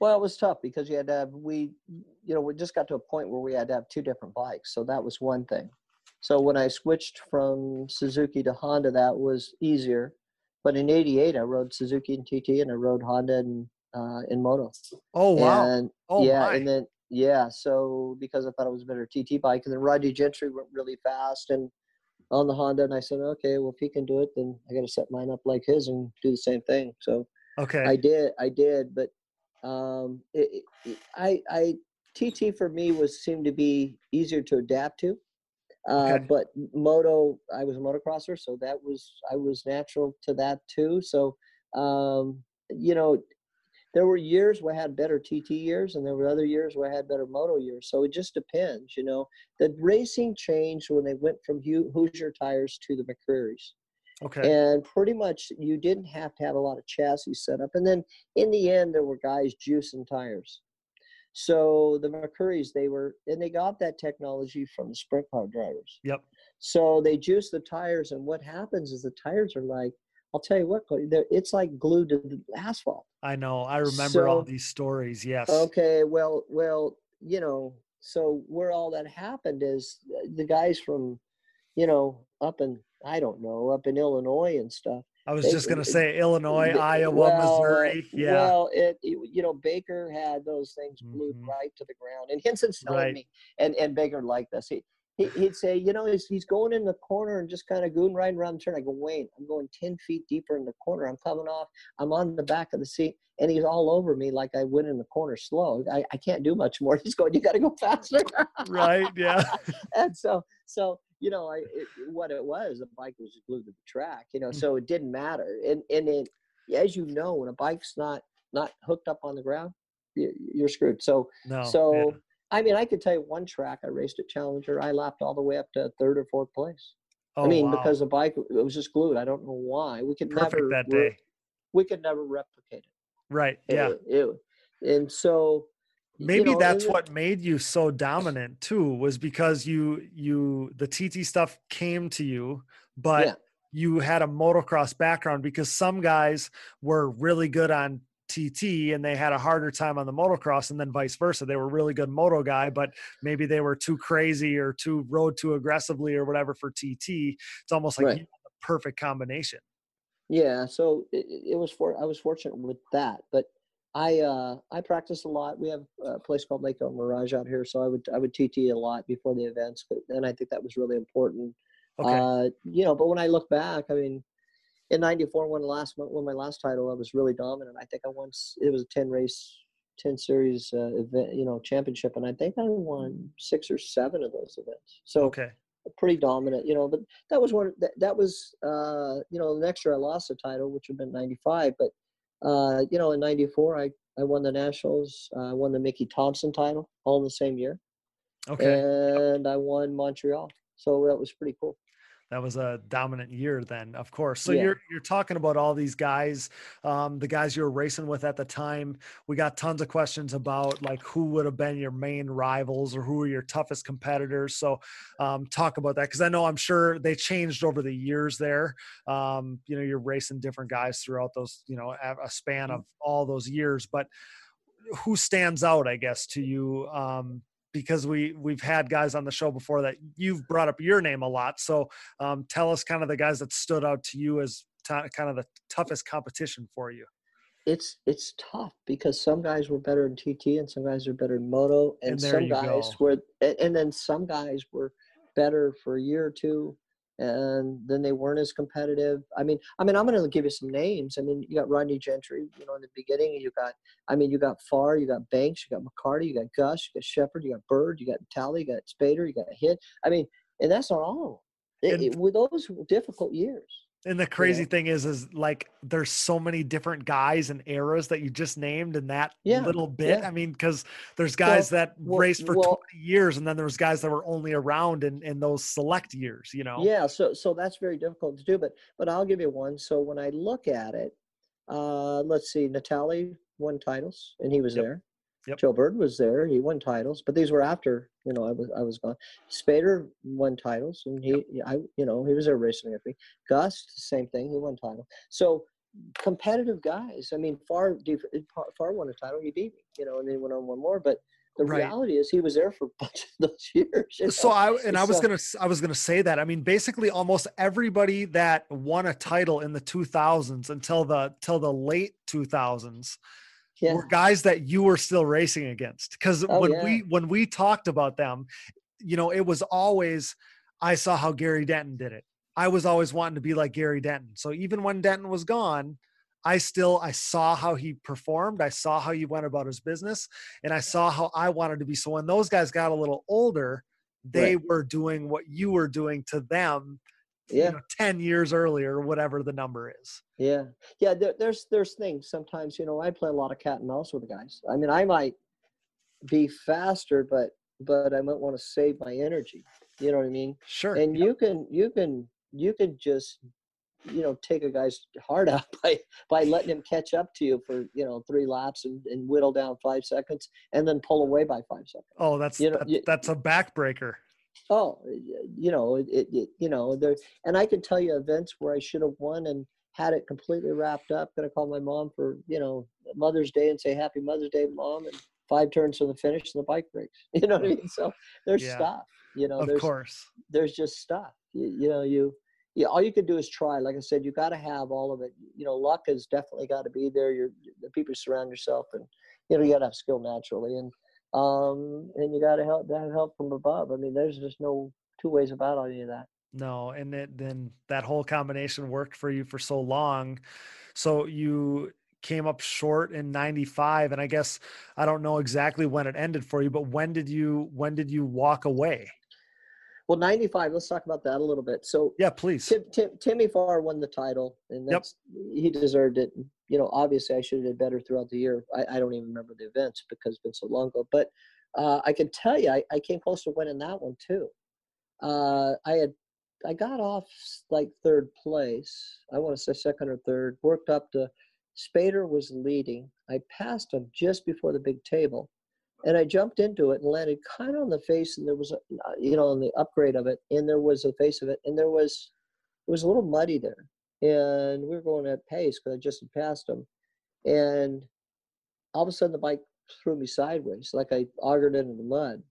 Well, it was tough because you had to have we, you know, we just got to a point where we had to have two different bikes, so that was one thing. So when I switched from Suzuki to Honda, that was easier. But in '88, I rode Suzuki and TT, and I rode Honda and uh, in Moto. oh wow And oh yeah, my and then yeah, so because I thought it was a better TT bike, and then Rodney Gentry went really fast and on the Honda, and I said, okay, well if he can do it, then I got to set mine up like his and do the same thing. So okay I did, I did, but um, it, it, I, I, TT for me was seemed to be easier to adapt to. Uh, Okay. But moto, I was a motocrosser, so that was I was natural to that too. So um, you know, there were years where I had better TT years, and there were other years where I had better moto years. So it just depends, you know. The racing changed when they went from Hoosier tires to the McCreary's okay and pretty much you didn't have to have a lot of chassis set up and then in the end there were guys juicing tires so the mccurrys they were and they got that technology from the sprint car drivers Yep. so they juice the tires and what happens is the tires are like i'll tell you what, it's like glued to the asphalt I know. I remember all these stories. Yes. Okay, well, well, you know, so where all that happened is uh, the guys from, you know, up in I don't know, up in Illinois and stuff. I was they- just gonna say Illinois, Iowa, well, Missouri. Yeah. Well, it, you know Baker had those things glued Mhm. right to the ground, and Hinson's telling Right. me, and and Baker liked this. He, he he'd say, you know, he's he's going in the corner and just kind of going right around the turn. I go, Wayne, I'm going ten feet deeper in the corner. I'm coming off. I'm on the back of the seat, and he's all over me like I went in the corner slow. I, I can't do much more. He's going, you got to go faster. right. Yeah. and so so you know I, it, what it was the bike was glued to the track you know Mm. so it didn't matter and and it as you know when a bike's not not hooked up on the ground you, you're screwed so No. so yeah. I mean, I could tell you one track I raced at Challenger. I lapped all the way up to third or fourth place. Oh, I mean, wow. because the bike it was just glued. I don't know why. We could perfect never that re- day. we could never replicate it. Right. It- Yeah. it- and so you maybe know, that's what made you so dominant too was because you you the tt stuff came to you but Yeah. you had a motocross background because some guys were really good on tt and they had a harder time on the motocross and then vice versa they were really good moto guy but maybe they were too crazy or too rode too aggressively or whatever for tt it's almost like Right. you had the perfect combination Yeah, so it, it it was for I was fortunate with that, but I uh I practiced a lot. We have a place called Lake El Mirage out here, so I would I would TT a lot before the events, but and I think that was really important. okay Uh, you know, but when I look back, I mean, in '94 when the last when my last title, I was really dominant. I think I won. s- It was a 10 race, 10 series uh, event, you know, championship, and I think I won six or seven of those events. So okay pretty dominant, you know. But that was one. That, that was, uh, you know, the next year I lost the title, which would have been '95. But uh, you know, in '94 I I won the nationals. I won the Mickey Thompson title all in the same year, okay and I won Montreal. So that was pretty cool. That was a dominant year then of course. So Yeah. you're you're talking about all these guys um, the guys you were racing with at the time. We got tons of questions about like who would have been your main rivals or who were your toughest competitors. So um, talk about that because i know i'm sure they changed over the years there. Um, you know you're racing different guys throughout those you know a, a span of all those years but who stands out i guess to you um, because we we've had guys on the show before that you've brought up your name a lot so um, tell us kind of the guys that stood out to you as t- kind of the toughest competition for you It's it's tough because some guys were better in TT and some guys are better in moto, and, And some guys go. were, and, and then some guys were better for a year or two, and then they weren't as competitive. I mean, I mean, I'm going to give you some names. I mean, you got Rodney Gentry, you know, in the beginning. You got, I mean, you got Farr, you got Banks, you got McCarty, you got Gust, you got Shepard, you got Bird, you got Tally, you got Spader, you got Hitt. I mean, and that's not all. It, it, with those difficult years. And the crazy thing is is like there's so many different guys and eras that you just named in that Yeah, little bit yeah. i mean because there's guys that well- raced for well- 20 years and then there was guys that were only around in in those select years you know Yeah, so so that's very difficult to do, but but I'll give you one. So when I look at it, uh, let's see, Natali won titles, and he was Yep. there. Yep. Joe Bird was there; he won titles, but these were after you know I was I was gone. Spader won titles, and he I you know he was there racing me. Gust, same thing, he won title. So competitive guys. I mean, Farr Farr, Farr won a title, he beat me, you know, and then he went on one more, but. The Right. reality is, he was there for a bunch of those years. you so i and i was So- gonna i was gonna say that i mean basically almost everybody that won a title in the 2000s until the till the late 2000s yeah. were guys that you were still racing against because Oh, when yeah. we when we talked about them you know it was always i saw how gary denton did it i was always wanting to be like gary denton so even when denton was gone i still i saw how he performed i saw how he went about his business and i saw how i wanted to be so when those guys got a little older they Right. were doing what you were doing to them Yeah. you know, 10 years earlier whatever the number is Yeah, yeah. There, there's there's things sometimes you know I play a lot of cat and mouse with the guys. I mean I might be faster, but but I might want to save my energy. You know what I mean? sure And you can you can you can just you know take a guy's heart out by by letting him catch up to you for you know three laps and, and whittle down five seconds and then pull away by five seconds. oh that's you know, that- you- that's a backbreaker Oh, you know, it, it, you know, there, and I can tell you events where I should have won and had it completely wrapped up. Gonna call my mom for you know Mother's Day and say Happy Mother's Day, mom, and five turns to the finish and the bike breaks. You know what I mean? So there's Yeah. stuff. You know, of there's course there's just stuff. You, you know, you yeah, all you can do is try. Like I said, you got to have all of it. You know, luck has definitely got to be there. You're the people you surround yourself, and you know, you got to have skill naturally, and um, and you got to help have help from above. I mean, there's just no two ways about any of that. No, and it, then that whole combination worked for you for so long. So you came up short in 95 and I guess I don't know exactly when it ended for you, but when did you when did you walk away? Well, 95. Let's talk about that a little bit. So Yeah, please. Tim, Tim, Timmy Farr won the title, and Yep. that's he deserved it. You know, obviously, I should have did better throughout the year. I, I don't even remember the events because it's been so long ago. But uh, I can tell you, I, I came close to winning that one too. Uh, I had I got off like third place. I want to say second or third. Worked up to Spader was leading. I passed him just before the big table, and I jumped into it and landed kind of on the face. And there was a you know on the upgrade of it, and there was a face of it, and there was it was a little muddy there, and we were going at pace because I just had passed him, and all of a sudden the bike threw me sideways, like I augered into the mud.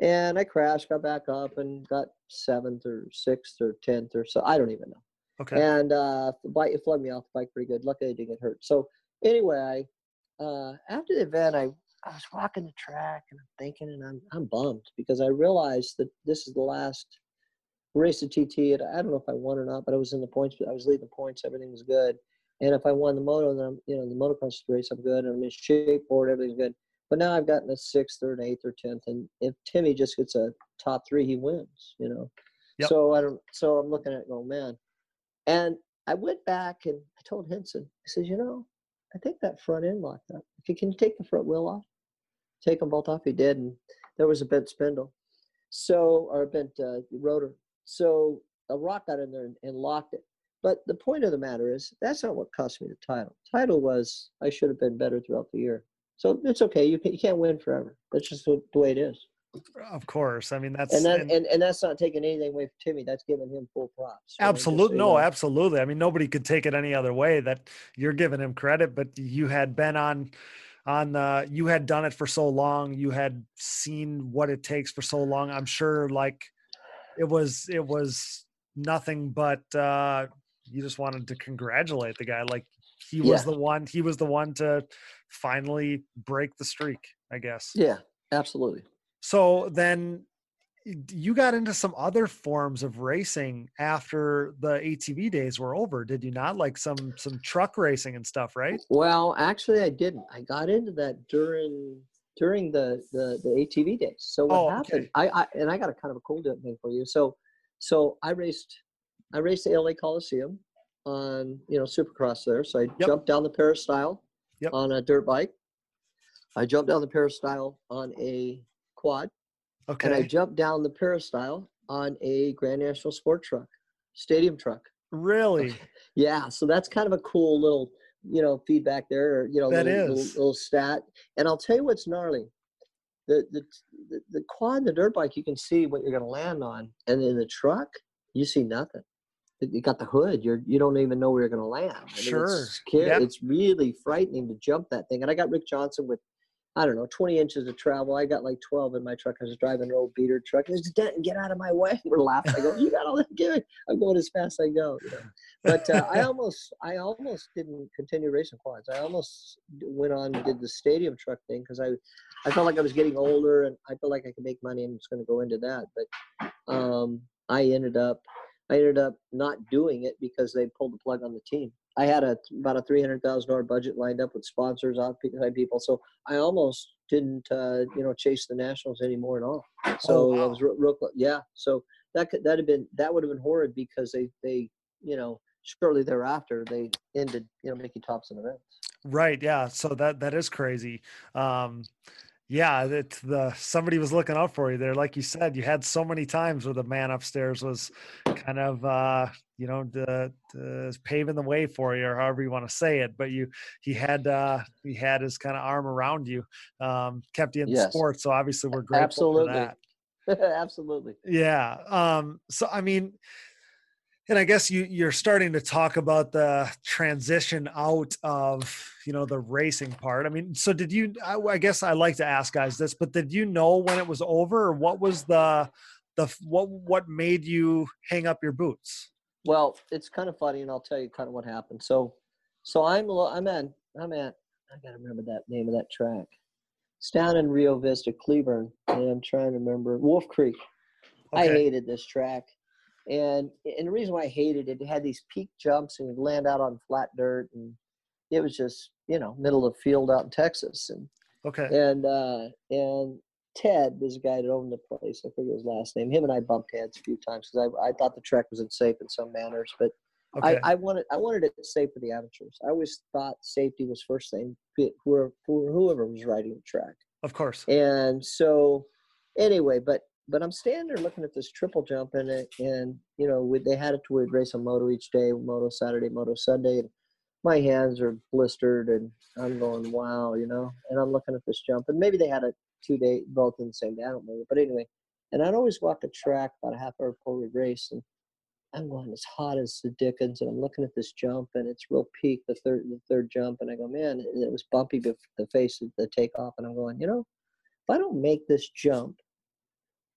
And I crashed, got back up, and got seventh or sixth or tenth or so. I don't even know. Okay. And uh, the bike it flung me off the bike pretty good. Luckily, I didn't get hurt. So anyway, uh, after the event, I I was walking the track and I'm thinking, and I'm I'm bummed because I realized that this is the last race of TT. And I don't know if I won or not, but I was in the points. I was leading the points. Everything was good. And if I won the moto, then I'm, you know, the motocross race, I'm good. I'm in shape for it. Everything's good. But now I've gotten a sixth or an eighth or tenth, and if Timmy just gets a top three, he wins. You know. Yep. So I don't. So I'm looking at it, going, man. And I went back and I told Hinson, I said, you know, I think that front end locked up. If you can take the front wheel off, take them both off. He did, and there was a bent spindle, so or a bent uh, rotor. So a rock got in there and, and locked it. But the point of the matter is, that's not what cost me the title. Title was I should have been better throughout the year. So it's okay. You can, you can't win forever. That's just the, the way it is. Of course. I mean, that's And that and- and, and that's not taking anything away from Timmy. That's giving him full props. I mean, just so Absolutely. No, know. absolutely. I mean, nobody could take it any other way that you're giving him credit, but you had been on on uh you had done it for so long, you had seen what it takes for so long. I'm sure like it was it was nothing but uh you just wanted to congratulate the guy like he was Yeah. the one he was the one to finally break the streak, I guess. Yeah, absolutely. So then you got into some other forms of racing after the ATV days were over, did you not? Like some some truck racing and stuff, right? Well, actually, I didn't. I got into that during during the the, the ATV days. So what Oh, happened? okay. I, I and I got a kind of a cool thing for you. So so I raced I raced the LA Coliseum on you know Supercross there. So I Yep. jumped down the peristyle Yep. on a dirt bike. I jumped down the peristyle on a quad, Okay. and I jumped down the peristyle on a Grand National Sport truck, stadium truck. Really? Yeah, so that's kind of a cool little, you know, feedback there, or, you know, That little, is. Little, little stat. And I'll tell you what's gnarly. The, the the the quad and the dirt bike, you can see what you're going to land on, and in the truck, you see nothing. You- You got the hood. You're you don't even know where you're going to land. I mean, Sure. It's, scary. Yep. it's really frightening to jump that thing. And I got Rick Johnson with, I don't know, 20 inches of travel. I got like 12 in my truck. I was driving an old beater truck. There's a dent. Get out of my way. We're laughing. I go, you got all that? Me. I'm going as fast as I go. You know? but uh, I almost I almost didn't continue racing quads. I almost went on and did the stadium truck thing because I I felt like I was getting older and I felt like I could make money. I'm just going to go into that, but um, I ended up I ended up not doing it because they pulled the plug on the team. I had a about a three hundred thousand dollar budget lined up with sponsors, outside people, so I almost didn't uh, you know chase the nationals anymore at all. So I wow. was real, real yeah. So that could that have been that would have been horrid because they they you know shortly thereafter they ended you know Mickey Thompson events. Right. Yeah. So that that is crazy. Um yeah, that the somebody was looking out for you there. Like you said, you had so many times where the man upstairs was kind of uh, you know, the, the paving the way for you, or however you want to say it. But you he had uh he had his kind of arm around you, um, kept you in the sport. So obviously we're grateful Absolutely. for that. Absolutely. Yeah. Um, so I mean, and I guess you you're starting to talk about the transition out of you know the racing part. I mean, so did you? I, I guess I like to ask guys this, but did you know when it was over, or what was the the what what made you hang up your boots? Well, it's kind of funny, and I'll tell you kind of what happened. So, so I'm I'm at I'm at I gotta remember that name of that track. It's down in Rio Vista, Cleburne, and I'm trying to remember Wolf Creek. I hated this track, and and the reason why I hated it, it had these peak jumps and you'd land out on flat dirt, and it was just you know middle of the field out in Texas, and Okay. and uh, and Ted was the guy that owned the place. I forget his last name. Him and I bumped heads a few times because I, I thought the track was unsafe in some manners, but Okay. I, I wanted I wanted it safe for the amateurs. I always thought safety was first thing. it Whoever, whoever was riding the track, Of course. And so, anyway, but but I'm standing there looking at this triple jump and it, and you know we, they had it to we'd race a moto each day, moto Saturday, moto Sunday, and my hands are blistered and I'm going wow, you know, and I'm looking at this jump and maybe they had it two day both in the same day, I don't remember, but anyway, and I'd always walk the track about a half hour before we race and. I'm going as hot as the Dickens, and I'm looking at this jump, and it's real peak, the third, the third jump, and I go, man, it was bumpy, the face of the takeoff, and I'm going, you know, if I don't make this jump,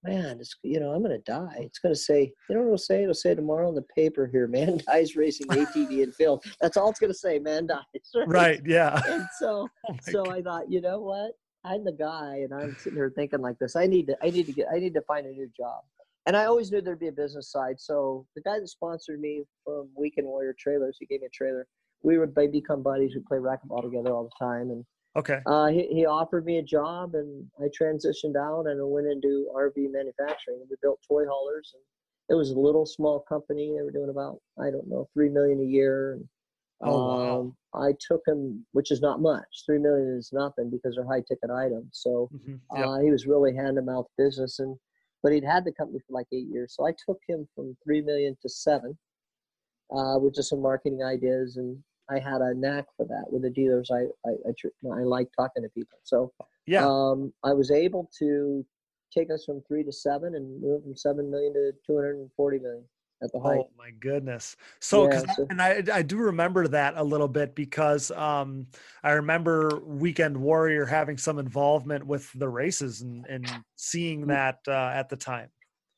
man, it's you know, I'm gonna die. It's gonna say, you know what it'll say? It'll say tomorrow in the paper here, man dies racing ATV and film. That's all it's gonna say, man dies. Right. right yeah. And so oh so God. I thought, you know what? I'm the guy and I'm sitting here thinking like this. I need to I need to get I need to find a new job. And I always knew there'd be a business side. So the guy that sponsored me from Weekend Warrior Trailers, he gave me a trailer. We would become buddies. We'd play racquetball together all the time. And Okay. Uh, he, he offered me a job, and I transitioned out and I went into RV manufacturing. We built toy haulers, and it was a little small company. They were doing about I don't know three million a year. And, oh wow! Um, I took him, which is not much. Three million is nothing because they're high ticket items. So mm-hmm. yep. uh, he was really hand to mouth business, and but he'd had the company for like eight years. So I took him from three million to seven, uh, with just some marketing ideas and I had a knack for that with the dealers. I I, I, I like talking to people, so yeah, um, I was able to take us from three to seven and move from seven million to two hundred and forty million at the height. Oh my goodness! So, yeah, so and I I do remember that a little bit because um, I remember Weekend Warrior having some involvement with the races and and seeing mm. that uh, at the time.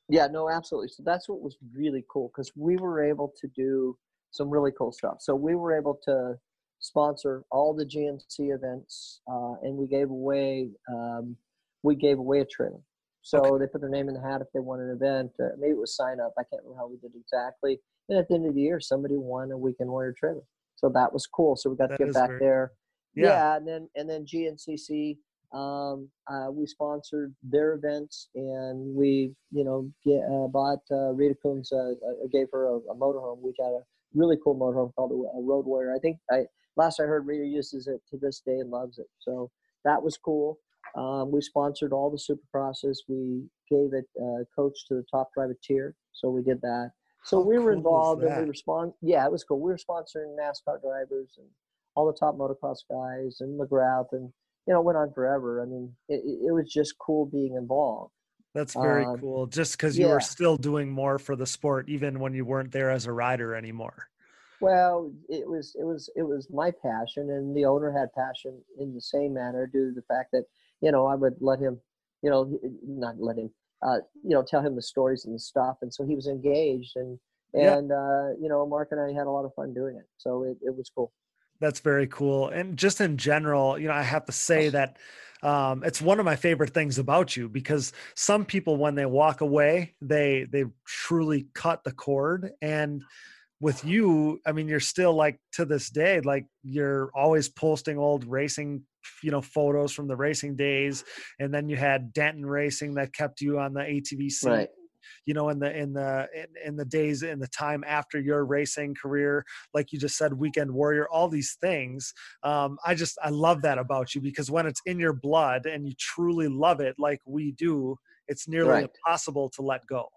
Yeah, no, absolutely. So that's what was really cool because we were able to do some really cool stuff. So we were able to sponsor all the GNC events, uh, and we gave away um, we gave away a trailer. So okay. they put their name in the hat if they won an event. Uh, maybe it was sign up. I can't remember how we did exactly. And at the end of the year, somebody won a weekend warrior trailer. So that was cool. So we got that to get back there. Yeah. yeah. and then and then GNCC. Um, uh, we sponsored their events, and we, you know, get, uh, bought uh, Rita Coombs, uh, uh, gave her a, a motorhome. We got a really cool motorhome called a, Road Warrior. I think I last I heard Rita uses it to this day and loves it. So that was cool. Um, we sponsored all the supercrosses. We gave it uh, coach to the top privateer, so we did that. So How we were cool involved and we respond. Yeah, it was cool. We were sponsoring NASCAR drivers and all the top motocross guys and McGrath and you know went on forever. I mean, it, it was just cool being involved. That's very um, cool. Just because you yeah. were still doing more for the sport, even when you weren't there as a rider anymore. Well, it was it was it was my passion, and the owner had passion in the same manner due to the fact that you know I would let him, you know, not let him, uh, you know, tell him the stories and the stuff, and so he was engaged, and and yeah. uh, you know, Mark and I had a lot of fun doing it, so it, it was cool. That's very cool, and just in general, you know, I have to say that um, it's one of my favorite things about you because some people when they walk away they they truly cut the cord. And with you i mean you're still like to this day like you're always posting old racing you know photos from the racing days. And then you had denton racing that kept you on the atv scene. Right you know in the in the in, in the days in the time after your racing career like you just said weekend warrior all these things um, i just i love that about you because when it's in your blood and you truly love it like we do it's nearly right. impossible to let go.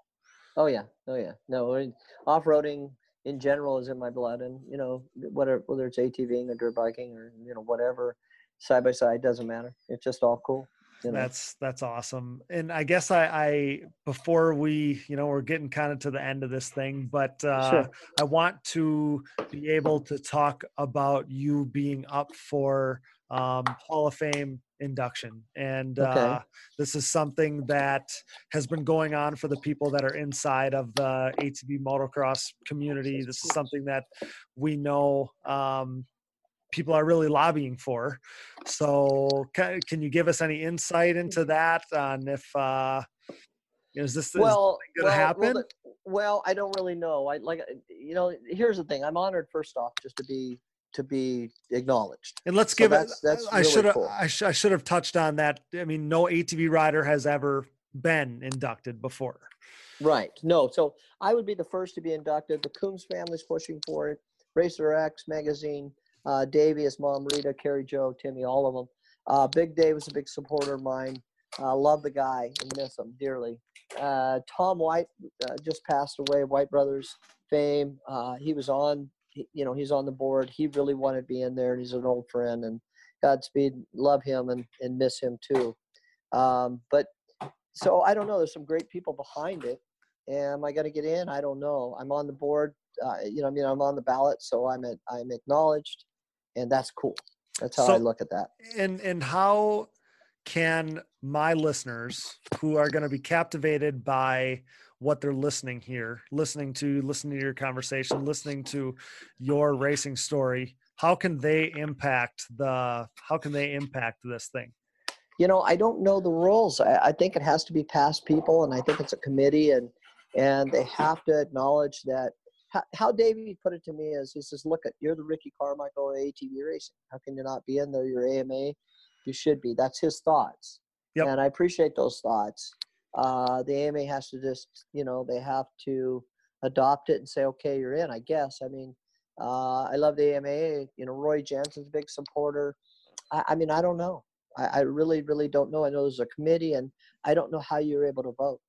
Oh yeah. Oh yeah. No off-roading in general is in my blood and you know whether whether it's atving or dirt biking or you know whatever side by side doesn't matter. It's just all cool you know? That's that's awesome. And I guess I, I before we, you know, we're getting kind of to the end of this thing, but uh, sure. I want to be able to talk about you being up for um, Hall of Fame induction. And okay. uh, this is something that has been going on for the people that are inside of the ATV motocross community. This is something that we know um, people are really lobbying for. So, can, can you give us any insight into that on if uh, is this well, going to well, happen? Well, well, I don't really know. I like you know. Here's the thing. I'm honored first off just to be to be acknowledged. And let's so give that's, it. That's I really should have. Cool. I, sh- I should have touched on that. I mean, no ATV rider has ever been inducted before. Right. No. So I would be the first to be inducted. The Coombs family's pushing for it. Racer X magazine uh, Davey, his mom, Rita, Carrie Joe, Timmy, all of them. Uh, big Dave was a big supporter of mine. Uh, love the guy and miss him dearly. Uh, Tom White uh, just passed away, White Brothers fame. Uh, he was on, you know, he's on the board. He really wanted to be in there, and he's an old friend. And Godspeed, love him and, and miss him too. Um, but so I don't know. There's some great people behind it. Am I going to get in? I don't know. I'm on the board. Uh, you know, I mean, I'm on the ballot, so I'm at, I'm acknowledged, and that's cool. That's how so, I look at that. And and how can my listeners who are going to be captivated by what they're listening here, listening to, listening to your conversation, listening to your racing story, how can they impact the, how can they impact this thing? You know, I don't know the rules. I, I think it has to be past people, and I think it's a committee, and and they have to acknowledge that. How, how Davey put it to me is, he says, "Look, at you're the Ricky Carmichael of ATV racing. How can you not be in there? You're AMA. You should be." That's his thoughts, yep. and I appreciate those thoughts uh, the AMA has to just, you know, they have to adopt it and say, okay, you're in, I guess. I mean, uh, I love the AMA. You know, Roy Jensen's a big supporter. I, I mean, I don't know. I, I, really, really don't know. I know there's a committee, and I don't know how you're able to vote.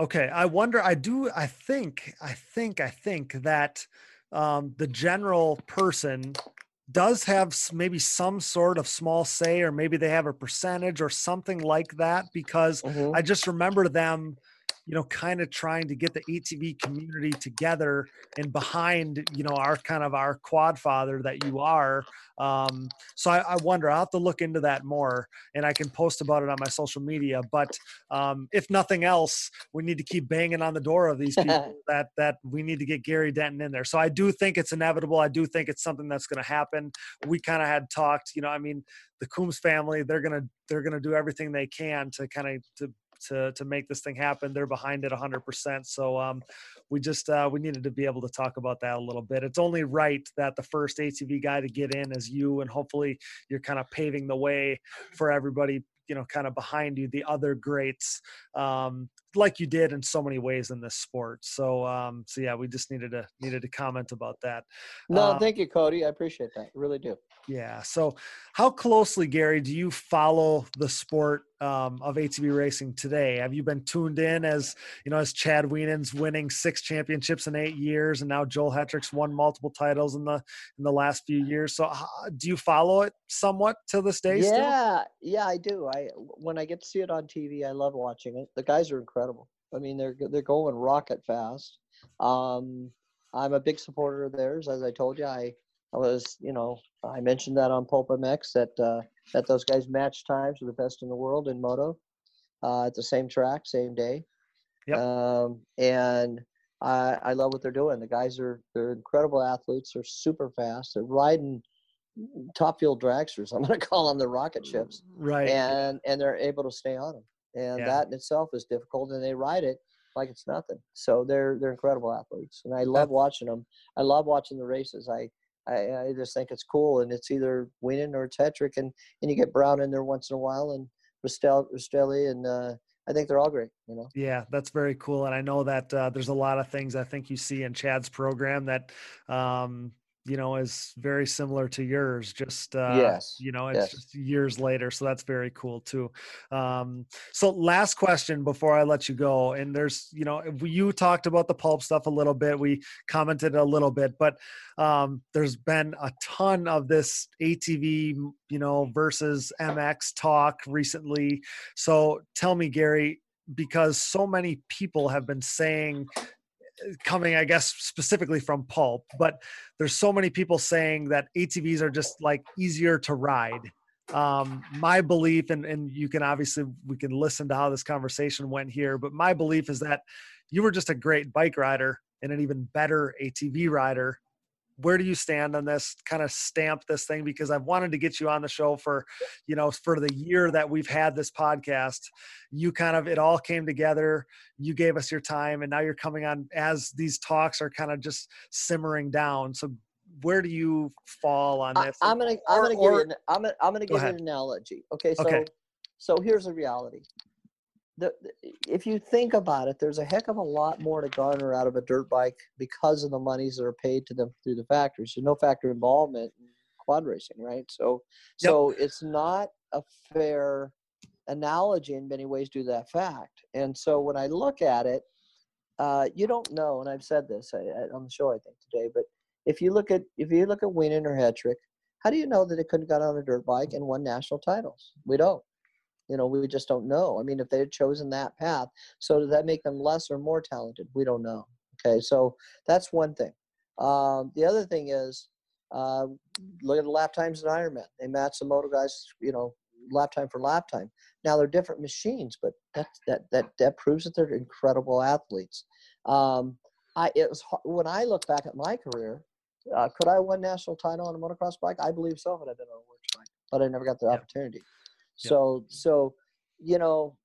Okay, I wonder. I do. I think. I think. I think that um, the general person does have maybe some sort of small say or maybe they have a percentage or something like that because mm-hmm. i just remember them you know, kind of trying to get the ATV community together and behind, you know, our kind of our quad father that you are. Um, so I, I, wonder, I'll have to look into that more and I can post about it on my social media. But um, if nothing else, we need to keep banging on the door of these people that, that we need to get Gary Denton in there. So I do think it's inevitable. I do think it's something that's going to happen. We kind of had talked, you know, I mean, the Coombs family, they're going to, they're going to do everything they can to kind of, to to to make this thing happen. They're behind it 100%. So um, we just uh, we needed to be able to talk about that a little bit. It's only right that the first ATV guy to get in is you, and hopefully you're kind of paving the way for everybody you know kind of behind you the other greats um, like you did in so many ways in this sport so um, so yeah we just needed to needed to comment about that no um, thank you cody i appreciate that I really do yeah so how closely gary do you follow the sport um, of ATV racing today? Have you been tuned in as you know as Chad Wienen's winning six championships in eight years, and now Joel Hetrick's won multiple titles in the in the last few years? So do you follow it somewhat to this day? Yeah, still? yeah, I do. I when I get to see it on TV, I love watching it. The guys are incredible. I mean, they're they're going rocket fast. Um, I'm a big supporter of theirs, as I told you. I I was, you know, I mentioned that on Pulp MX that uh, that those guys match times are the best in the world in moto uh, at the same track, same day. Yep. Um, and I, I love what they're doing. The guys are they're incredible athletes. They're super fast. They're riding top fuel dragsters. I'm going to call them the rocket ships. Right. And and they're able to stay on them. And yeah. that in itself is difficult. And they ride it like it's nothing. So they're they're incredible athletes. And I love watching them. I love watching the races. I I, I just think it's cool, and it's either Wienen or it's Hetrick, and and you get Brown in there once in a while, and Rastrelli, and uh, I think they're all great. You know. Yeah, that's very cool, and I know that uh, there's a lot of things I think you see in Chad's program that um, you know is very similar to yours just uh yes you know it's yes. just years later so that's very cool too um so last question before i let you go and there's you know you talked about the pulp stuff a little bit we commented a little bit but um there's been a ton of this atv you know versus mx talk recently so tell me gary because so many people have been saying coming, I guess, specifically from pulp, but there's so many people saying that ATVs are just like easier to ride. Um, my belief, and, and you can obviously, we can listen to how this conversation went here, but my belief is that you were just a great bike rider and an even better ATV rider where do you stand on this kind of stamp this thing? Because i've wanted to get you on the show for you know for the year that we've had this podcast. You kind of it all came together. You gave us your time and now you're coming on as these talks are kind of just simmering down. So where do you fall on this? I, am gonna i'm gonna or, give you an, i'm gonna, I'm gonna give you an analogy okay? So okay. so here's the reality the, if you think about it, there's a heck of a lot more to garner out of a dirt bike because of the monies that are paid to them through the factories. There's no factory involvement in quad racing, right? So, yep. so it's not a fair analogy in many ways to that fact. And so when I look at it, uh, you don't know, and I've said this on the show I think today, but if you look at if you look at Wienen or Hetrick, how do you know that they couldn't got on a dirt bike and won national titles? We don't. You know, we just don't know. I mean, if they had chosen that path, so does that make them less or more talented? We don't know. Okay, so that's one thing. Um, the other thing is, uh, look at the lap times in Ironman. They match the motor guys, you know, lap time for lap time. Now they're different machines, but that that that that proves that they're incredible athletes. Um, I it was when I look back at my career, uh, could I win national title on a motocross bike? I believe so, but I've been on a works bike, but I never got the yeah. opportunity. So yeah. so you know,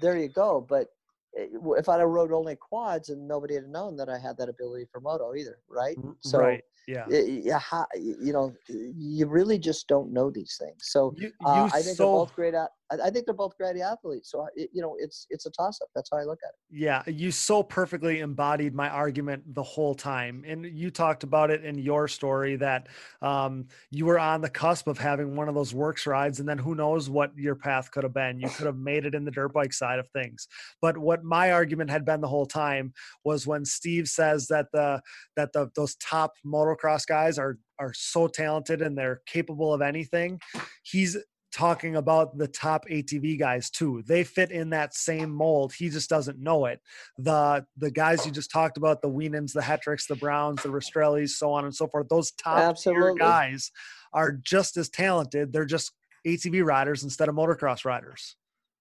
there you go. But eh, if I'd have rode only quads and nobody had known that I had that ability for moto either, right? So right. Yeah. Yeah. You know, you really just don't know these things. So you, uh, you uh, I think so, they're both great. At, I think they're both great athletes. So you know, it's it's a toss up. That's how I look at it. Yeah, you so perfectly embodied my argument the whole time, and you talked about it in your story that um, you were on the cusp of having one of those works rides, and then who knows what your path could have been. You could have made it in the dirt bike side of things. But what my argument had been the whole time was when Steve says that the that the those top motocross guys are are so talented and they're capable of anything. He's talking about the top ATV guys too. They fit in that same mold. He just doesn't know it. The the guys you just talked about, the Wienens, the Hetricks, the Browns, the Rastrellis, so on and so forth. Those top tier guys are just as talented. They're just ATV riders instead of motocross riders.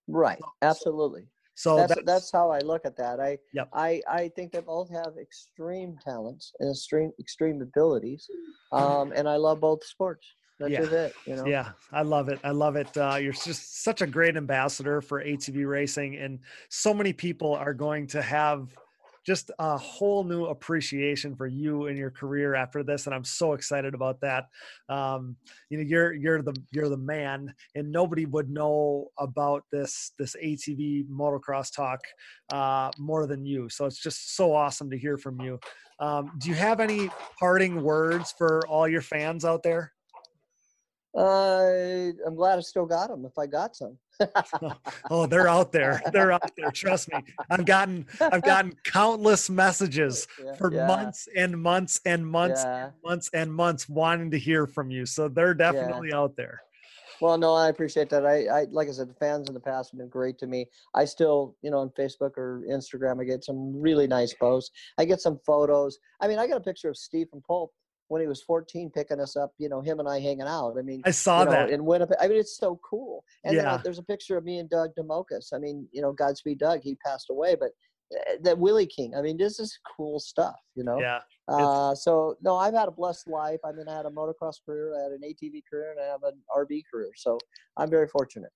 Right. Absolutely. So that's, that's, that's how I look at that. I yep. I I think they both have extreme talents and extreme extreme abilities, um, and I love both sports. That's yeah. it. You know? Yeah, I love it. I love it. Uh, you're just such a great ambassador for ATV racing, and so many people are going to have just a whole new appreciation for you and your career after this and i'm so excited about that. Um, you know you're you're the you're the man and nobody would know about this this atv motocross talk uh, more than you. So it's just so awesome to hear from you. Um, do you have any parting words for all your fans out there uh, I'm glad I still got them if I got some. oh, they're out there. They're out there. Trust me. I've gotten I've gotten countless messages yeah, for yeah. months and months and months yeah. and months and months wanting to hear from you. So they're definitely out there. Well, no, I appreciate that. I, I, like I said, the fans in the past have been great to me. I still, you know, on Facebook or Instagram, I get some really nice posts. I get some photos. I mean, I got a picture of Steve from Pulp when he was 14 picking us up, you know, him and I hanging out. I mean, I saw you know, that in Winnipeg. I mean, it's so cool. And yeah. then, uh, there's a picture of me and Doug Demokis. I mean, you know, Godspeed Doug, he passed away, but uh, that Willie King. I mean, this is cool stuff, you know? Yeah. Uh, so no, I've had a blessed life. I mean, I had a motocross career, I had an ATV career, and I have an RB career. So I'm very fortunate.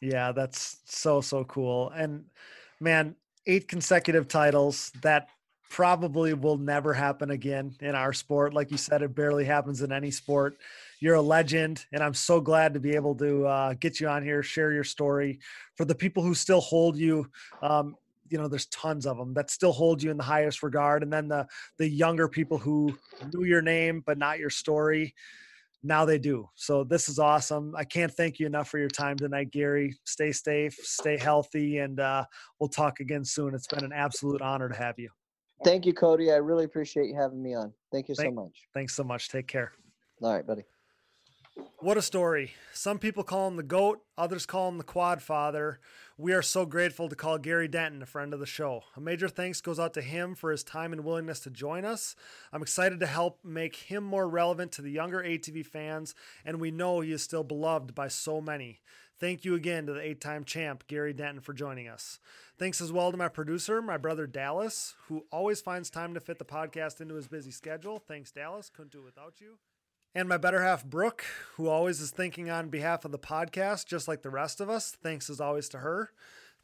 Yeah, that's so, so cool. And man, eight consecutive titles that probably will never happen again in our sport. Like you said, it barely happens in any sport. You're a legend, and I'm so glad to be able to uh, get you on here, share your story. For the people who still hold you, um, you know, there's tons of them that still hold you in the highest regard, and then the the younger people who knew your name but not your story. Now they do. So this is awesome. I can't thank you enough for your time tonight, Gary. Stay safe, stay healthy, and uh, we'll talk again soon. It's been an absolute honor to have you. Thank you, Cody. I really appreciate you having me on. Thank you Thank, so much. Thanks so much. Take care. All right, buddy. What a story. Some people call him the GOAT, others call him the Quad Father. We are so grateful to call Gary Denton a friend of the show. A major thanks goes out to him for his time and willingness to join us. I'm excited to help make him more relevant to the younger ATV fans, and we know he is still beloved by so many. Thank you again to the eight time champ, Gary Denton, for joining us. Thanks as well to my producer, my brother Dallas, who always finds time to fit the podcast into his busy schedule. Thanks, Dallas. Couldn't do it without you. And my better half, Brooke, who always is thinking on behalf of the podcast, just like the rest of us. Thanks as always to her.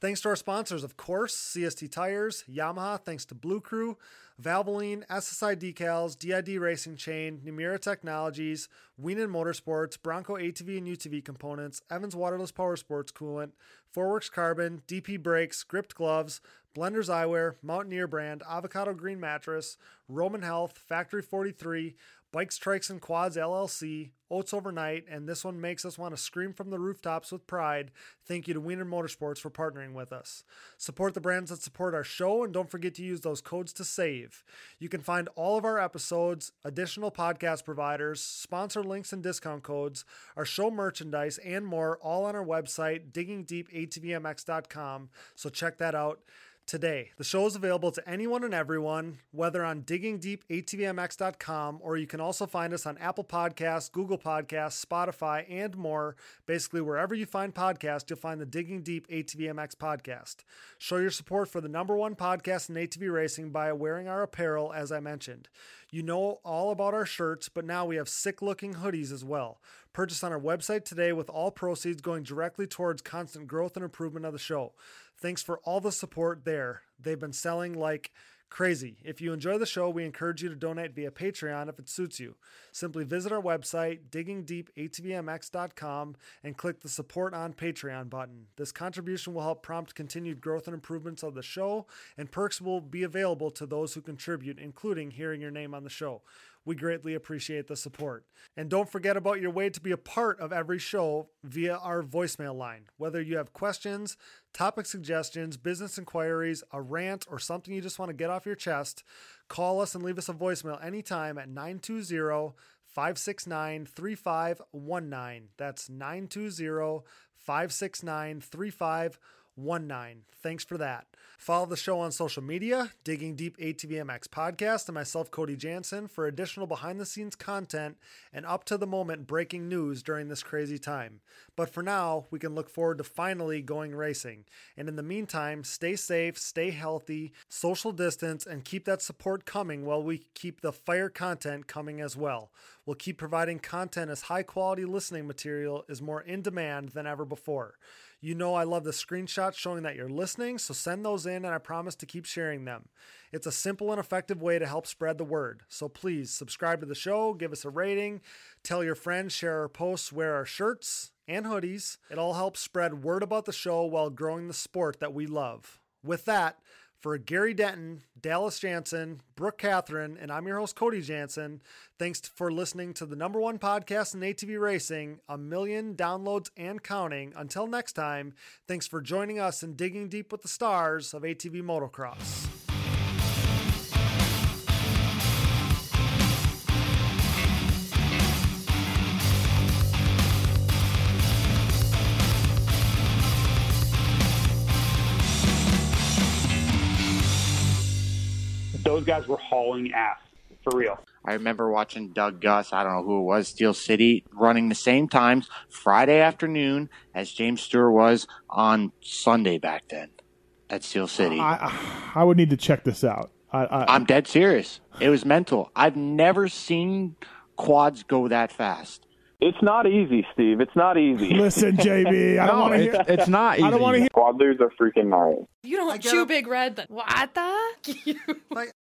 Thanks to our sponsors, of course, CST Tires, Yamaha, thanks to Blue Crew, Valvoline, SSI Decals, DID Racing Chain, Namura Technologies, Wienen Motorsports, Bronco ATV and UTV components, Evans Waterless Power Sports Coolant, Forworks Carbon, DP Brakes, Gript Gloves, Blenders Eyewear, Mountaineer Brand, Avocado Green Mattress, Roman Health, Factory 43, Bikes, Trikes, and Quads LLC, Oats Overnight, and this one makes us want to scream from the rooftops with pride. Thank you to Wienen Motorsports for partnering with us. Support the brands that support our show, and don't forget to use those codes to save. You can find all of our episodes, additional podcast providers, sponsor links and discount codes, our show merchandise, and more all on our website, diggingdeepatvmx.com. So check that out today. The show is available to anyone and everyone, whether on diggingdeepatvmx.com or you can also find us on Apple Podcasts, Google Podcasts, Spotify, and more. Basically, wherever you find podcasts, you'll find the Digging Deep ATVMX podcast. Show your support for the number one podcast in ATV racing by wearing our apparel, as I mentioned. You know all about our shirts, but now we have sick looking hoodies as well. Purchase on our website today with all proceeds going directly towards constant growth and improvement of the show. Thanks for all the support there. They've been selling like crazy. If you enjoy the show, we encourage you to donate via Patreon if it suits you. Simply visit our website, diggingdeepatvmx.com, and click the support on Patreon button. This contribution will help prompt continued growth and improvements of the show, and perks will be available to those who contribute, including hearing your name on the show. We greatly appreciate the support. And don't forget about your way to be a part of every show via our voicemail line. Whether you have questions, topic suggestions, business inquiries, a rant, or something you just want to get off your chest, call us and leave us a voicemail anytime at 920 569 3519. That's 920 569 3519. Thanks for that. Follow the show on social media, Digging Deep ATVMX Podcast, and myself, Cody Jansen, for additional behind the scenes content and up to the moment breaking news during this crazy time. But for now, we can look forward to finally going racing. And in the meantime, stay safe, stay healthy, social distance, and keep that support coming while we keep the fire content coming as well. We'll keep providing content as high quality listening material is more in demand than ever before. You know, I love the screenshots showing that you're listening, so send those in and I promise to keep sharing them. It's a simple and effective way to help spread the word. So please subscribe to the show, give us a rating, tell your friends, share our posts, wear our shirts and hoodies. It all helps spread word about the show while growing the sport that we love. With that, for Gary Denton, Dallas Jansen, Brooke Catherine, and I'm your host, Cody Jansen. Thanks for listening to the number one podcast in ATV racing, a million downloads and counting. Until next time, thanks for joining us in digging deep with the stars of ATV motocross. Those guys were hauling ass for real. I remember watching Doug Gust, I don't know who it was, Steel City, running the same times Friday afternoon as James Stewart was on Sunday back then at Steel City. I, I would need to check this out. I, I, I'm dead serious. It was mental. I've never seen quads go that fast. It's not easy, Steve. It's not easy. Listen, JB, I don't No, want to hear. it's, it's not easy. I don't want to hear. Quadlers are freaking gnarly. You don't chew up- big red then. What the? Like,